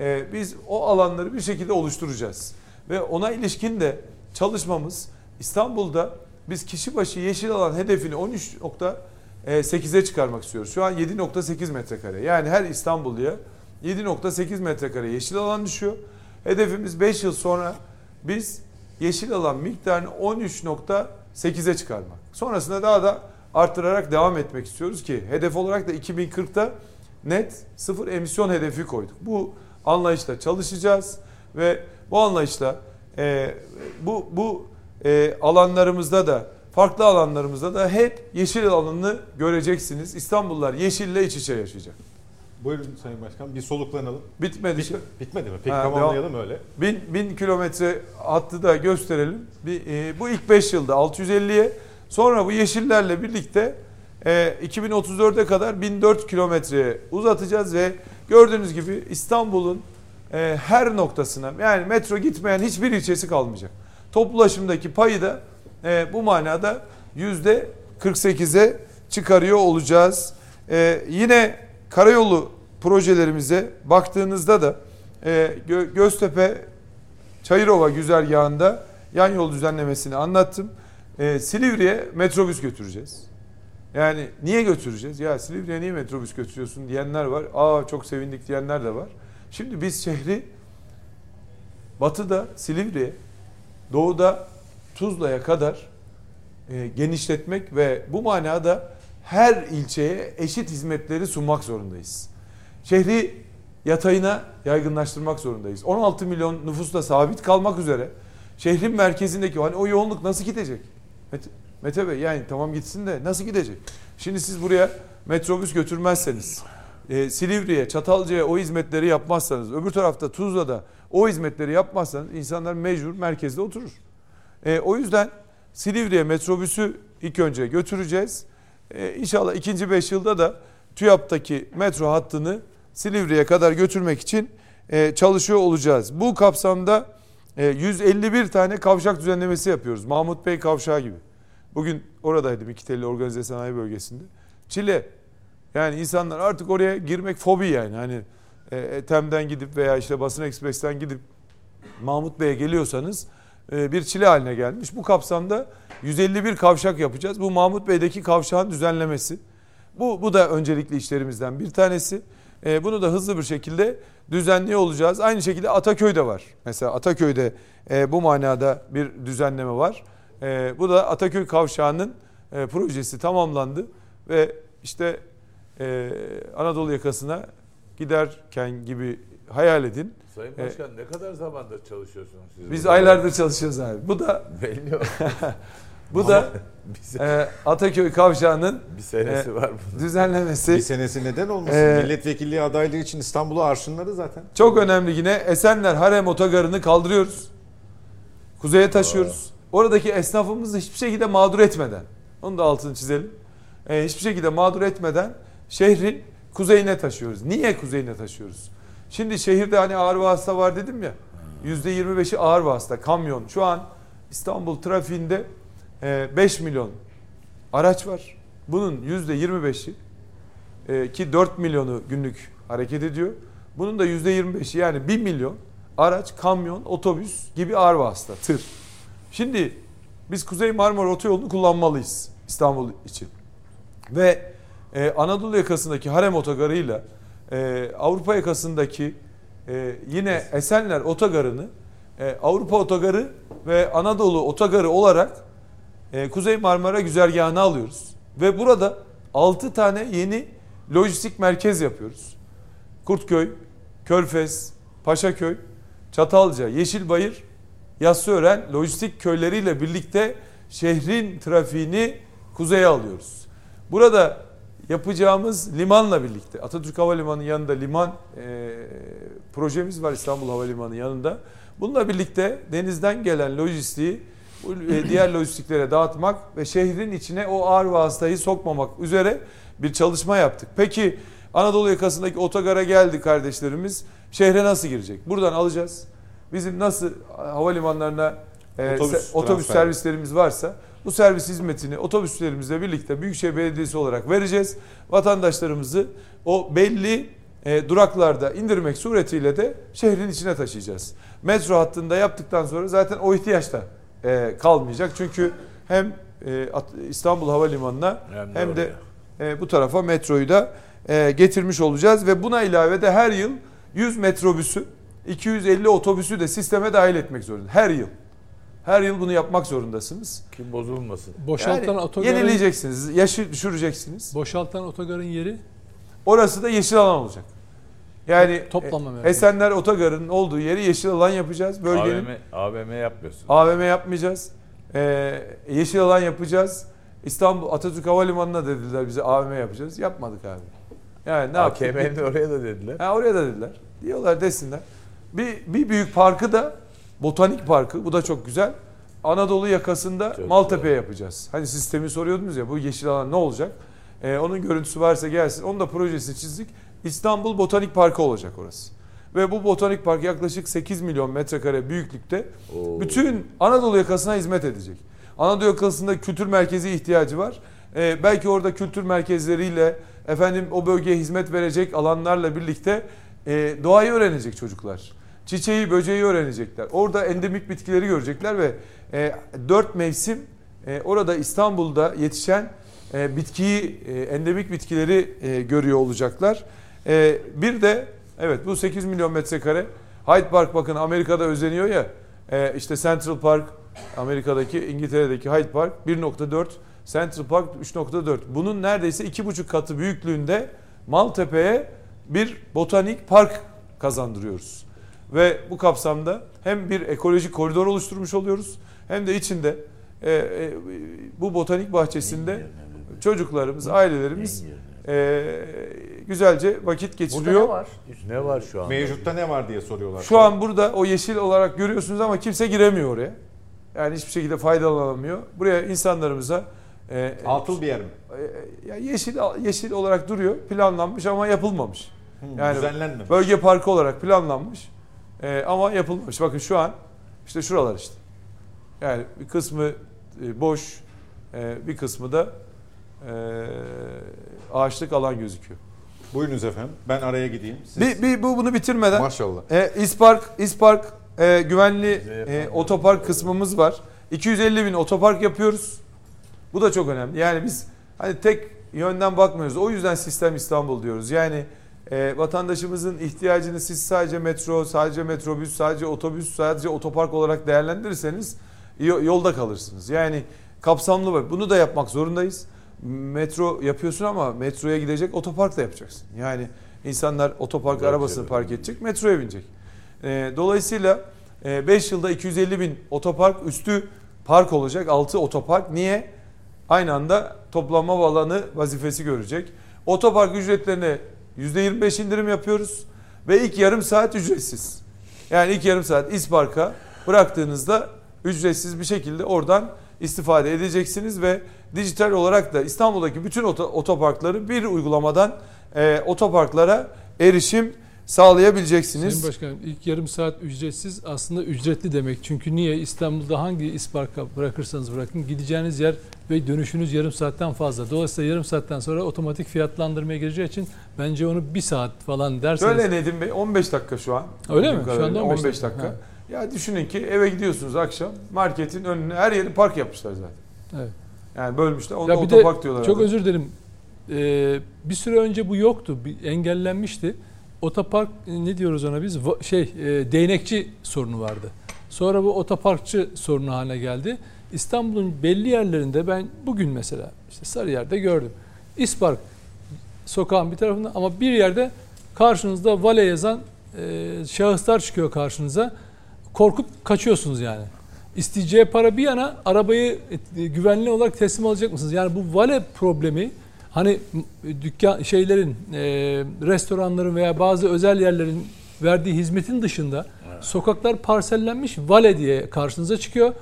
e, biz o alanları bir şekilde oluşturacağız. Ve ona ilişkin de çalışmamız İstanbul'da biz kişi başı yeşil alan hedefini 13.8'e çıkarmak istiyoruz. Şu an 7.8 metrekare. Yani her İstanbulluya 7.8 metrekare yeşil alan düşüyor. Hedefimiz 5 yıl sonra biz yeşil alan miktarını 13.8'e çıkarmak. Sonrasında daha da arttırarak devam etmek istiyoruz ki hedef olarak da 2040'ta net sıfır emisyon hedefi koyduk. Bu anlayışla çalışacağız ve bu anlayışla e, bu bu e, alanlarımızda da farklı alanlarımızda da hep yeşil alanını göreceksiniz. İstanbullular yeşille iç içe yaşayacak. Buyurun Sayın Başkan bir soluklanalım. Bitmedi. Bit- bitmedi mi? Peki Ha, tamamlayalım öyle. Bin, bin kilometre hattı da gösterelim. Bir, e, bu ilk 5 yılda 650'ye sonra bu yeşillerle birlikte e, 2034'e kadar 1004 kilometreye uzatacağız ve gördüğünüz gibi İstanbul'un e, her noktasına yani metro gitmeyen hiçbir ilçesi kalmayacak. Toplu ulaşımdaki payı da e, bu manada yüzde 48'e çıkarıyor olacağız. E, yine karayolu projelerimize baktığınızda da e, Gö- Göztepe Çayırova güzergahında yan yol düzenlemesini anlattım. E, Silivri'ye metrobüs götüreceğiz. Yani niye götüreceğiz? Ya Silivri'ye niye metrobüs götürüyorsun diyenler var. Aa çok sevindik diyenler de var. Şimdi biz şehri batıda Silivri'ye, doğuda Tuzla'ya kadar e, genişletmek ve bu manada her ilçeye eşit hizmetleri sunmak zorundayız. Şehri yatayına yaygınlaştırmak zorundayız. 16 milyon nüfusla sabit kalmak üzere şehrin merkezindeki hani o yoğunluk nasıl gidecek? Mete, Mete Bey yani tamam gitsin de nasıl gidecek? Şimdi siz buraya metrobüs götürmezseniz, e, Silivri'ye, Çatalca'ya o hizmetleri yapmazsanız, öbür tarafta Tuzla'da o hizmetleri yapmazsanız insanlar mecbur merkezde oturur. E, o yüzden Silivri'ye metrobüsü ilk önce götüreceğiz. E, inşallah ikinci beş yılda da TÜYAP'taki metro hattını Silivri'ye kadar götürmek için e, çalışıyor olacağız. Bu kapsamda e, 151 tane kavşak düzenlemesi yapıyoruz. Mahmut Bey kavşağı gibi. Bugün oradaydım İki Telli Organize Sanayi Bölgesi'nde. Çile. Yani insanlar artık oraya girmek fobi yani. Hani e, TEM'den gidip veya işte Basın Ekspres'ten gidip Mahmut Bey'e geliyorsanız e, bir çile haline gelmiş. Bu kapsamda 151 kavşak yapacağız. Bu Mahmut Bey'deki kavşağın düzenlemesi. Bu, bu da öncelikli işlerimizden bir tanesi. E, bunu da hızlı bir şekilde düzenliyor olacağız. Aynı şekilde Ataköy'de var. Mesela Ataköy'de e, bu manada bir düzenleme var. E, bu da Ataköy Kavşağı'nın e, projesi tamamlandı ve işte e, Anadolu yakasına giderken gibi hayal edin. Sayın E, Başkan ne kadar zamandır çalışıyorsunuz siz? Biz burada? aylardır çalışıyoruz abi. Bu da Belli bu da bir, se- e, Ataköy Kavşağı'nın bir senesi e, var bunun. düzenlemesi. Bir senesi neden olmasın? Ee, Milletvekilliği adaylığı için İstanbul'u arşınladı zaten. Çok önemli yine Esenler Harem Otogarı'nı kaldırıyoruz. Kuzeye taşıyoruz. Oradaki esnafımızı hiçbir şekilde mağdur etmeden, onu da altını çizelim. Ee, hiçbir şekilde mağdur etmeden şehrin kuzeyine taşıyoruz. Niye kuzeyine taşıyoruz? Şimdi şehirde hani ağır vasıta var dedim ya. Yüzde 25'i ağır vasıta, kamyon. Şu an İstanbul trafiğinde e, 5 milyon araç var. Bunun yüzde 25'i e, ki 4 milyonu günlük hareket ediyor. Bunun da yüzde 25'i yani 1 milyon araç, kamyon, otobüs gibi ağır vasıta, tır. Şimdi biz Kuzey Marmara Otoyolu'nu kullanmalıyız İstanbul için. Ve e, Anadolu yakasındaki Harem Otogarı'yla e, Avrupa yakasındaki e, yine Esenler Otogarı'nı e, Avrupa Otogarı ve Anadolu Otogarı olarak e, Kuzey Marmara güzergahına alıyoruz. Ve burada 6 tane yeni lojistik merkez yapıyoruz. Kurtköy, Körfez, Paşaköy, Çatalca, Yeşilbayır, Yassıören lojistik köyleriyle birlikte şehrin trafiğini kuzeye alıyoruz. Burada yapacağımız limanla birlikte Atatürk Havalimanı yanında liman e, projemiz var İstanbul Havalimanı yanında. Bununla birlikte denizden gelen lojistiği e, diğer lojistiklere dağıtmak ve şehrin içine o ağır vasıtayı sokmamak üzere bir çalışma yaptık. Peki Anadolu yakasındaki otogara geldi kardeşlerimiz. Şehre nasıl girecek? Buradan alacağız. Bizim nasıl havalimanlarına e, Otobüs se- otobüs servislerimiz varsa bu servis hizmetini otobüslerimizle birlikte Büyükşehir Belediyesi olarak vereceğiz. Vatandaşlarımızı o belli e, duraklarda indirmek suretiyle de şehrin içine taşıyacağız. Metro hattında yaptıktan sonra zaten o ihtiyaç da e, kalmayacak. Çünkü hem e, İstanbul Havalimanı'na Hem de hem de e, bu tarafa metroyu da e, getirmiş olacağız ve buna ilave de her yıl 100 metrobüsü, 250 otobüsü de sisteme dahil etmek zorunda. Her yıl. Her yıl bunu yapmak zorundasınız. Kim bozulmasın. Boşaltan Yani otogarın yenileyeceksiniz, yaşı düşüreceksiniz. boşaltan otogarın yeri Orası da yeşil alan olacak. Yani toplama e. Esenler Otogarı'nın olduğu yeri yeşil alan yapacağız. Bölgenin AVM, AVM yapmıyorsun. AVM yapmayacağız. Ee, yeşil alan yapacağız. İstanbul Atatürk Havalimanı'na dediler bize AVM yapacağız. Yapmadık abi. Yani ne? AKM'nin de oraya da dediler. Ha, oraya da dediler. Diyorlar desinler. Bir, bir büyük parkı da Botanik Parkı. Bu da çok güzel. Anadolu yakasında Çok Maltepe yapacağız. Hani sistemi soruyordunuz ya bu yeşil alan ne olacak? Ee, onun görüntüsü varsa gelsin. Onun da projesini çizdik. İstanbul Botanik Parkı olacak orası. Ve bu botanik park yaklaşık 8 milyon metrekare büyüklükte Oo. bütün Anadolu yakasına hizmet edecek. Anadolu yakasında kültür merkezi ihtiyacı var. Ee, belki orada kültür merkezleriyle efendim o bölgeye hizmet verecek alanlarla birlikte e, doğayı öğrenecek çocuklar. Çiçeği, böceği öğrenecekler. Orada endemik bitkileri görecekler ve e, dört mevsim e, orada İstanbul'da yetişen e, bitkiyi, e, endemik bitkileri e, görüyor olacaklar. E, bir de evet bu 8 milyon metrekare Hyde Park bakın Amerika'da özeniyor ya e, işte Central Park Amerika'daki İngiltere'deki Hyde Park 1.4 Central Park 3.4 bunun neredeyse 2.5 katı büyüklüğünde Maltepe'ye bir botanik park kazandırıyoruz. Ve bu kapsamda hem bir ekolojik koridor oluşturmuş oluyoruz hem de içinde e, e, bu botanik bahçesinde çocuklarımız, ailelerimiz e, güzelce vakit geçiriyor. Ne var şu an? Mevcutta ne var diye soruyorlar. Şu an burada o yeşil olarak görüyorsunuz ama kimse giremiyor oraya. Yani hiçbir şekilde faydalanamıyor. Buraya insanlarımıza e, Altıl bir yer mi? e, ya yeşil yeşil olarak duruyor. Planlanmış ama yapılmamış. Yani Düzenlenmemiş. bölge parkı olarak planlanmış. E, ama yapılmamış. Bakın şu an işte şuralar işte. Yani bir kısmı e, boş, e, bir kısmı da e, ağaçlık alan gözüküyor. Buyurunuz efendim. Ben araya gideyim. Siz... Bir, bir bu bunu bitirmeden Maşallah. e, İspark, İspark e, güvenli e, otopark kısmımız var. 250 bin otopark yapıyoruz. Bu da çok önemli. Yani biz hani tek yönden bakmıyoruz. O yüzden sistem İstanbul diyoruz. Yani e, vatandaşımızın ihtiyacını siz sadece metro, sadece metrobüs, sadece otobüs, sadece otopark olarak değerlendirirseniz yo- yolda kalırsınız. Yani kapsamlı bak. Bunu da yapmak zorundayız. Metro yapıyorsun ama metroya gidecek otopark da yapacaksın. Yani insanlar otopark Bence arabasını park edecek, metroya binecek. E, dolayısıyla 5 yılda 250 bin otopark üstü park olacak. 6 otopark. Niye? Aynı anda toplanma alanı vazifesi görecek. Otopark ücretlerine %25 indirim yapıyoruz. Ve ilk yarım saat ücretsiz. Yani ilk yarım saat İspark'a bıraktığınızda ücretsiz bir şekilde oradan istifade edeceksiniz ve dijital olarak da İstanbul'daki bütün oto- otoparkları bir uygulamadan e, otoparklara erişim sağlayabileceksiniz. Sayın Başkanım ilk yarım saat ücretsiz aslında ücretli demek. Çünkü niye İstanbul'da hangi isparka bırakırsanız bırakın gideceğiniz yer ve dönüşünüz yarım saatten fazla. Dolayısıyla yarım saatten sonra otomatik fiyatlandırmaya gireceği için bence onu bir saat falan derseniz. Şöyle Nedim Bey 15 dakika şu an. Öyle mi? Şu anda 15 15 dakika. dakika. Ya düşünün ki eve gidiyorsunuz akşam marketin önüne her yeri park yapmışlar zaten. Evet. Yani bölmüşler. Onu Ya bir de otopark diyorlar. çok arada. özür dilerim. Ee, bir süre önce bu yoktu. Bir, engellenmişti. Otopark e, ne diyoruz ona biz? Şey e, değnekçi sorunu vardı. Sonra bu otoparkçı sorunu haline geldi. İstanbul'un belli yerlerinde ben bugün mesela işte Sarıyer'de gördüm. İspark sokağın bir tarafında ama bir yerde karşınızda vale yazan e, şahıslar çıkıyor karşınıza. Korkup kaçıyorsunuz yani. İsteyeceği para bir yana arabayı e, güvenli olarak teslim alacak mısınız? Yani bu vale problemi hani dükkan şeylerin e, restoranların veya bazı özel yerlerin verdiği hizmetin dışında sokaklar parsellenmiş vale diye karşınıza çıkıyor.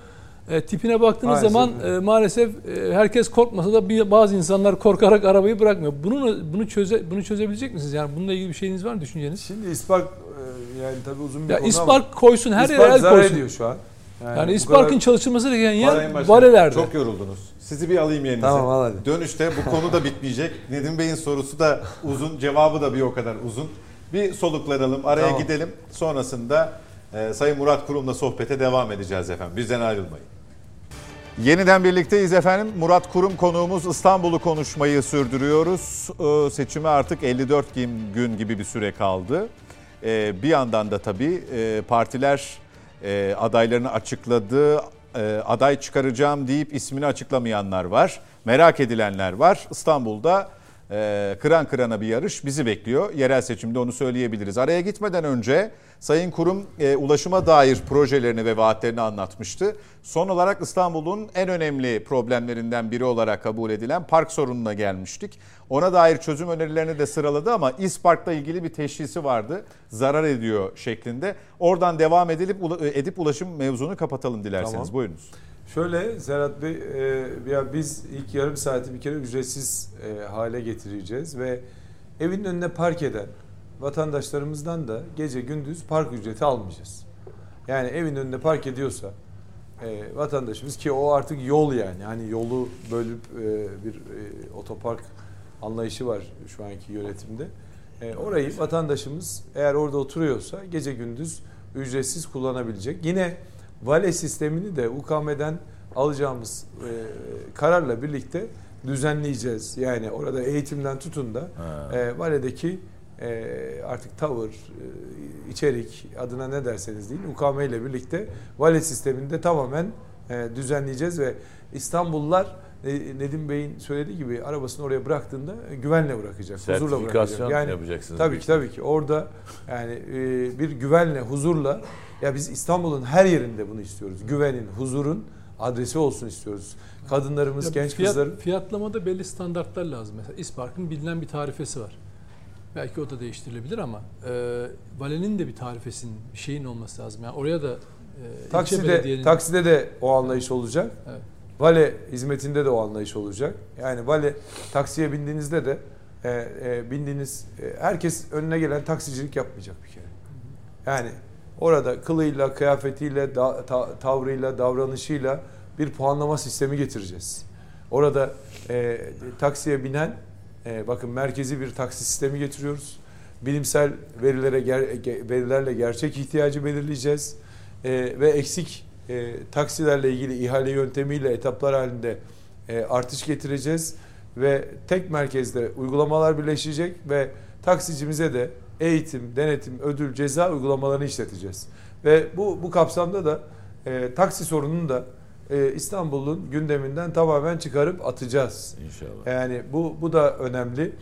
E, tipine baktığınız Maalesef zaman e, maalesef e, herkes korkmasa da bir, bazı insanlar korkarak arabayı bırakmıyor. Bunu bunu çöze bunu çözebilecek misiniz? Yani bununla ilgili bir şeyiniz var mı düşünceniz? Şimdi İspark e, yani tabii uzun bir Ya konu İspark koysun ama her yere el koysun. ediyor şu an. Yani bu İspark'ın çalışılması gereken yer valelerde. Çok yoruldunuz. Sizi bir alayım yerinize. Tamam, al hadi. Dönüşte bu konu da bitmeyecek. Nedim Bey'in sorusu da uzun, cevabı da bir o kadar uzun. Bir soluklanalım, araya Tamam. gidelim. Sonrasında e, Sayın Murat Kurum'la sohbete devam edeceğiz efendim. Bizden ayrılmayın. Yeniden birlikteyiz efendim. Murat Kurum konuğumuz İstanbul'u konuşmayı sürdürüyoruz. Ee, Seçime artık 54 gün, gün gibi bir süre kaldı. Ee, Bir yandan da tabii e, partiler e, adaylarını açıkladı. E, Aday çıkaracağım deyip ismini açıklamayanlar var. Merak edilenler var. İstanbul'da e, kıran kırana bir yarış bizi bekliyor. Yerel seçimde onu söyleyebiliriz. Araya gitmeden önce Sayın Kurum e, ulaşıma dair projelerini ve vaatlerini anlatmıştı. Son olarak İstanbul'un en önemli problemlerinden biri olarak kabul edilen park sorununa gelmiştik. Ona dair çözüm önerilerini de sıraladı ama İspark'la ilgili bir teşhisi vardı. Zarar ediyor şeklinde. Oradan devam edilip edip ulaşım mevzunu kapatalım dilerseniz. Tamam. Buyurunuz. Şöyle Serhat Bey, e, ya biz ilk yarım saati bir kere ücretsiz e, hale getireceğiz ve evin önüne park eden vatandaşlarımızdan da gece gündüz park ücreti almayacağız. Yani evin önünde park ediyorsa e, vatandaşımız ki o artık yol yani hani yolu bölüp e, bir e, otopark anlayışı var şu anki yönetimde. E, orayı vatandaşımız eğer orada oturuyorsa gece gündüz ücretsiz kullanabilecek. Yine vale sistemini de UKM'den alacağımız e, kararla birlikte düzenleyeceğiz. Yani orada eğitimden tutun da Ha. e, valedeki e, artık tavır, e, içerik adına ne derseniz deyin UKM ile birlikte vale sistemini de tamamen e, düzenleyeceğiz ve İstanbullular Nedim Bey'in söylediği gibi arabasını oraya bıraktığında e, güvenle bırakacak, huzurla bırakacak. Yani yapacaksınız. Tabii ki tabii ki orada yani e, bir güvenle, huzurla ya biz İstanbul'un her yerinde bunu istiyoruz. Güvenin, huzurun adresi olsun istiyoruz. Kadınlarımız, Ya genç fiyat- kızların Fiyatlamada belli standartlar lazım. Mesela İspark'ın bilinen bir tarifesi var. Belki o da değiştirilebilir ama e, Vale'nin de bir tarifesinin, bir şeyin olması lazım. Yani oraya da e, takside belediyenin... takside de o anlayış olacak. Evet. Vale hizmetinde de o anlayış olacak. Yani vale taksiye bindiğinizde de e, e, bindiğiniz e, herkes önüne gelen taksicilik yapmayacak bir kere. Yani orada kılıyla, kıyafetiyle, da, ta- tavrıyla, davranışıyla bir puanlama sistemi getireceğiz. Orada e, taksiye binen, e, bakın merkezi bir taksi sistemi getiriyoruz. Bilimsel verilere ger- ge- verilerle gerçek ihtiyacı belirleyeceğiz. E, ve eksik e, taksilerle ilgili ihale yöntemiyle etaplar halinde e, artış getireceğiz ve tek merkezde uygulamalar birleşecek ve taksicimize de eğitim, denetim, ödül, ceza uygulamalarını işleteceğiz. Ve bu bu kapsamda da e, taksi sorununu da e, İstanbul'un gündeminden tamamen çıkarıp atacağız. İnşallah. Yani bu bu da önemli.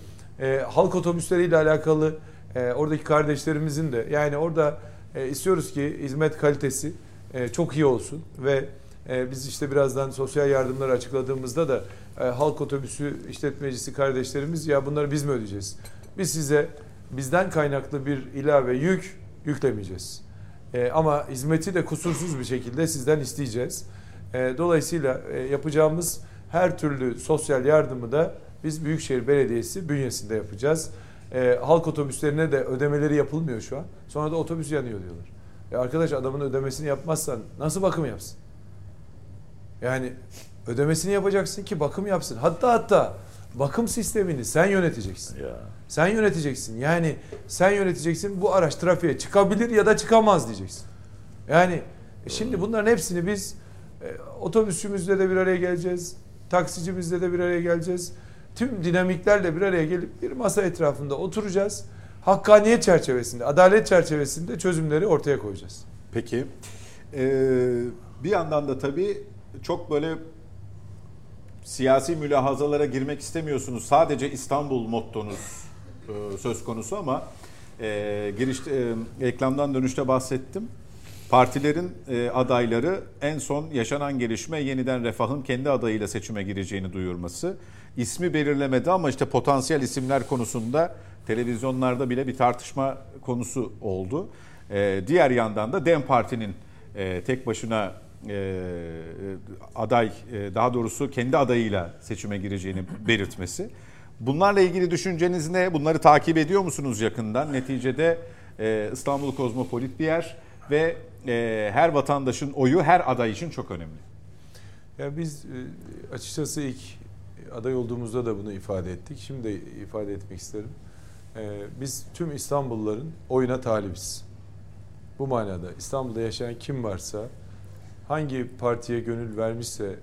E, halk otobüsleriyle alakalı e, oradaki kardeşlerimizin de yani orada e, istiyoruz ki hizmet kalitesi e, çok iyi olsun ve e, biz işte birazdan sosyal yardımları açıkladığımızda da e, halk otobüsü işletmecisi kardeşlerimiz ya bunları biz mi ödeyeceğiz? Biz size bizden kaynaklı bir ilave yük yüklemeyeceğiz. Ama hizmeti de kusursuz bir şekilde sizden isteyeceğiz. Dolayısıyla yapacağımız her türlü sosyal yardımı da biz Büyükşehir Belediyesi bünyesinde yapacağız. Halk otobüslerine de ödemeleri yapılmıyor şu an. Sonra da otobüs yanıyor diyorlar. Ya arkadaş adamın ödemesini yapmazsan nasıl bakım yapsın? Yani ödemesini yapacaksın ki bakım yapsın. Hatta hatta bakım sistemini sen yöneteceksin. Ya. Sen yöneteceksin. Yani sen yöneteceksin bu araç trafiğe çıkabilir ya da çıkamaz diyeceksin. Yani e şimdi bunların hepsini biz e, otobüsçümüzle de bir araya geleceğiz. Taksicimizle de bir araya geleceğiz. Tüm dinamiklerle bir araya gelip bir masa etrafında oturacağız. Hakkaniyet çerçevesinde, adalet çerçevesinde çözümleri ortaya koyacağız. Peki. Ee, bir yandan da tabii çok böyle siyasi mülahazalara girmek istemiyorsunuz. Sadece İstanbul mottonuz e, söz konusu ama e, girişte e, reklamdan dönüşte bahsettim. Partilerin e, adayları en son yaşanan gelişme yeniden Refah'ın kendi adayıyla seçime gireceğini duyurması. İsmi belirlemedi ama işte potansiyel isimler konusunda televizyonlarda bile bir tartışma konusu oldu. E, diğer yandan da DEM Parti'nin e, tek başına e, aday e, daha doğrusu kendi adayıyla seçime gireceğini belirtmesi. Bunlarla ilgili düşünceniz ne? Bunları takip ediyor musunuz yakından? Neticede e, İstanbul kozmopolit bir yer ve e, her vatandaşın oyu her aday için çok önemli. Ya biz e, açıkçası ilk aday olduğumuzda da bunu ifade ettik. Şimdi de ifade etmek isterim. E, biz tüm İstanbulluların oyuna talibiz. Bu manada İstanbul'da yaşayan kim varsa hangi partiye gönül vermişse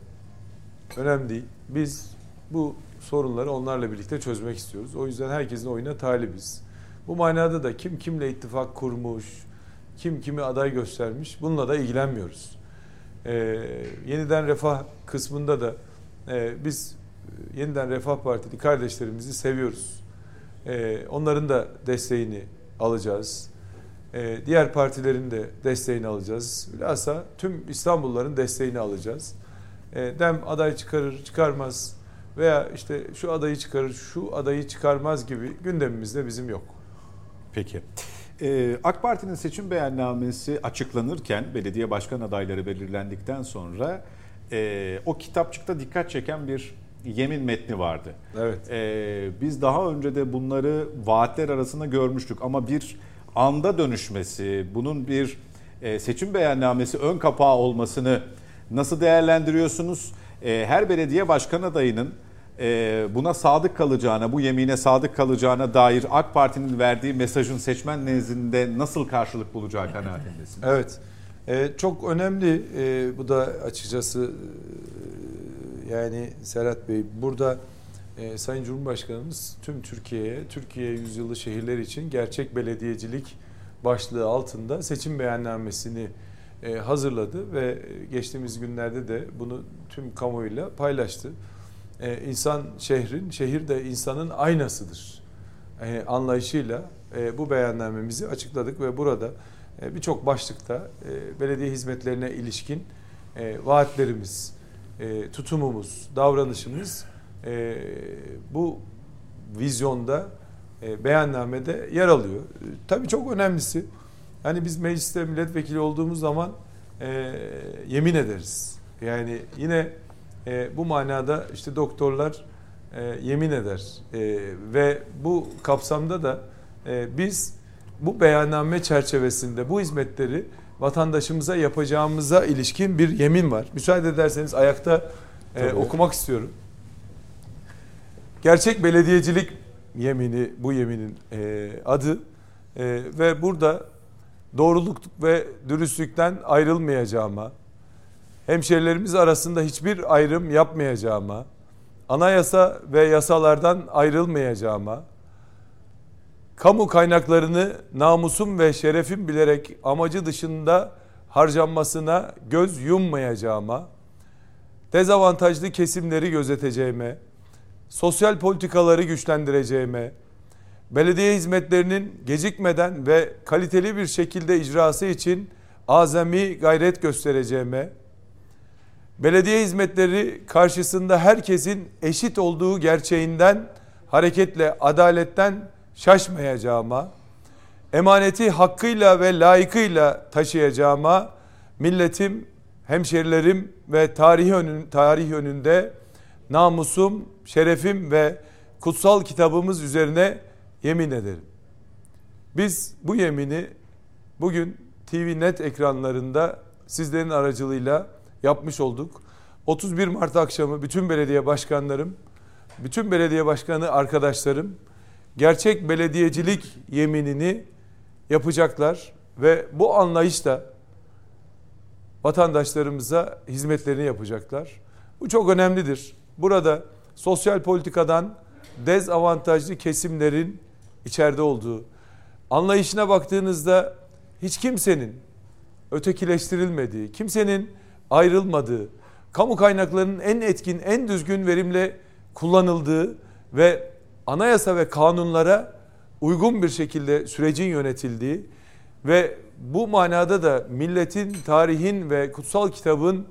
önemli değil. Biz bu sorunları onlarla birlikte çözmek istiyoruz. O yüzden herkesin oyuna talibiz. Bu manada da kim kimle ittifak kurmuş, kim kimi aday göstermiş bununla da ilgilenmiyoruz. Ee, yeniden refah kısmında da e, biz yeniden Refah Partili kardeşlerimizi seviyoruz. Ee, onların da desteğini alacağız. Ee, diğer partilerin de desteğini alacağız. Bilhassa tüm İstanbulluların desteğini alacağız. Ee, Dem aday çıkarır, çıkarmaz veya işte şu adayı çıkarır, şu adayı çıkarmaz gibi gündemimizde bizim yok. Peki. AK Parti'nin seçim beyannamesi açıklanırken belediye başkan adayları belirlendikten sonra o kitapçıkta dikkat çeken bir yemin metni vardı. Evet. Ee, biz daha önce de bunları vaatler arasında görmüştük ama bir anda dönüşmesi, bunun bir e, seçim beyannamesi ön kapağı olmasını nasıl değerlendiriyorsunuz? E, her belediye başkan adayının e, buna sadık kalacağına, bu yemine sadık kalacağına dair AK Parti'nin verdiği mesajın seçmen nezdinde nasıl karşılık bulacağı kanaatindesiniz? Evet. E, çok önemli e, bu da açıkçası e, yani Serhat Bey burada e, Sayın Cumhurbaşkanımız tüm Türkiye'ye, Türkiye yüzyılı şehirler için gerçek belediyecilik başlığı altında seçim beyannamesini e, hazırladı ve geçtiğimiz günlerde de bunu tüm kamuoyuyla paylaştı. E, insan şehrin, şehir de insanın aynasıdır e, anlayışıyla e, bu beyannamemizi açıkladık ve burada e, birçok başlıkta e, belediye hizmetlerine ilişkin e, vaatlerimiz, e, tutumumuz, davranışımız e, bu vizyonda e, beyannamede yer alıyor. E, tabii çok önemlisi hani biz mecliste milletvekili olduğumuz zaman yemin ederiz. Yani yine bu manada işte doktorlar yemin eder ve bu kapsamda da biz bu beyanname çerçevesinde bu hizmetleri vatandaşımıza yapacağımıza ilişkin bir yemin var. Müsaade ederseniz ayakta e, okumak istiyorum. Gerçek belediyecilik yemini bu yeminin e, adı e, ve burada doğruluk ve dürüstlükten ayrılmayacağıma, hemşerilerimiz arasında hiçbir ayrım yapmayacağıma, anayasa ve yasalardan ayrılmayacağıma, kamu kaynaklarını namusum ve şerefim bilerek amacı dışında harcanmasına göz yummayacağıma, dezavantajlı kesimleri gözeteceğime, sosyal politikaları güçlendireceğime, belediye hizmetlerinin gecikmeden ve kaliteli bir şekilde icrası için azami gayret göstereceğime, belediye hizmetleri karşısında herkesin eşit olduğu gerçeğinden hareketle adaletten şaşmayacağıma, emaneti hakkıyla ve layıkıyla taşıyacağıma, milletim, hemşerilerim ve tarih, önün, tarih önünde namusum, şerefim ve kutsal kitabımız üzerine yemin ederim. Biz bu yemini bugün TV Net ekranlarında sizlerin aracılığıyla yapmış olduk. 31 Mart akşamı bütün belediye başkanlarım, bütün belediye başkanı arkadaşlarım gerçek belediyecilik yeminini yapacaklar ve bu anlayışla vatandaşlarımıza hizmetlerini yapacaklar. Bu çok önemlidir. Burada sosyal politikadan dezavantajlı kesimlerin içeride olduğu, anlayışına baktığınızda hiç kimsenin ötekileştirilmediği, kimsenin ayrılmadığı, kamu kaynaklarının en etkin, en düzgün verimle kullanıldığı ve anayasa ve kanunlara uygun bir şekilde sürecin yönetildiği ve bu manada da milletin, tarihin ve kutsal kitabın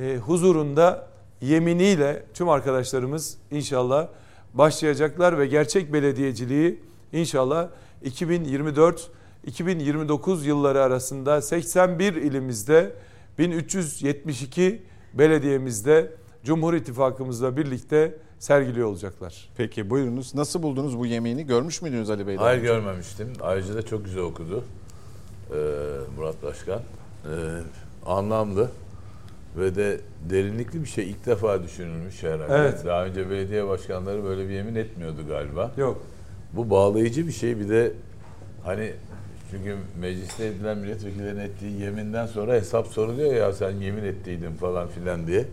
e, huzurunda yeminiyle tüm arkadaşlarımız inşallah başlayacaklar ve gerçek belediyeciliği inşallah 2024-2029 yılları arasında 81 ilimizde 1372 belediyemizde Cumhur İttifakımızla birlikte sergiliyor olacaklar. Peki buyurunuz. Nasıl buldunuz bu yemini? Görmüş müydünüz Ali Bey? Hayır görmemiştim. Ayrıca da çok güzel okudu ee, Murat Başkan. Ee, anlamlı ve de derinlikli bir şey ilk defa düşünülmüş herhalde. Evet. Daha önce belediye başkanları böyle bir yemin etmiyordu galiba. Yok. Bu bağlayıcı bir şey. Bir de hani çünkü mecliste edilen milletvekillerinin ettiği yeminden sonra hesap soruluyor ya sen yemin ettiydin falan filan diye.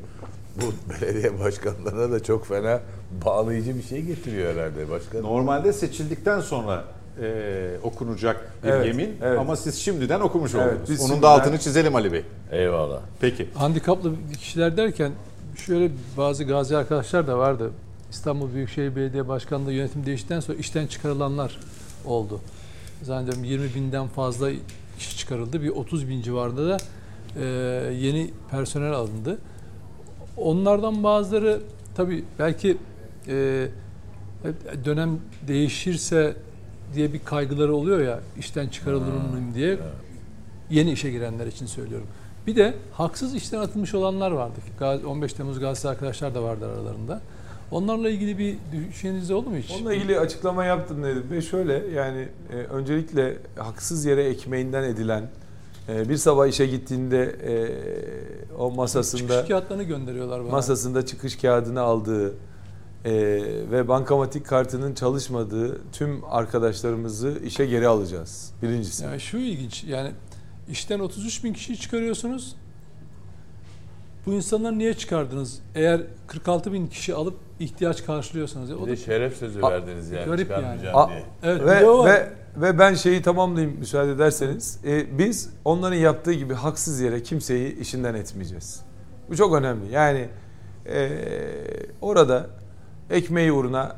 Bu belediye başkanlarına da çok fena bağlayıcı bir şey getiriyor herhalde başkan. Normalde seçildikten sonra e, okunacak bir Evet, yemin evet. ama siz şimdiden okumuş Evet, oldunuz. biz Onun şimdiden- da altını çizelim Ali Bey. Eyvallah. Peki. Handikaplı kişiler derken şöyle bazı gazi arkadaşlar da vardı. İstanbul Büyükşehir Belediye Başkanlığı yönetim değiştikten sonra işten çıkarılanlar oldu. Zannediyorum 20 binden fazla kişi çıkarıldı. Bir 30 bin civarında da e, yeni personel alındı. Onlardan bazıları tabii belki e, dönem değişirse diye bir kaygıları oluyor ya işten çıkarılır mıyım diye yeni işe girenler için söylüyorum. Bir de haksız işten atılmış olanlar vardı. Gaz- 15 Temmuz Gazi arkadaşlar da vardı aralarında. Onlarla ilgili bir düşünceniz oldu mu hiç? Onunla ilgili açıklama yaptım dedim ve şöyle yani e, öncelikle haksız yere ekmeğinden edilen bir sabah işe gittiğinde e, o masasında Çıkış kağıtlarını gönderiyorlar bana. masasında çıkış kağıdını aldığı e, ve bankamatik kartının çalışmadığı tüm arkadaşlarımızı işe geri alacağız. Birincisi. Yani şu ilginç yani işten 33 bin kişiyi çıkarıyorsunuz. Bu insanları niye çıkardınız? Eğer 46 bin kişi alıp ihtiyaç karşılıyorsanız. O Bir da, de şeref sözü A- verdiniz yani garip yani. çıkarmayacağım A- diye. evet, Ve, o ve ve ben şeyi tamamlayayım müsaade ederseniz. E, biz onların yaptığı gibi haksız yere kimseyi işinden etmeyeceğiz. Bu çok önemli. Yani e, orada ekmeği uğruna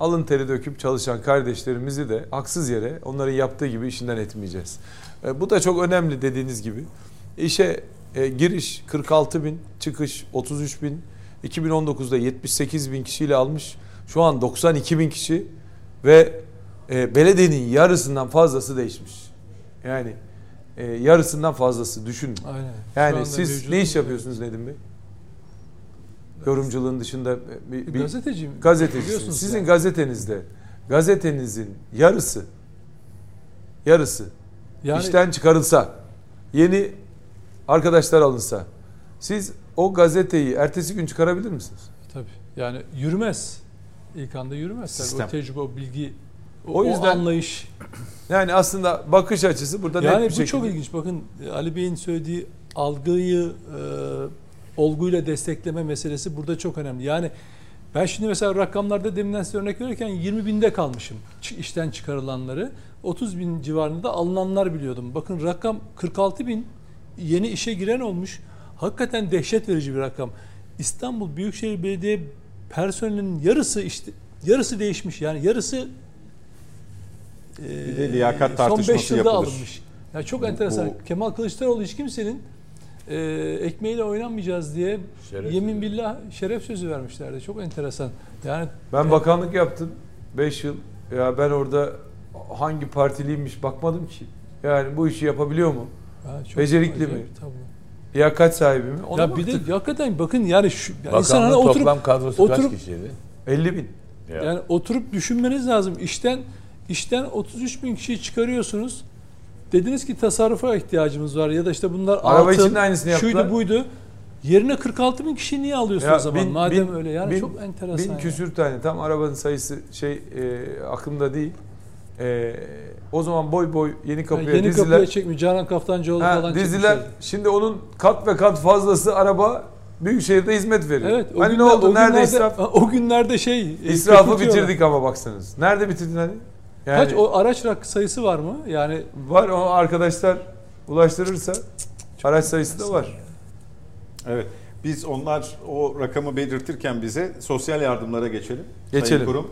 alın teri döküp çalışan kardeşlerimizi de haksız yere onların yaptığı gibi işinden etmeyeceğiz. E, bu da çok önemli dediğiniz gibi. İşe e, giriş 46 bin, çıkış 33 bin, 2019'da 78 bin kişiyle almış. Şu an 92 bin kişi ve e, belediyenin yarısından fazlası değişmiş. Yani e, yarısından fazlası düşünün. Aynen. Yani siz ne iş yapıyorsunuz Nedim Bey? Yorumculuğun dışında bir, bir Gazeteciyim. gazetecisiniz. Biliyorsunuz Sizin yani. gazetenizde gazetenizin yarısı yarısı Yani işten çıkarılsa, yeni arkadaşlar alınsa, siz o gazeteyi ertesi gün çıkarabilir misiniz? tabii. Yani yürümez. İlk anda yürümez. Tabii. Sistem. O tecrübe, o bilgi, o, O yüzden- anlayış. Yani aslında bakış açısı burada net Yani bir bu şekilde. çok ilginç. Bakın Ali Bey'in söylediği algıyı e, olguyla destekleme meselesi burada çok önemli. Yani Ben şimdi mesela rakamlarda deminden size örnek verirken 20 binde kalmışım işten çıkarılanları. 30 bin civarında alınanlar biliyordum. Bakın rakam 46 bin yeni işe giren olmuş. Hakikaten dehşet verici bir rakam. İstanbul Büyükşehir Belediye personelinin yarısı işte yarısı değişmiş. Yani yarısı Bir de liyakat son tartışması 5 yılda yapılır. alınmış. Ya çok enteresan. bu- Kemal Kılıçdaroğlu hiç kimsenin e, ekmeğiyle oynamayacağız diye Şeref yemin billah şeref sözü vermişlerdi. Çok enteresan. Yani Ben bakanlık yaptım 5 yıl. Ya ben orada hangi partiliymiş bakmadım ki. Yani bu işi yapabiliyor mu? Ha, çok Becerikli mi? acayip, tabii. Liyakat sahibi mi? Ona Ya bir baktık. de hakikaten bakın yani şu ya insan hani oturup toplam kadrosu oturup- kaç kişiydi? 50 bin. Ya. yani oturup düşünmeniz lazım. İşten işten 33 bin kişiyi çıkarıyorsunuz. Dediniz ki tasarrufa ihtiyacımız var ya da işte bunlar Araba altın, için de aynısını yaptılar. şuydu buydu. Yerine 46 bin kişiyi niye alıyorsun Ya o zaman? bin- Madem bin- öyle yani bin- çok enteresan. Bin ya. küsür tane tam arabanın sayısı şey e, aklımda değil. E, o zaman boy boy yeni Yani kapıya yeni diziler. kapıya çekmiş. Canan Kaftancıoğlu Ha, falan diziler. çekmişler. Şimdi onun kat ve kat fazlası araba Büyükşehir'de hizmet veriyor. Evet. O hani günler- ne oldu? Nerede günlerde, israf? O günlerde şey e, İsrafı bitirdik ama baksanız. Nerede bitirdin hani? Yani Kaç o araç rak sayısı var mı? Yani var o arkadaşlar ulaştırırsa araç sayısı da var. Evet. Biz onlar o rakamı belirtirken bize sosyal yardımlara geçelim. Sayın Geçelim. Kurum.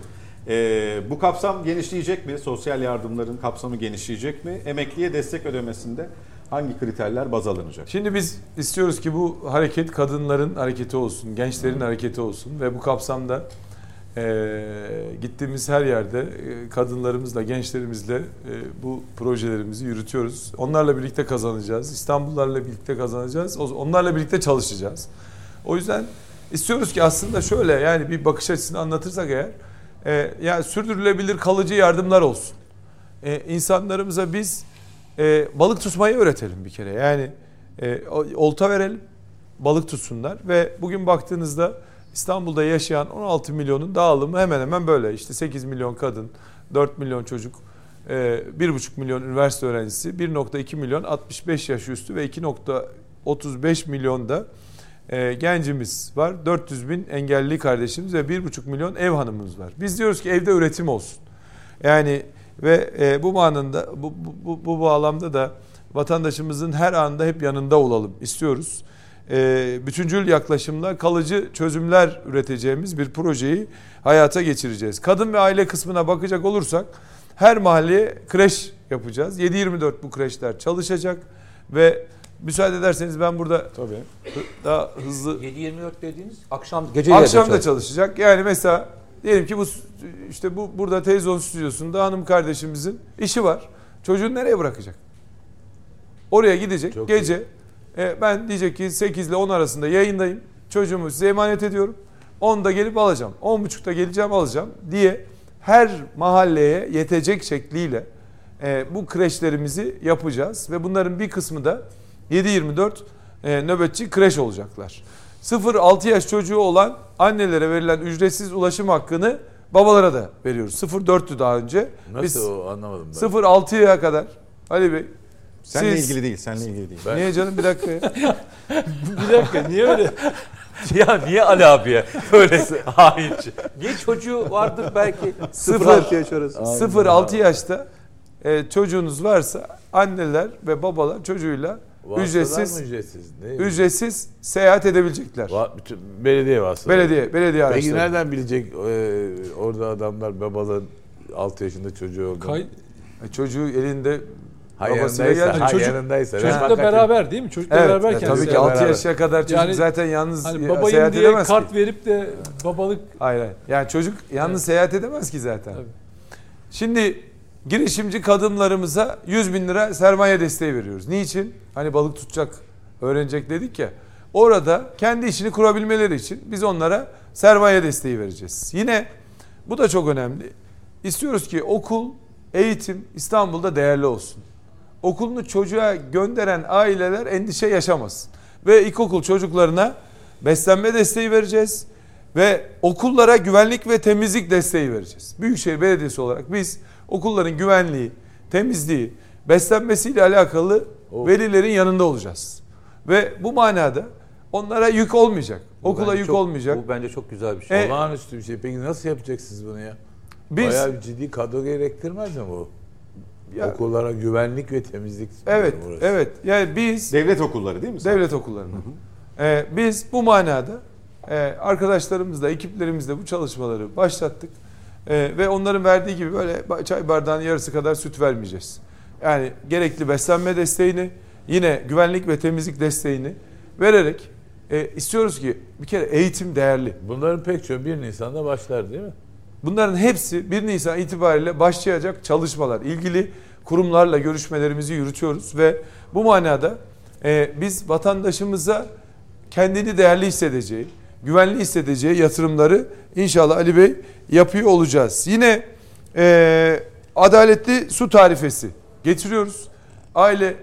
Ee, bu kapsam genişleyecek mi? Sosyal yardımların kapsamı genişleyecek mi? Emekliye destek ödemesinde hangi kriterler baz alınacak? Şimdi biz istiyoruz ki bu hareket kadınların hareketi olsun, gençlerin hareketi olsun ve bu kapsamda e, gittiğimiz her yerde e, kadınlarımızla, gençlerimizle e, bu projelerimizi yürütüyoruz. Onlarla birlikte kazanacağız. İstanbullarla birlikte kazanacağız. Onlarla birlikte çalışacağız. O yüzden istiyoruz ki aslında şöyle yani bir bakış açısını anlatırsak eğer e, yani sürdürülebilir kalıcı yardımlar olsun. E, insanlarımıza biz e, balık tutmayı öğretelim bir kere. Yani e, olta verelim, balık tutsunlar ve bugün baktığınızda İstanbul'da yaşayan 16 milyonun dağılımı hemen hemen böyle. İşte 8 milyon kadın, 4 milyon çocuk, e, 1,5 milyon üniversite öğrencisi, 1,2 milyon 65 yaş üstü ve 2,35 milyon da e, gencimiz var. 400 bin engelli kardeşimiz ve 1,5 milyon ev hanımımız var. Biz diyoruz ki evde üretim olsun. Yani ve e, bu manında bu, bu, bu, bu bağlamda da vatandaşımızın her anda hep yanında olalım istiyoruz. E, bütüncül yaklaşımla kalıcı çözümler üreteceğimiz bir projeyi hayata geçireceğiz. Kadın ve aile kısmına bakacak olursak her mahalleye kreş yapacağız. 7-24 bu kreşler çalışacak ve müsaade ederseniz ben burada Tabii. daha hızlı 7-24 dediğiniz akşam gece Akşam da çalışacak. Yani mesela diyelim ki bu işte bu burada televizyon stüdyosunda hanım kardeşimizin işi var. Çocuğunu nereye bırakacak? Oraya gidecek Çok gece. E, ben diyecek ki 8 ile 10 arasında yayındayım. Çocuğumu size emanet ediyorum. 10'da gelip alacağım. 10.30'da geleceğim alacağım diye her mahalleye yetecek şekliyle e, bu kreşlerimizi yapacağız ve bunların bir kısmı da 7-24 e, nöbetçi kreş olacaklar. 0-6 yaş çocuğu olan annelere verilen ücretsiz ulaşım hakkını babalara da veriyoruz. 0-4'tü daha önce. Nasıl Biz o anlamadım ben. 0-6'ya kadar Ali Bey Seninle siz- ilgili değil, seninle ilgili değil. Ben- Niye canım bir dakika ya. bir dakika niye öyle? ya niye Ali abiye böyle haince? Niye çocuğu vardır belki 0-6 yaş arası. 0-6 yaşta e, çocuğunuz varsa anneler ve babalar çocuğuyla Vasıtalar ücretsiz ücretsiz? Ne? ücretsiz seyahat edebilecekler. Va- bütün belediye vasıtaları. Belediye, belediye Peki araçları. nereden bilecek e, orada adamlar babaların 6 yaşında çocuğu olduğunu? Kay, E, Çocuğu elinde ha babasıyla yanındaysa, geldi. ha Çocuk- yanındaysa. çocukla beraber değil mi? Çocukla Evet, beraber e, tabii ki 6 beraber. yaşına kadar çocuk Yani- zaten yalnız Hani babayım seyahat diye edemez kart ki. verip de babalık Hayır, hayır. Yani çocuk yalnız Evet. seyahat edemez ki zaten. Tabii. Şimdi girişimci kadınlarımıza 100 bin lira sermaye desteği veriyoruz. Niçin? Hani balık tutacak, öğrenecek dedik ya. Orada kendi işini kurabilmeleri için biz onlara sermaye desteği vereceğiz. Yine bu da çok önemli. İstiyoruz ki okul, eğitim İstanbul'da değerli olsun. Okulunu çocuğa gönderen aileler endişe yaşamasın. Ve ilkokul çocuklarına beslenme desteği vereceğiz. Ve okullara güvenlik ve temizlik desteği vereceğiz. Büyükşehir Belediyesi olarak biz okulların güvenliği, temizliği, beslenmesiyle alakalı Of. velilerin yanında olacağız. Ve bu manada onlara yük olmayacak. Bu Okula yük çok- olmayacak. Bu bence çok güzel bir şey. E, Olağanüstü bir şey. Peki nasıl yapacaksınız bunu ya? Biz Bayağı bir ciddi kadro gerektirmez mi bu? Ya- Okullara güvenlik ve temizlik. evet burası. evet yani biz Devlet okulları değil mi? devlet okullarında Ee, biz bu manada e, arkadaşlarımızla ekiplerimizle bu çalışmaları başlattık Ee, ve onların verdiği gibi böyle çay bardağının yarısı kadar süt vermeyeceğiz. Yani gerekli beslenme desteğini yine güvenlik ve temizlik desteğini vererek e, istiyoruz ki bir kere eğitim değerli. Bunların pek çoğu 1 Nisan'da başlar değil mi? Bunların hepsi 1 Nisan itibariyle başlayacak çalışmalar. İlgili kurumlarla görüşmelerimizi yürütüyoruz ve bu manada e, biz vatandaşımıza kendini değerli hissedeceği, güvenli hissedeceği yatırımları inşallah Ali Bey yapıyor olacağız. Yine e, adaletli su tarifesi getiriyoruz. Aile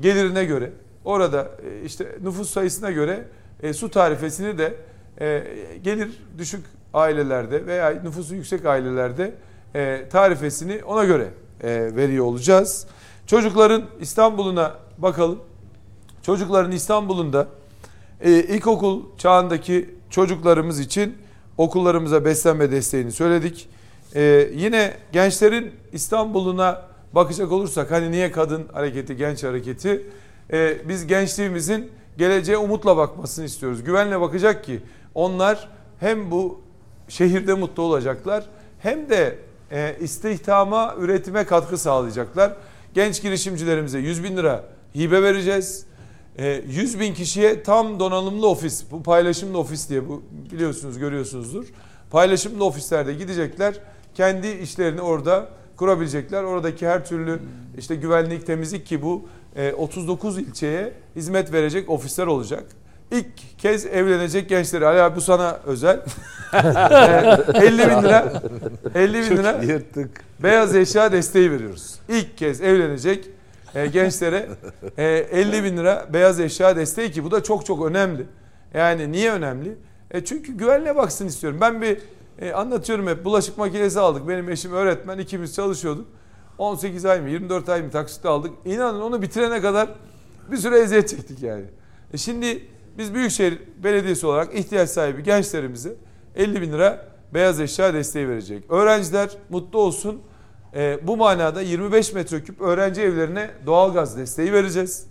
gelirine göre orada e, işte nüfus sayısına göre e, su tarifesini de e, gelir düşük ailelerde veya nüfusu yüksek ailelerde e, tarifesini ona göre e, veriyor olacağız. Çocukların İstanbul'una bakalım. Çocukların İstanbul'unda e, ilkokul çağındaki çocuklarımız için okullarımıza beslenme desteğini söyledik. E, yine gençlerin İstanbul'una bakacak olursak hani niye kadın hareketi, genç hareketi? E, biz gençliğimizin geleceğe umutla bakmasını istiyoruz. Güvenle bakacak ki onlar hem bu şehirde mutlu olacaklar hem de e, istihdama, üretime katkı sağlayacaklar. Genç girişimcilerimize 100 bin lira hibe vereceğiz. E, 100 bin kişiye tam donanımlı ofis, bu paylaşımlı ofis diye bu biliyorsunuz görüyorsunuzdur. Paylaşımlı ofislerde gidecekler, kendi işlerini orada kurabilecekler. Oradaki her türlü işte güvenlik, temizlik ki bu e, 39 ilçeye hizmet verecek ofisler olacak. İlk kez evlenecek gençleri, Ali abi bu sana özel. E, 50 bin lira, 50 bin lira Yırttık. beyaz eşya desteği veriyoruz. İlk kez evlenecek e, gençlere e, 50 bin lira beyaz eşya desteği ki bu da çok çok önemli. Yani niye önemli? E çünkü güvenliğe baksın istiyorum. Ben bir e, anlatıyorum hep bulaşık makinesi aldık. Benim eşim öğretmen ikimiz çalışıyorduk. 18 ay mı 24 ay mı taksitle aldık. İnanın onu bitirene kadar bir süre eziyet çektik yani. E şimdi biz Büyükşehir Belediyesi olarak ihtiyaç sahibi gençlerimize 50 bin lira beyaz eşya desteği verecek. Öğrenciler mutlu olsun. E, bu manada 25 metreküp öğrenci evlerine doğalgaz desteği vereceğiz.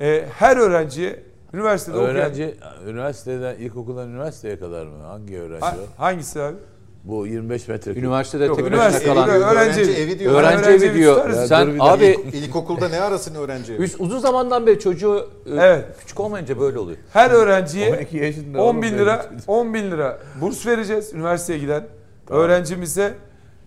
E, her öğrenciye üniversitede okuyan... Öğrenci üniversiteden ilkokuldan üniversiteye kadar mı? Hangi öğrenci Ha- hangisi abi? Bu 25 metreküp. Üniversitede Yok, teknolojide üniversite kalan evi, öğrenci, Öğrenci evi diyor. öğrenci, Öğrenci evi diyor. Sen abi İlk- İlkokulda ne arasın öğrenci evi? uzun zamandan beri çocuğu e, Evet. küçük olmayınca böyle oluyor. Her öğrenciye 12 yaşında 10 oğlum bin lira çocuk. 10 bin lira burs vereceğiz üniversiteye giden öğrencimize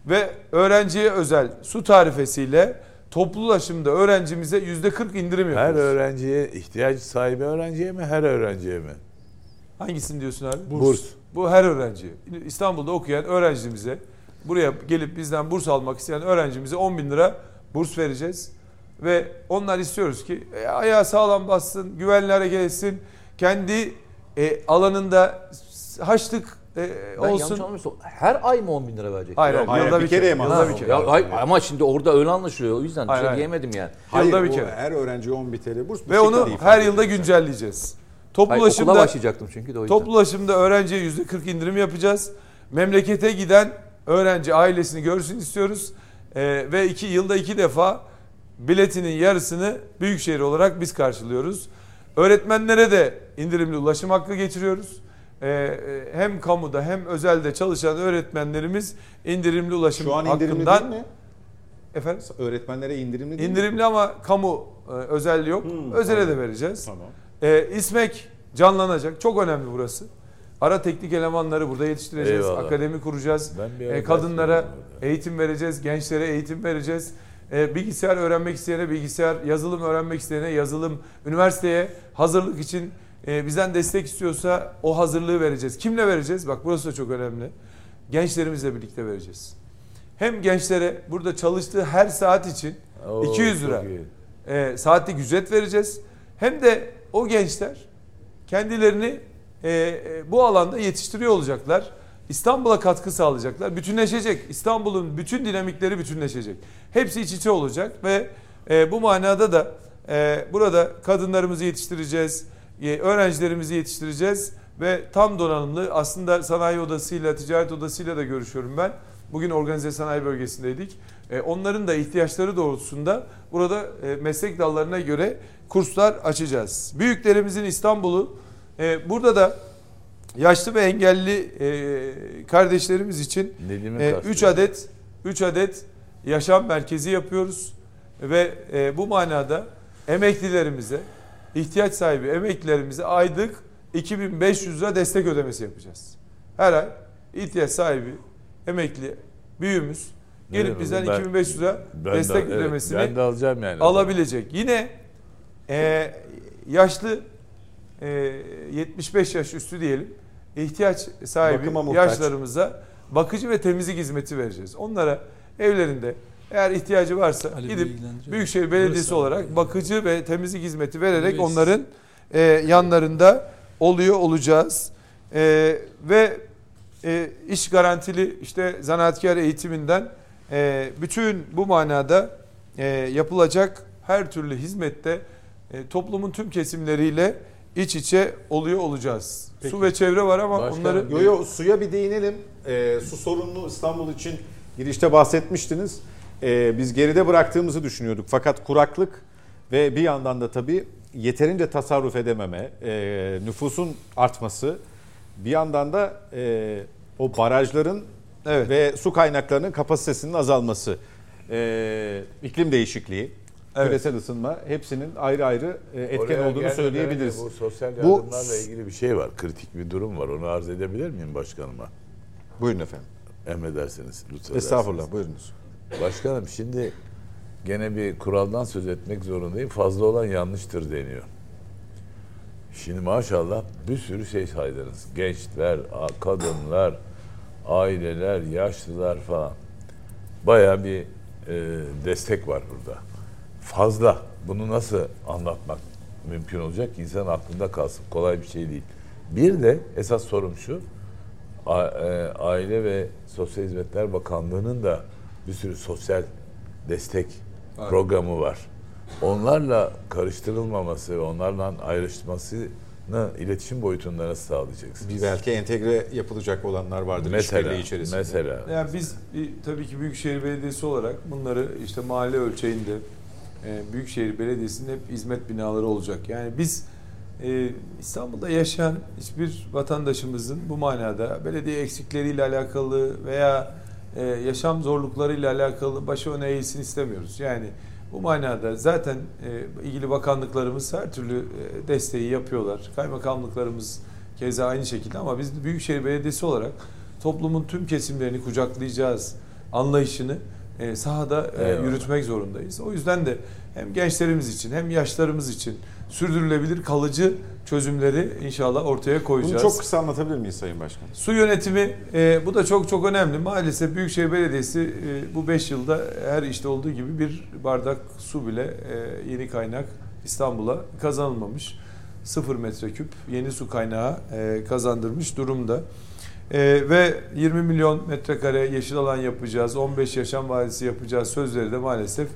ve öğrenciye özel su tarifesiyle toplu ulaşımda öğrencimize yüzde 40 indirim Her yapıyoruz. öğrenciye ihtiyaç sahibi öğrenciye mi? Her öğrenciye mi? Hangisini diyorsun abi? Burs. Bu her öğrenci. İstanbul'da okuyan öğrencimize buraya gelip bizden burs almak isteyen öğrencimize 10 bin lira burs vereceğiz. Ve onlar istiyoruz ki e, ayağı sağlam bassın, güvenli hareket etsin, kendi e, alanında haçlık e, Ben yanlış olsun. anlamıyorsam her ay mı 10 bin lira verecek? Hayır, hayır, hayır, yılda bir bir kere. Yılda bir kere. Ya, ay- ama şimdi orada öyle anlaşılıyor. O yüzden Hayır, bir şey hayır. diyemedim yani. Hayır, Yılda bir kere. Her öğrenci 10 bir TL burs. bu Ve onu her yılda güncelleyeceğiz. Toplu Hayır, okula başlayacaktım çünkü de o yüzden. Toplu ulaşımda öğrenciye yüzde 40 indirim yapacağız. Memlekete giden öğrenci ailesini görsün istiyoruz. Ee, ve iki yılda iki defa biletinin yarısını büyükşehir olarak biz karşılıyoruz. Öğretmenlere de indirimli ulaşım hakkı getiriyoruz. Ee, e, hem kamuda hem özelde çalışan öğretmenlerimiz indirimli ulaşım Şu an indirimli hakkından değil mi? efendim Öğretmenlere indirimli değil mi? indirimli ama kamu e, özel yok. Hmm, Özele tamam. de vereceğiz. Tamam. Ee, İSMEK canlanacak. Çok önemli burası. Ara teknik elemanları burada yetiştireceğiz. Eyvallah. Akademi kuracağız. Ara kadınlara eğitim vereceğiz. Gençlere eğitim vereceğiz. Ee, bilgisayar öğrenmek isteyene bilgisayar, yazılım öğrenmek isteyene yazılım, üniversiteye hazırlık için e, bizden destek istiyorsa o hazırlığı vereceğiz. Kimle vereceğiz? Bak burası da çok önemli. Gençlerimizle birlikte vereceğiz. Hem gençlere burada çalıştığı her saat için Oo, 200 çok lira e, saatlik ücret vereceğiz. Hem de o gençler kendilerini e, e, bu alanda yetiştiriyor olacaklar. İstanbul'a katkı sağlayacaklar. Bütünleşecek. İstanbul'un bütün dinamikleri bütünleşecek. Hepsi iç içe olacak ve e, bu manada da e, burada kadınlarımızı yetiştireceğiz. e, öğrencilerimizi yetiştireceğiz ve tam donanımlı aslında sanayi odasıyla, ticaret odasıyla da görüşüyorum ben. Bugün organize sanayi bölgesindeydik. E, onların da ihtiyaçları doğrultusunda burada e, meslek dallarına göre kurslar açacağız. Büyüklerimizin İstanbul'u e, burada da yaşlı ve engelli kardeşlerimiz için 3 adet 3 adet yaşam merkezi yapıyoruz ve bu manada emeklilerimize ihtiyaç sahibi emeklilerimize aylık 2500 lira destek ödemesi yapacağız. Her ay ihtiyaç sahibi emekli büyüğümüz gelip bizden ben, 2500 lira destek de, ödemesini ben de alacağım yani. alabilecek. Yine e, yaşlı e, 75 yaş üstü diyelim ihtiyaç sahibi yaşlarımıza bakıcı ve temizlik hizmeti vereceğiz. Onlara evlerinde eğer ihtiyacı varsa Ali gidip Büyükşehir Belediyesi olarak bakıcı ve temizlik hizmeti vererek evet. onların e, yanlarında oluyor olacağız. E, ve e, iş garantili işte zanaatkar eğitiminden e, bütün bu manada e, yapılacak her türlü hizmette e, toplumun tüm kesimleriyle iç içe oluyor olacağız. Peki. Su ve çevre var ama Başkanım, onları... Yo yo suya bir değinelim. E, su sorunlu İstanbul için girişte bahsetmiştiniz. E, biz geride bıraktığımızı düşünüyorduk. Fakat kuraklık ve bir yandan da tabii yeterince tasarruf edememe, e, nüfusun artması, bir yandan da e, o barajların evet. ve su kaynaklarının kapasitesinin azalması, e, iklim değişikliği, evet. küresel ısınma hepsinin ayrı ayrı e, etken Oraya olduğunu söyleyebiliriz. Bu sosyal yardımlarla bu, ilgili bir şey var, kritik bir durum var. Onu arz edebilir miyim başkanıma? Buyurun efendim. Emredersiniz. Lütfen Estağfurullah buyurunuz. Başkanım şimdi gene bir kuraldan söz etmek zorundayım. Fazla olan yanlıştır deniyor. Şimdi maşallah bir sürü şey saydınız. Gençler, kadınlar, aileler, yaşlılar falan. Baya bir e, destek var burada. Fazla. Bunu nasıl anlatmak mümkün olacak? İnsan aklında kalsın. Kolay bir şey değil. Bir de esas sorum şu. E, Aile ve Sosyal Hizmetler Bakanlığı'nın da bir sürü sosyal destek evet. programı var. Onlarla karıştırılmaması, onlarla ayrışmasını iletişim boyutunda nasıl sağlayacaksınız? Bir belki entegre yapılacak olanlar vardır mesela, içerisinde. Mesela. Yani biz tabii ki Büyükşehir Belediyesi olarak bunları işte mahalle ölçeğinde e, Büyükşehir Belediyesi'nin hep hizmet binaları olacak. Yani biz e, İstanbul'da yaşayan hiçbir vatandaşımızın bu manada belediye eksikleriyle alakalı veya e, yaşam zorluklarıyla alakalı başı öne eğilsin istemiyoruz. Yani bu manada zaten ilgili bakanlıklarımız her türlü desteği yapıyorlar. Kaymakamlıklarımız keza aynı şekilde ama biz Büyükşehir Belediyesi olarak toplumun tüm kesimlerini kucaklayacağız anlayışını e, sahada e, yürütmek zorundayız. O yüzden de hem gençlerimiz için hem yaşlarımız için sürdürülebilir kalıcı çözümleri inşallah ortaya koyacağız. Bunu çok kısa anlatabilir miyiz Sayın Başkan? Su yönetimi e, bu da çok çok önemli. Maalesef Büyükşehir Belediyesi e, bu 5 yılda her işte olduğu gibi bir bardak su bile e, yeni kaynak İstanbul'a kazanılmamış. 0 metreküp yeni su kaynağı e, kazandırmış durumda. E, ve 20 milyon metrekare yeşil alan yapacağız, 15 yaşam vadisi yapacağız sözleri de maalesef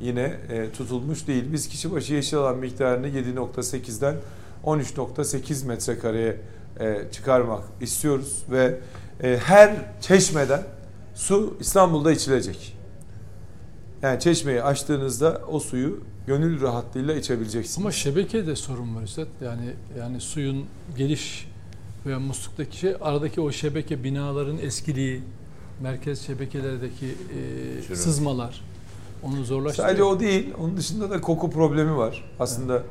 yine e, tutulmuş değil. Biz kişi başı yeşil alan miktarını 7.8'den 13.8 metrekareye e, çıkarmak istiyoruz ve e, her çeşmeden su İstanbul'da içilecek. Yani çeşmeyi açtığınızda o suyu gönül rahatlığıyla içebileceksiniz. Ama şebekede sorun var Üstad. Yani yani suyun geliş veya musluktaki şey aradaki o şebeke binaların eskiliği, merkez şebekelerdeki e, sızmalar onu zorlaştırıyor. Sadece o değil. Onun dışında da koku problemi var. Aslında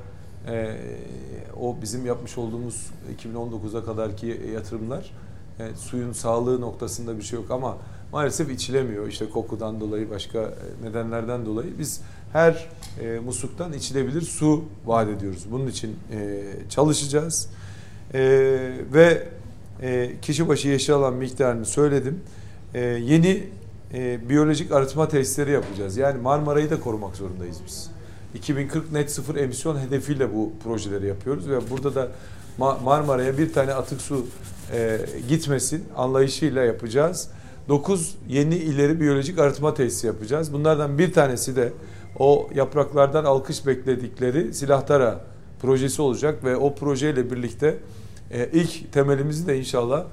evet. e, o bizim yapmış olduğumuz 2019'a kadarki yatırımlar e, suyun sağlığı noktasında bir şey yok ama maalesef içilemiyor. İşte kokudan dolayı başka nedenlerden dolayı biz her e, musluktan içilebilir su vaat ediyoruz. Bunun için e, çalışacağız. E, ve e, kişi başı yeşil alan miktarını söyledim. E, yeni e, biyolojik arıtma testleri yapacağız. Yani Marmara'yı da korumak zorundayız biz. 2040 net sıfır emisyon hedefiyle bu projeleri yapıyoruz ve burada da Marmara'ya bir tane atık su e, gitmesin anlayışıyla yapacağız. 9 yeni ileri biyolojik arıtma tesisi yapacağız. Bunlardan bir tanesi de o yapraklardan alkış bekledikleri silahtara projesi olacak ve o projeyle birlikte e, ilk temelimizi de inşallah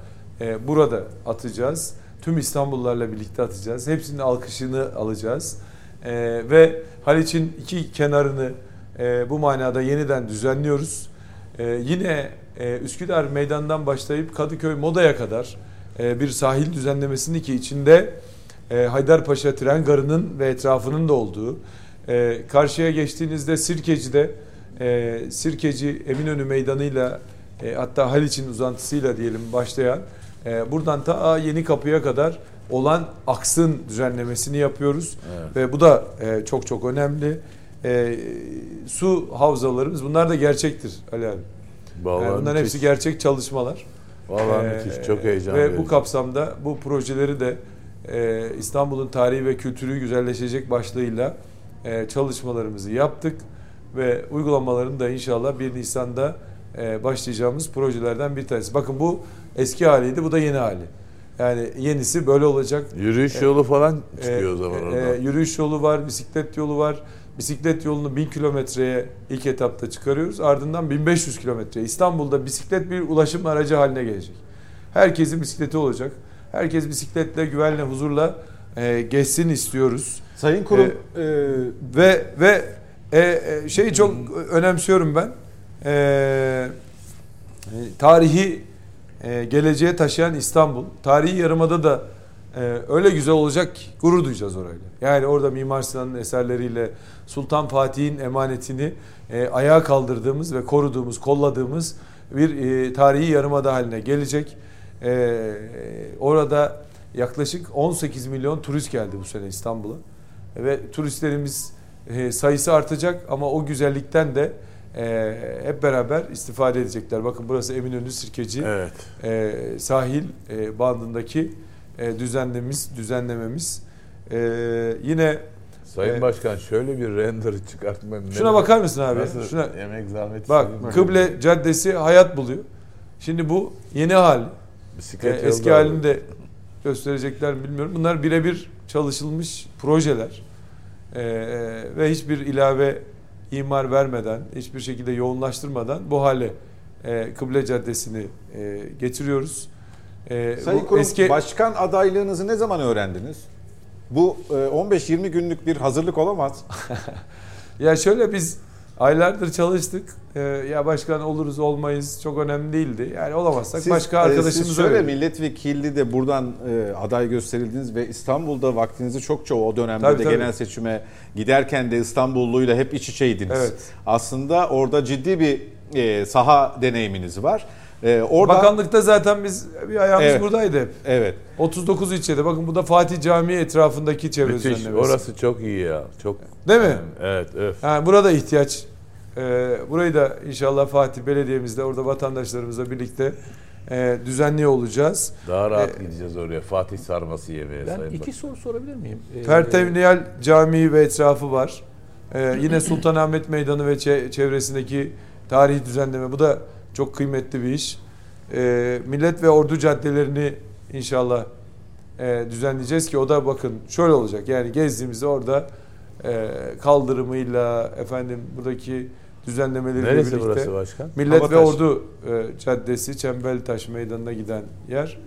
e, burada atacağız. Tüm İstanbullularla birlikte atacağız. Hepsinin alkışını alacağız. E, ve Haliç'in iki kenarını e, bu manada yeniden düzenliyoruz. E, yine e, Üsküdar Meydanı'ndan başlayıp Kadıköy Moda'ya kadar e, bir sahil düzenlemesini ki içinde e, Haydarpaşa tren garının ve etrafının da olduğu, e, karşıya geçtiğinizde Sirkeci'de e, Sirkeci Eminönü Meydanı'yla e, hatta Haliç'in uzantısıyla diyelim başlayan e, buradan ta Yeni Kapı'ya kadar olan aksın düzenlemesini yapıyoruz. Evet. Ve bu da e, çok çok önemli. E, su havzalarımız bunlar da gerçektir Ali abi. Vallahi Yani bunların müthiş. hepsi gerçek çalışmalar. Vallahi Ee, müthiş. Çok heyecan Ve verici. bu kapsamda bu projeleri de e, İstanbul'un tarihi ve kültürü güzelleşecek başlığıyla e, çalışmalarımızı yaptık ve uygulamalarını da inşallah 1 Nisan'da e, başlayacağımız projelerden bir tanesi. Bakın bu eski haliydi, bu da yeni hali. Yani yenisi böyle olacak. Yürüyüş yolu falan çıkıyor Ee, o zaman e, oradan. yürüyüş yolu var, bisiklet yolu var. Bisiklet yolunu 1000 kilometreye ilk etapta çıkarıyoruz. Ardından 1500 kilometreye. İstanbul'da bisiklet bir ulaşım aracı haline gelecek. Herkesin bisikleti olacak. Herkes bisikletle, güvenle, huzurla e, geçsin istiyoruz. Sayın Kurum Ee, e, Ve ve e, e, şeyi çok önemsiyorum ben. E, tarihi e, geleceğe taşıyan İstanbul. Tarihi yarımada da e, öyle güzel olacak ki gurur duyacağız orayla. Yani orada Mimar Sinan'ın eserleriyle Sultan Fatih'in emanetini e, ayağa kaldırdığımız ve koruduğumuz, kolladığımız bir e, tarihi yarımada haline gelecek. E, orada yaklaşık 18 milyon turist geldi bu sene İstanbul'a ve turistlerimiz e, sayısı artacak ama o güzellikten de e, hep beraber istifade edecekler. Bakın burası Eminönü Sirkeci Evet. e, sahil e, bandındaki e, düzenlememiz, düzenlememiz. E, yine Sayın. Başkan şöyle bir render çıkartma. şuna bakar mısın abi? Nasıl Şuna emek zahmet bak Kıble Caddesi hayat buluyor. Şimdi bu yeni hali. E, Bisiklet eski halini de gösterecekler mi bilmiyorum. Bunlar birebir çalışılmış projeler. E, ve hiçbir ilave imar vermeden, hiçbir şekilde yoğunlaştırmadan bu hale e, Kıble Caddesi'ni e, getiriyoruz. E, Sayın Kurum eski başkan adaylığınızı ne zaman öğrendiniz? Bu e, 15-20 günlük bir hazırlık olamaz. ya şöyle biz aylardır çalıştık. E, ya başkan oluruz olmayız çok önemli değildi. Yani olamazsak Siz, başka e, arkadaşımıza Siz şöyle verelim. milletvekilliği de buradan e, aday gösterildiniz ve İstanbul'da vaktinizi çokça o dönemde Tabii, de tabii. genel seçime giderken de İstanbulluyla hep iç içeydiniz. Evet. Aslında orada ciddi bir e, saha deneyiminiz var. E, orada Bakanlıkta zaten biz bir ayağımız Evet. buradaydı hep. Evet. 39 ilçede. Bakın bu da Fatih Camii etrafındaki çevre Müthiş. düzenlemesi. Orası çok iyi ya. Çok. Değil mi? Evet, öf. Yani burada ihtiyaç. Ee, burayı da inşallah Fatih Belediye'mizle orada vatandaşlarımızla birlikte e, düzenli olacağız. Daha rahat Ee, gideceğiz oraya. Fatih sarması yemeye Ben Sayın iki soru sorabilir miyim? Ee, Pertevniyal Camii ve etrafı var. Ee, yine Sultanahmet Meydanı ve çe- çevresindeki tarihi düzenleme. Bu da çok kıymetli bir iş. Ee, Millet ve Ordu caddelerini inşallah e, düzenleyeceğiz ki o da bakın şöyle olacak. Yani gezdiğimizde orada e, kaldırımıyla efendim buradaki düzenlemeleriyle Neresi birlikte burası başkan? Millet ve Kabataş. Ordu e, Caddesi Çembeltaş Meydanı'na giden yer.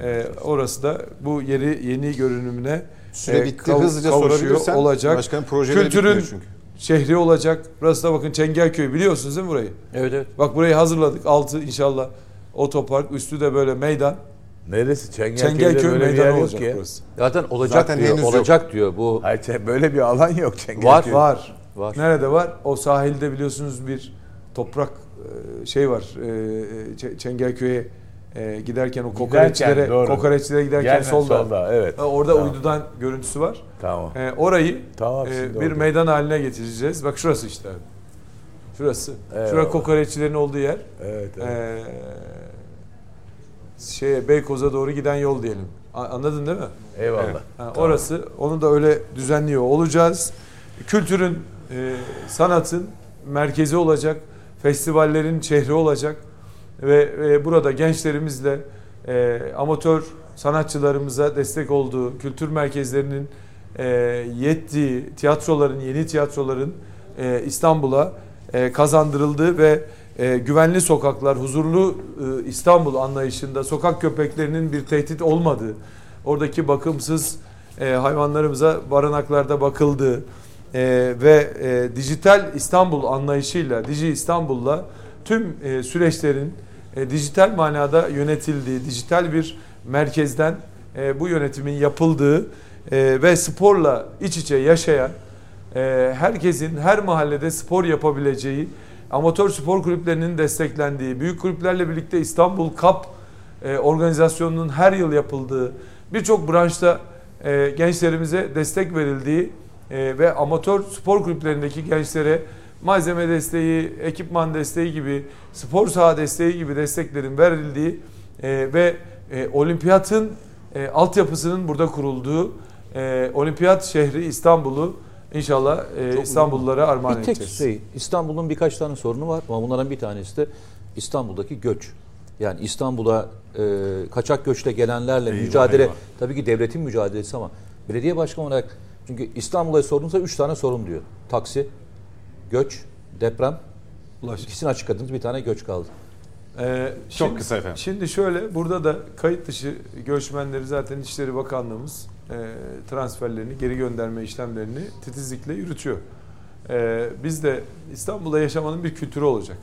E, orası da bu yeri yeni görünümüne Süre e, bitti. kav- Hızlıca kavuşuyor sorabilirsen. olacak. Başkanın projeleri Kültürün- bitmiyor çünkü. Şehri olacak. Burası da bakın Çengelköy biliyorsunuz değil mi burayı? Evet evet. Bak burayı hazırladık. Altı inşallah otopark, üstü de böyle meydan. Neresi? Çengelköy'de Çengelköy böyle bir yer meydanı yok olacak ki. burası. Zaten olacak Zaten diyor. henüz yok. Olacak diyor. Bu Hayır, böyle bir alan yok Çengelköy. Var. Var. var. Nerede var? O sahilde biliyorsunuz bir toprak e, şey var. E, Ç- Çengelköy'e e, giderken o kokoreçlere doğru. kokoreçlere giderken Gelme, solda. solda, evet. Orada Tamam. uydudan görüntüsü var. Tamam. E, orayı Tamam, e, bir oldu. meydan haline getireceğiz. Bak şurası işte. Şurası. Şura Eyvallah. kokoreççilerin olduğu yer. Evet, evet. E, şeye Beykoz'a doğru giden yol diyelim. Anladın değil mi? Eyvallah. Ha, Tamam. Orası onu da öyle düzenliyor olacağız. Kültürün, e, sanatın merkezi olacak. Festivallerin şehri olacak. Ve e, burada gençlerimizle e, amatör sanatçılarımıza destek olduğu kültür merkezlerinin e, yettiği tiyatroların, yeni tiyatroların e, İstanbul'a e, kazandırıldığı ve e, güvenli sokaklar, huzurlu e, İstanbul anlayışında sokak köpeklerinin bir tehdit olmadığı, oradaki bakımsız e, hayvanlarımıza barınaklarda bakıldığı e, ve e, dijital İstanbul anlayışıyla, Diji İstanbul'la tüm e, süreçlerin e, dijital manada yönetildiği, dijital bir merkezden e, bu yönetimin yapıldığı e, ve sporla iç içe yaşayan, e, herkesin her mahallede spor yapabileceği, amatör spor kulüplerinin desteklendiği, büyük kulüplerle birlikte İstanbul Cup e, organizasyonunun her yıl yapıldığı, birçok branşta e, gençlerimize destek verildiği e, ve amatör spor kulüplerindeki gençlere malzeme desteği, ekipman desteği gibi, spor saha desteği gibi desteklerin verildiği e, ve e, olimpiyatın e, altyapısının burada kurulduğu e, olimpiyat şehri İstanbul'u inşallah e, İstanbullulara armağan bir tek edeceğiz. şey, İstanbul'un birkaç tane sorunu var ama bunların bir tanesi de İstanbul'daki göç. Yani İstanbul'a e, kaçak göçle gelenlerle Eyvah, mücadele, eyvah. tabii ki devletin mücadelesi ama belediye başkanı olarak çünkü İstanbul'a sorunsa üç tane sorun diyor. Taksi, göç, deprem. Ulaşım. İkisini açıkladınız bir tane göç kaldı. Ee, Çok şimdi- kısa efendim. Şimdi şöyle burada da kayıt dışı göçmenleri zaten İçişleri Bakanlığımız e, transferlerini, geri gönderme işlemlerini titizlikle yürütüyor. E, biz de İstanbul'da yaşamanın bir kültürü olacak.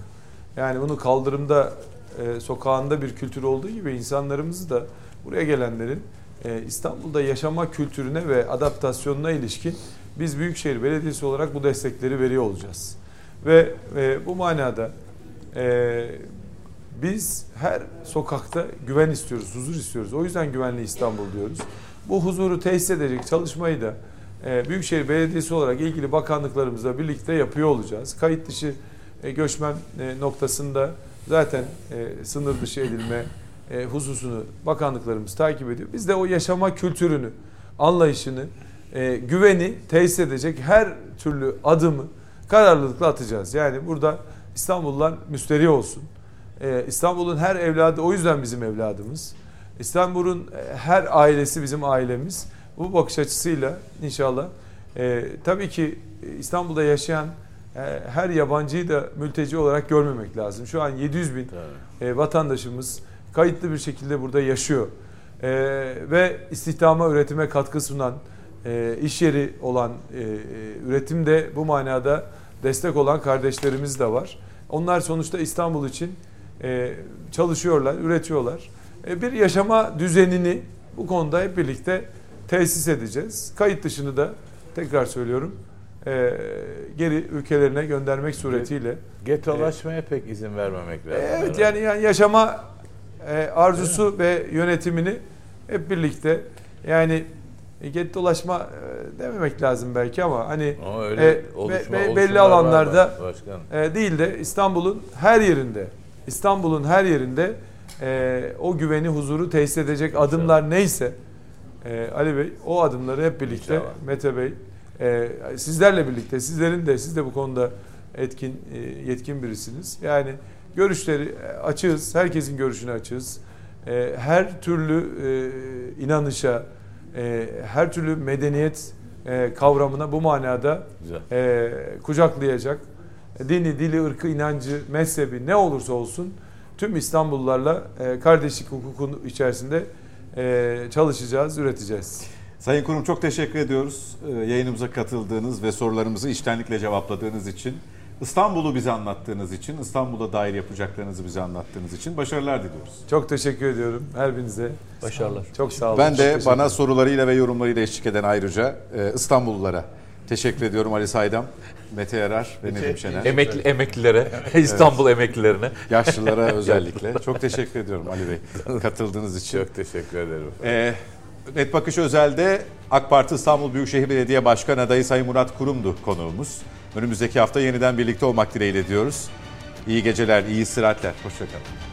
Yani bunu kaldırımda, e, sokağında bir kültür olduğu gibi insanlarımızı da buraya gelenlerin e, İstanbul'da yaşama kültürüne ve adaptasyonuna ilişkin biz Büyükşehir Belediyesi olarak bu destekleri veriyor olacağız. Ve e, bu manada e, biz her sokakta güven istiyoruz, huzur istiyoruz. O yüzden güvenli İstanbul diyoruz. Bu huzuru tesis edecek çalışmayı da e, Büyükşehir Belediyesi olarak ilgili bakanlıklarımızla birlikte yapıyor olacağız. Kayıt dışı e, göçmen e, noktasında zaten e, sınır dışı edilme e, hususunu bakanlıklarımız takip ediyor. Biz de o yaşama kültürünü, anlayışını, e, güveni tesis edecek her türlü adımı kararlılıkla atacağız. Yani burada İstanbullular müsterih olsun. Ee, İstanbul'un her evladı o yüzden bizim evladımız. İstanbul'un e, her ailesi bizim ailemiz. Bu bakış açısıyla inşallah e, tabii ki İstanbul'da yaşayan e, her yabancıyı da mülteci olarak görmemek lazım. Şu an 700 bin e, vatandaşımız kayıtlı bir şekilde burada yaşıyor. E, ve istihdama, üretime katkı sunan, e, iş yeri olan, e, e, üretimde bu manada destek olan kardeşlerimiz de var. Onlar sonuçta İstanbul için e, çalışıyorlar, üretiyorlar. E, bir yaşama düzenini bu konuda hep birlikte tesis edeceğiz. Kayıt dışını da tekrar söylüyorum e, geri ülkelerine göndermek suretiyle. Getolaşmaya pek izin vermemek lazım. Evet yani, yani yaşama e, arzusu ve yönetimini hep birlikte yani e, get dolaşma e, dememek lazım belki ama hani Ama öyle e, oluşma- be- belli alanlarda e, değil de İstanbul'un her yerinde İstanbul'un her yerinde e, o güveni huzuru tesis edecek adımlar neyse e, Ali Bey o adımları hep birlikte İnşallah. Mete Bey e, sizlerle birlikte sizlerin de siz de bu konuda etkin e, yetkin birisiniz. Yani görüşleri e, açığız. Herkesin görüşünü açığız. E, her türlü e, inanışa, e, her türlü medeniyet e, kavramına bu manada Güzel. e, kucaklayacak dini, dili, ırkı, inancı, mezhebi ne olursa olsun tüm İstanbullularla e, kardeşlik hukukun içerisinde e, çalışacağız, üreteceğiz. Sayın Kurum çok teşekkür ediyoruz Ee, yayınımıza katıldığınız ve sorularımızı içtenlikle cevapladığınız için. İstanbul'u bize anlattığınız için, İstanbul'a dair yapacaklarınızı bize anlattığınız için başarılar diliyoruz. Çok teşekkür ediyorum her birinize. Başarılar. Çok sağ olun. Ben de bana sorularıyla ve yorumlarıyla eşlik eden ayrıca e, İstanbullulara teşekkür ediyorum Ali Saydam, Mete Yarar ve Nedim Şener. Emekli, emeklilere, İstanbul emeklilerine. Yaşlılara özellikle. Çok teşekkür ediyorum Ali Bey katıldığınız için. Çok teşekkür ederim. Ee, Net Bakış Özel'de AK Parti İstanbul Büyükşehir Belediye Başkan adayı Sayın Murat Kurum'du konuğumuz. Önümüzdeki hafta yeniden birlikte olmak dileğiyle diyoruz. İyi geceler, iyi istirahatler. Hoşçakalın.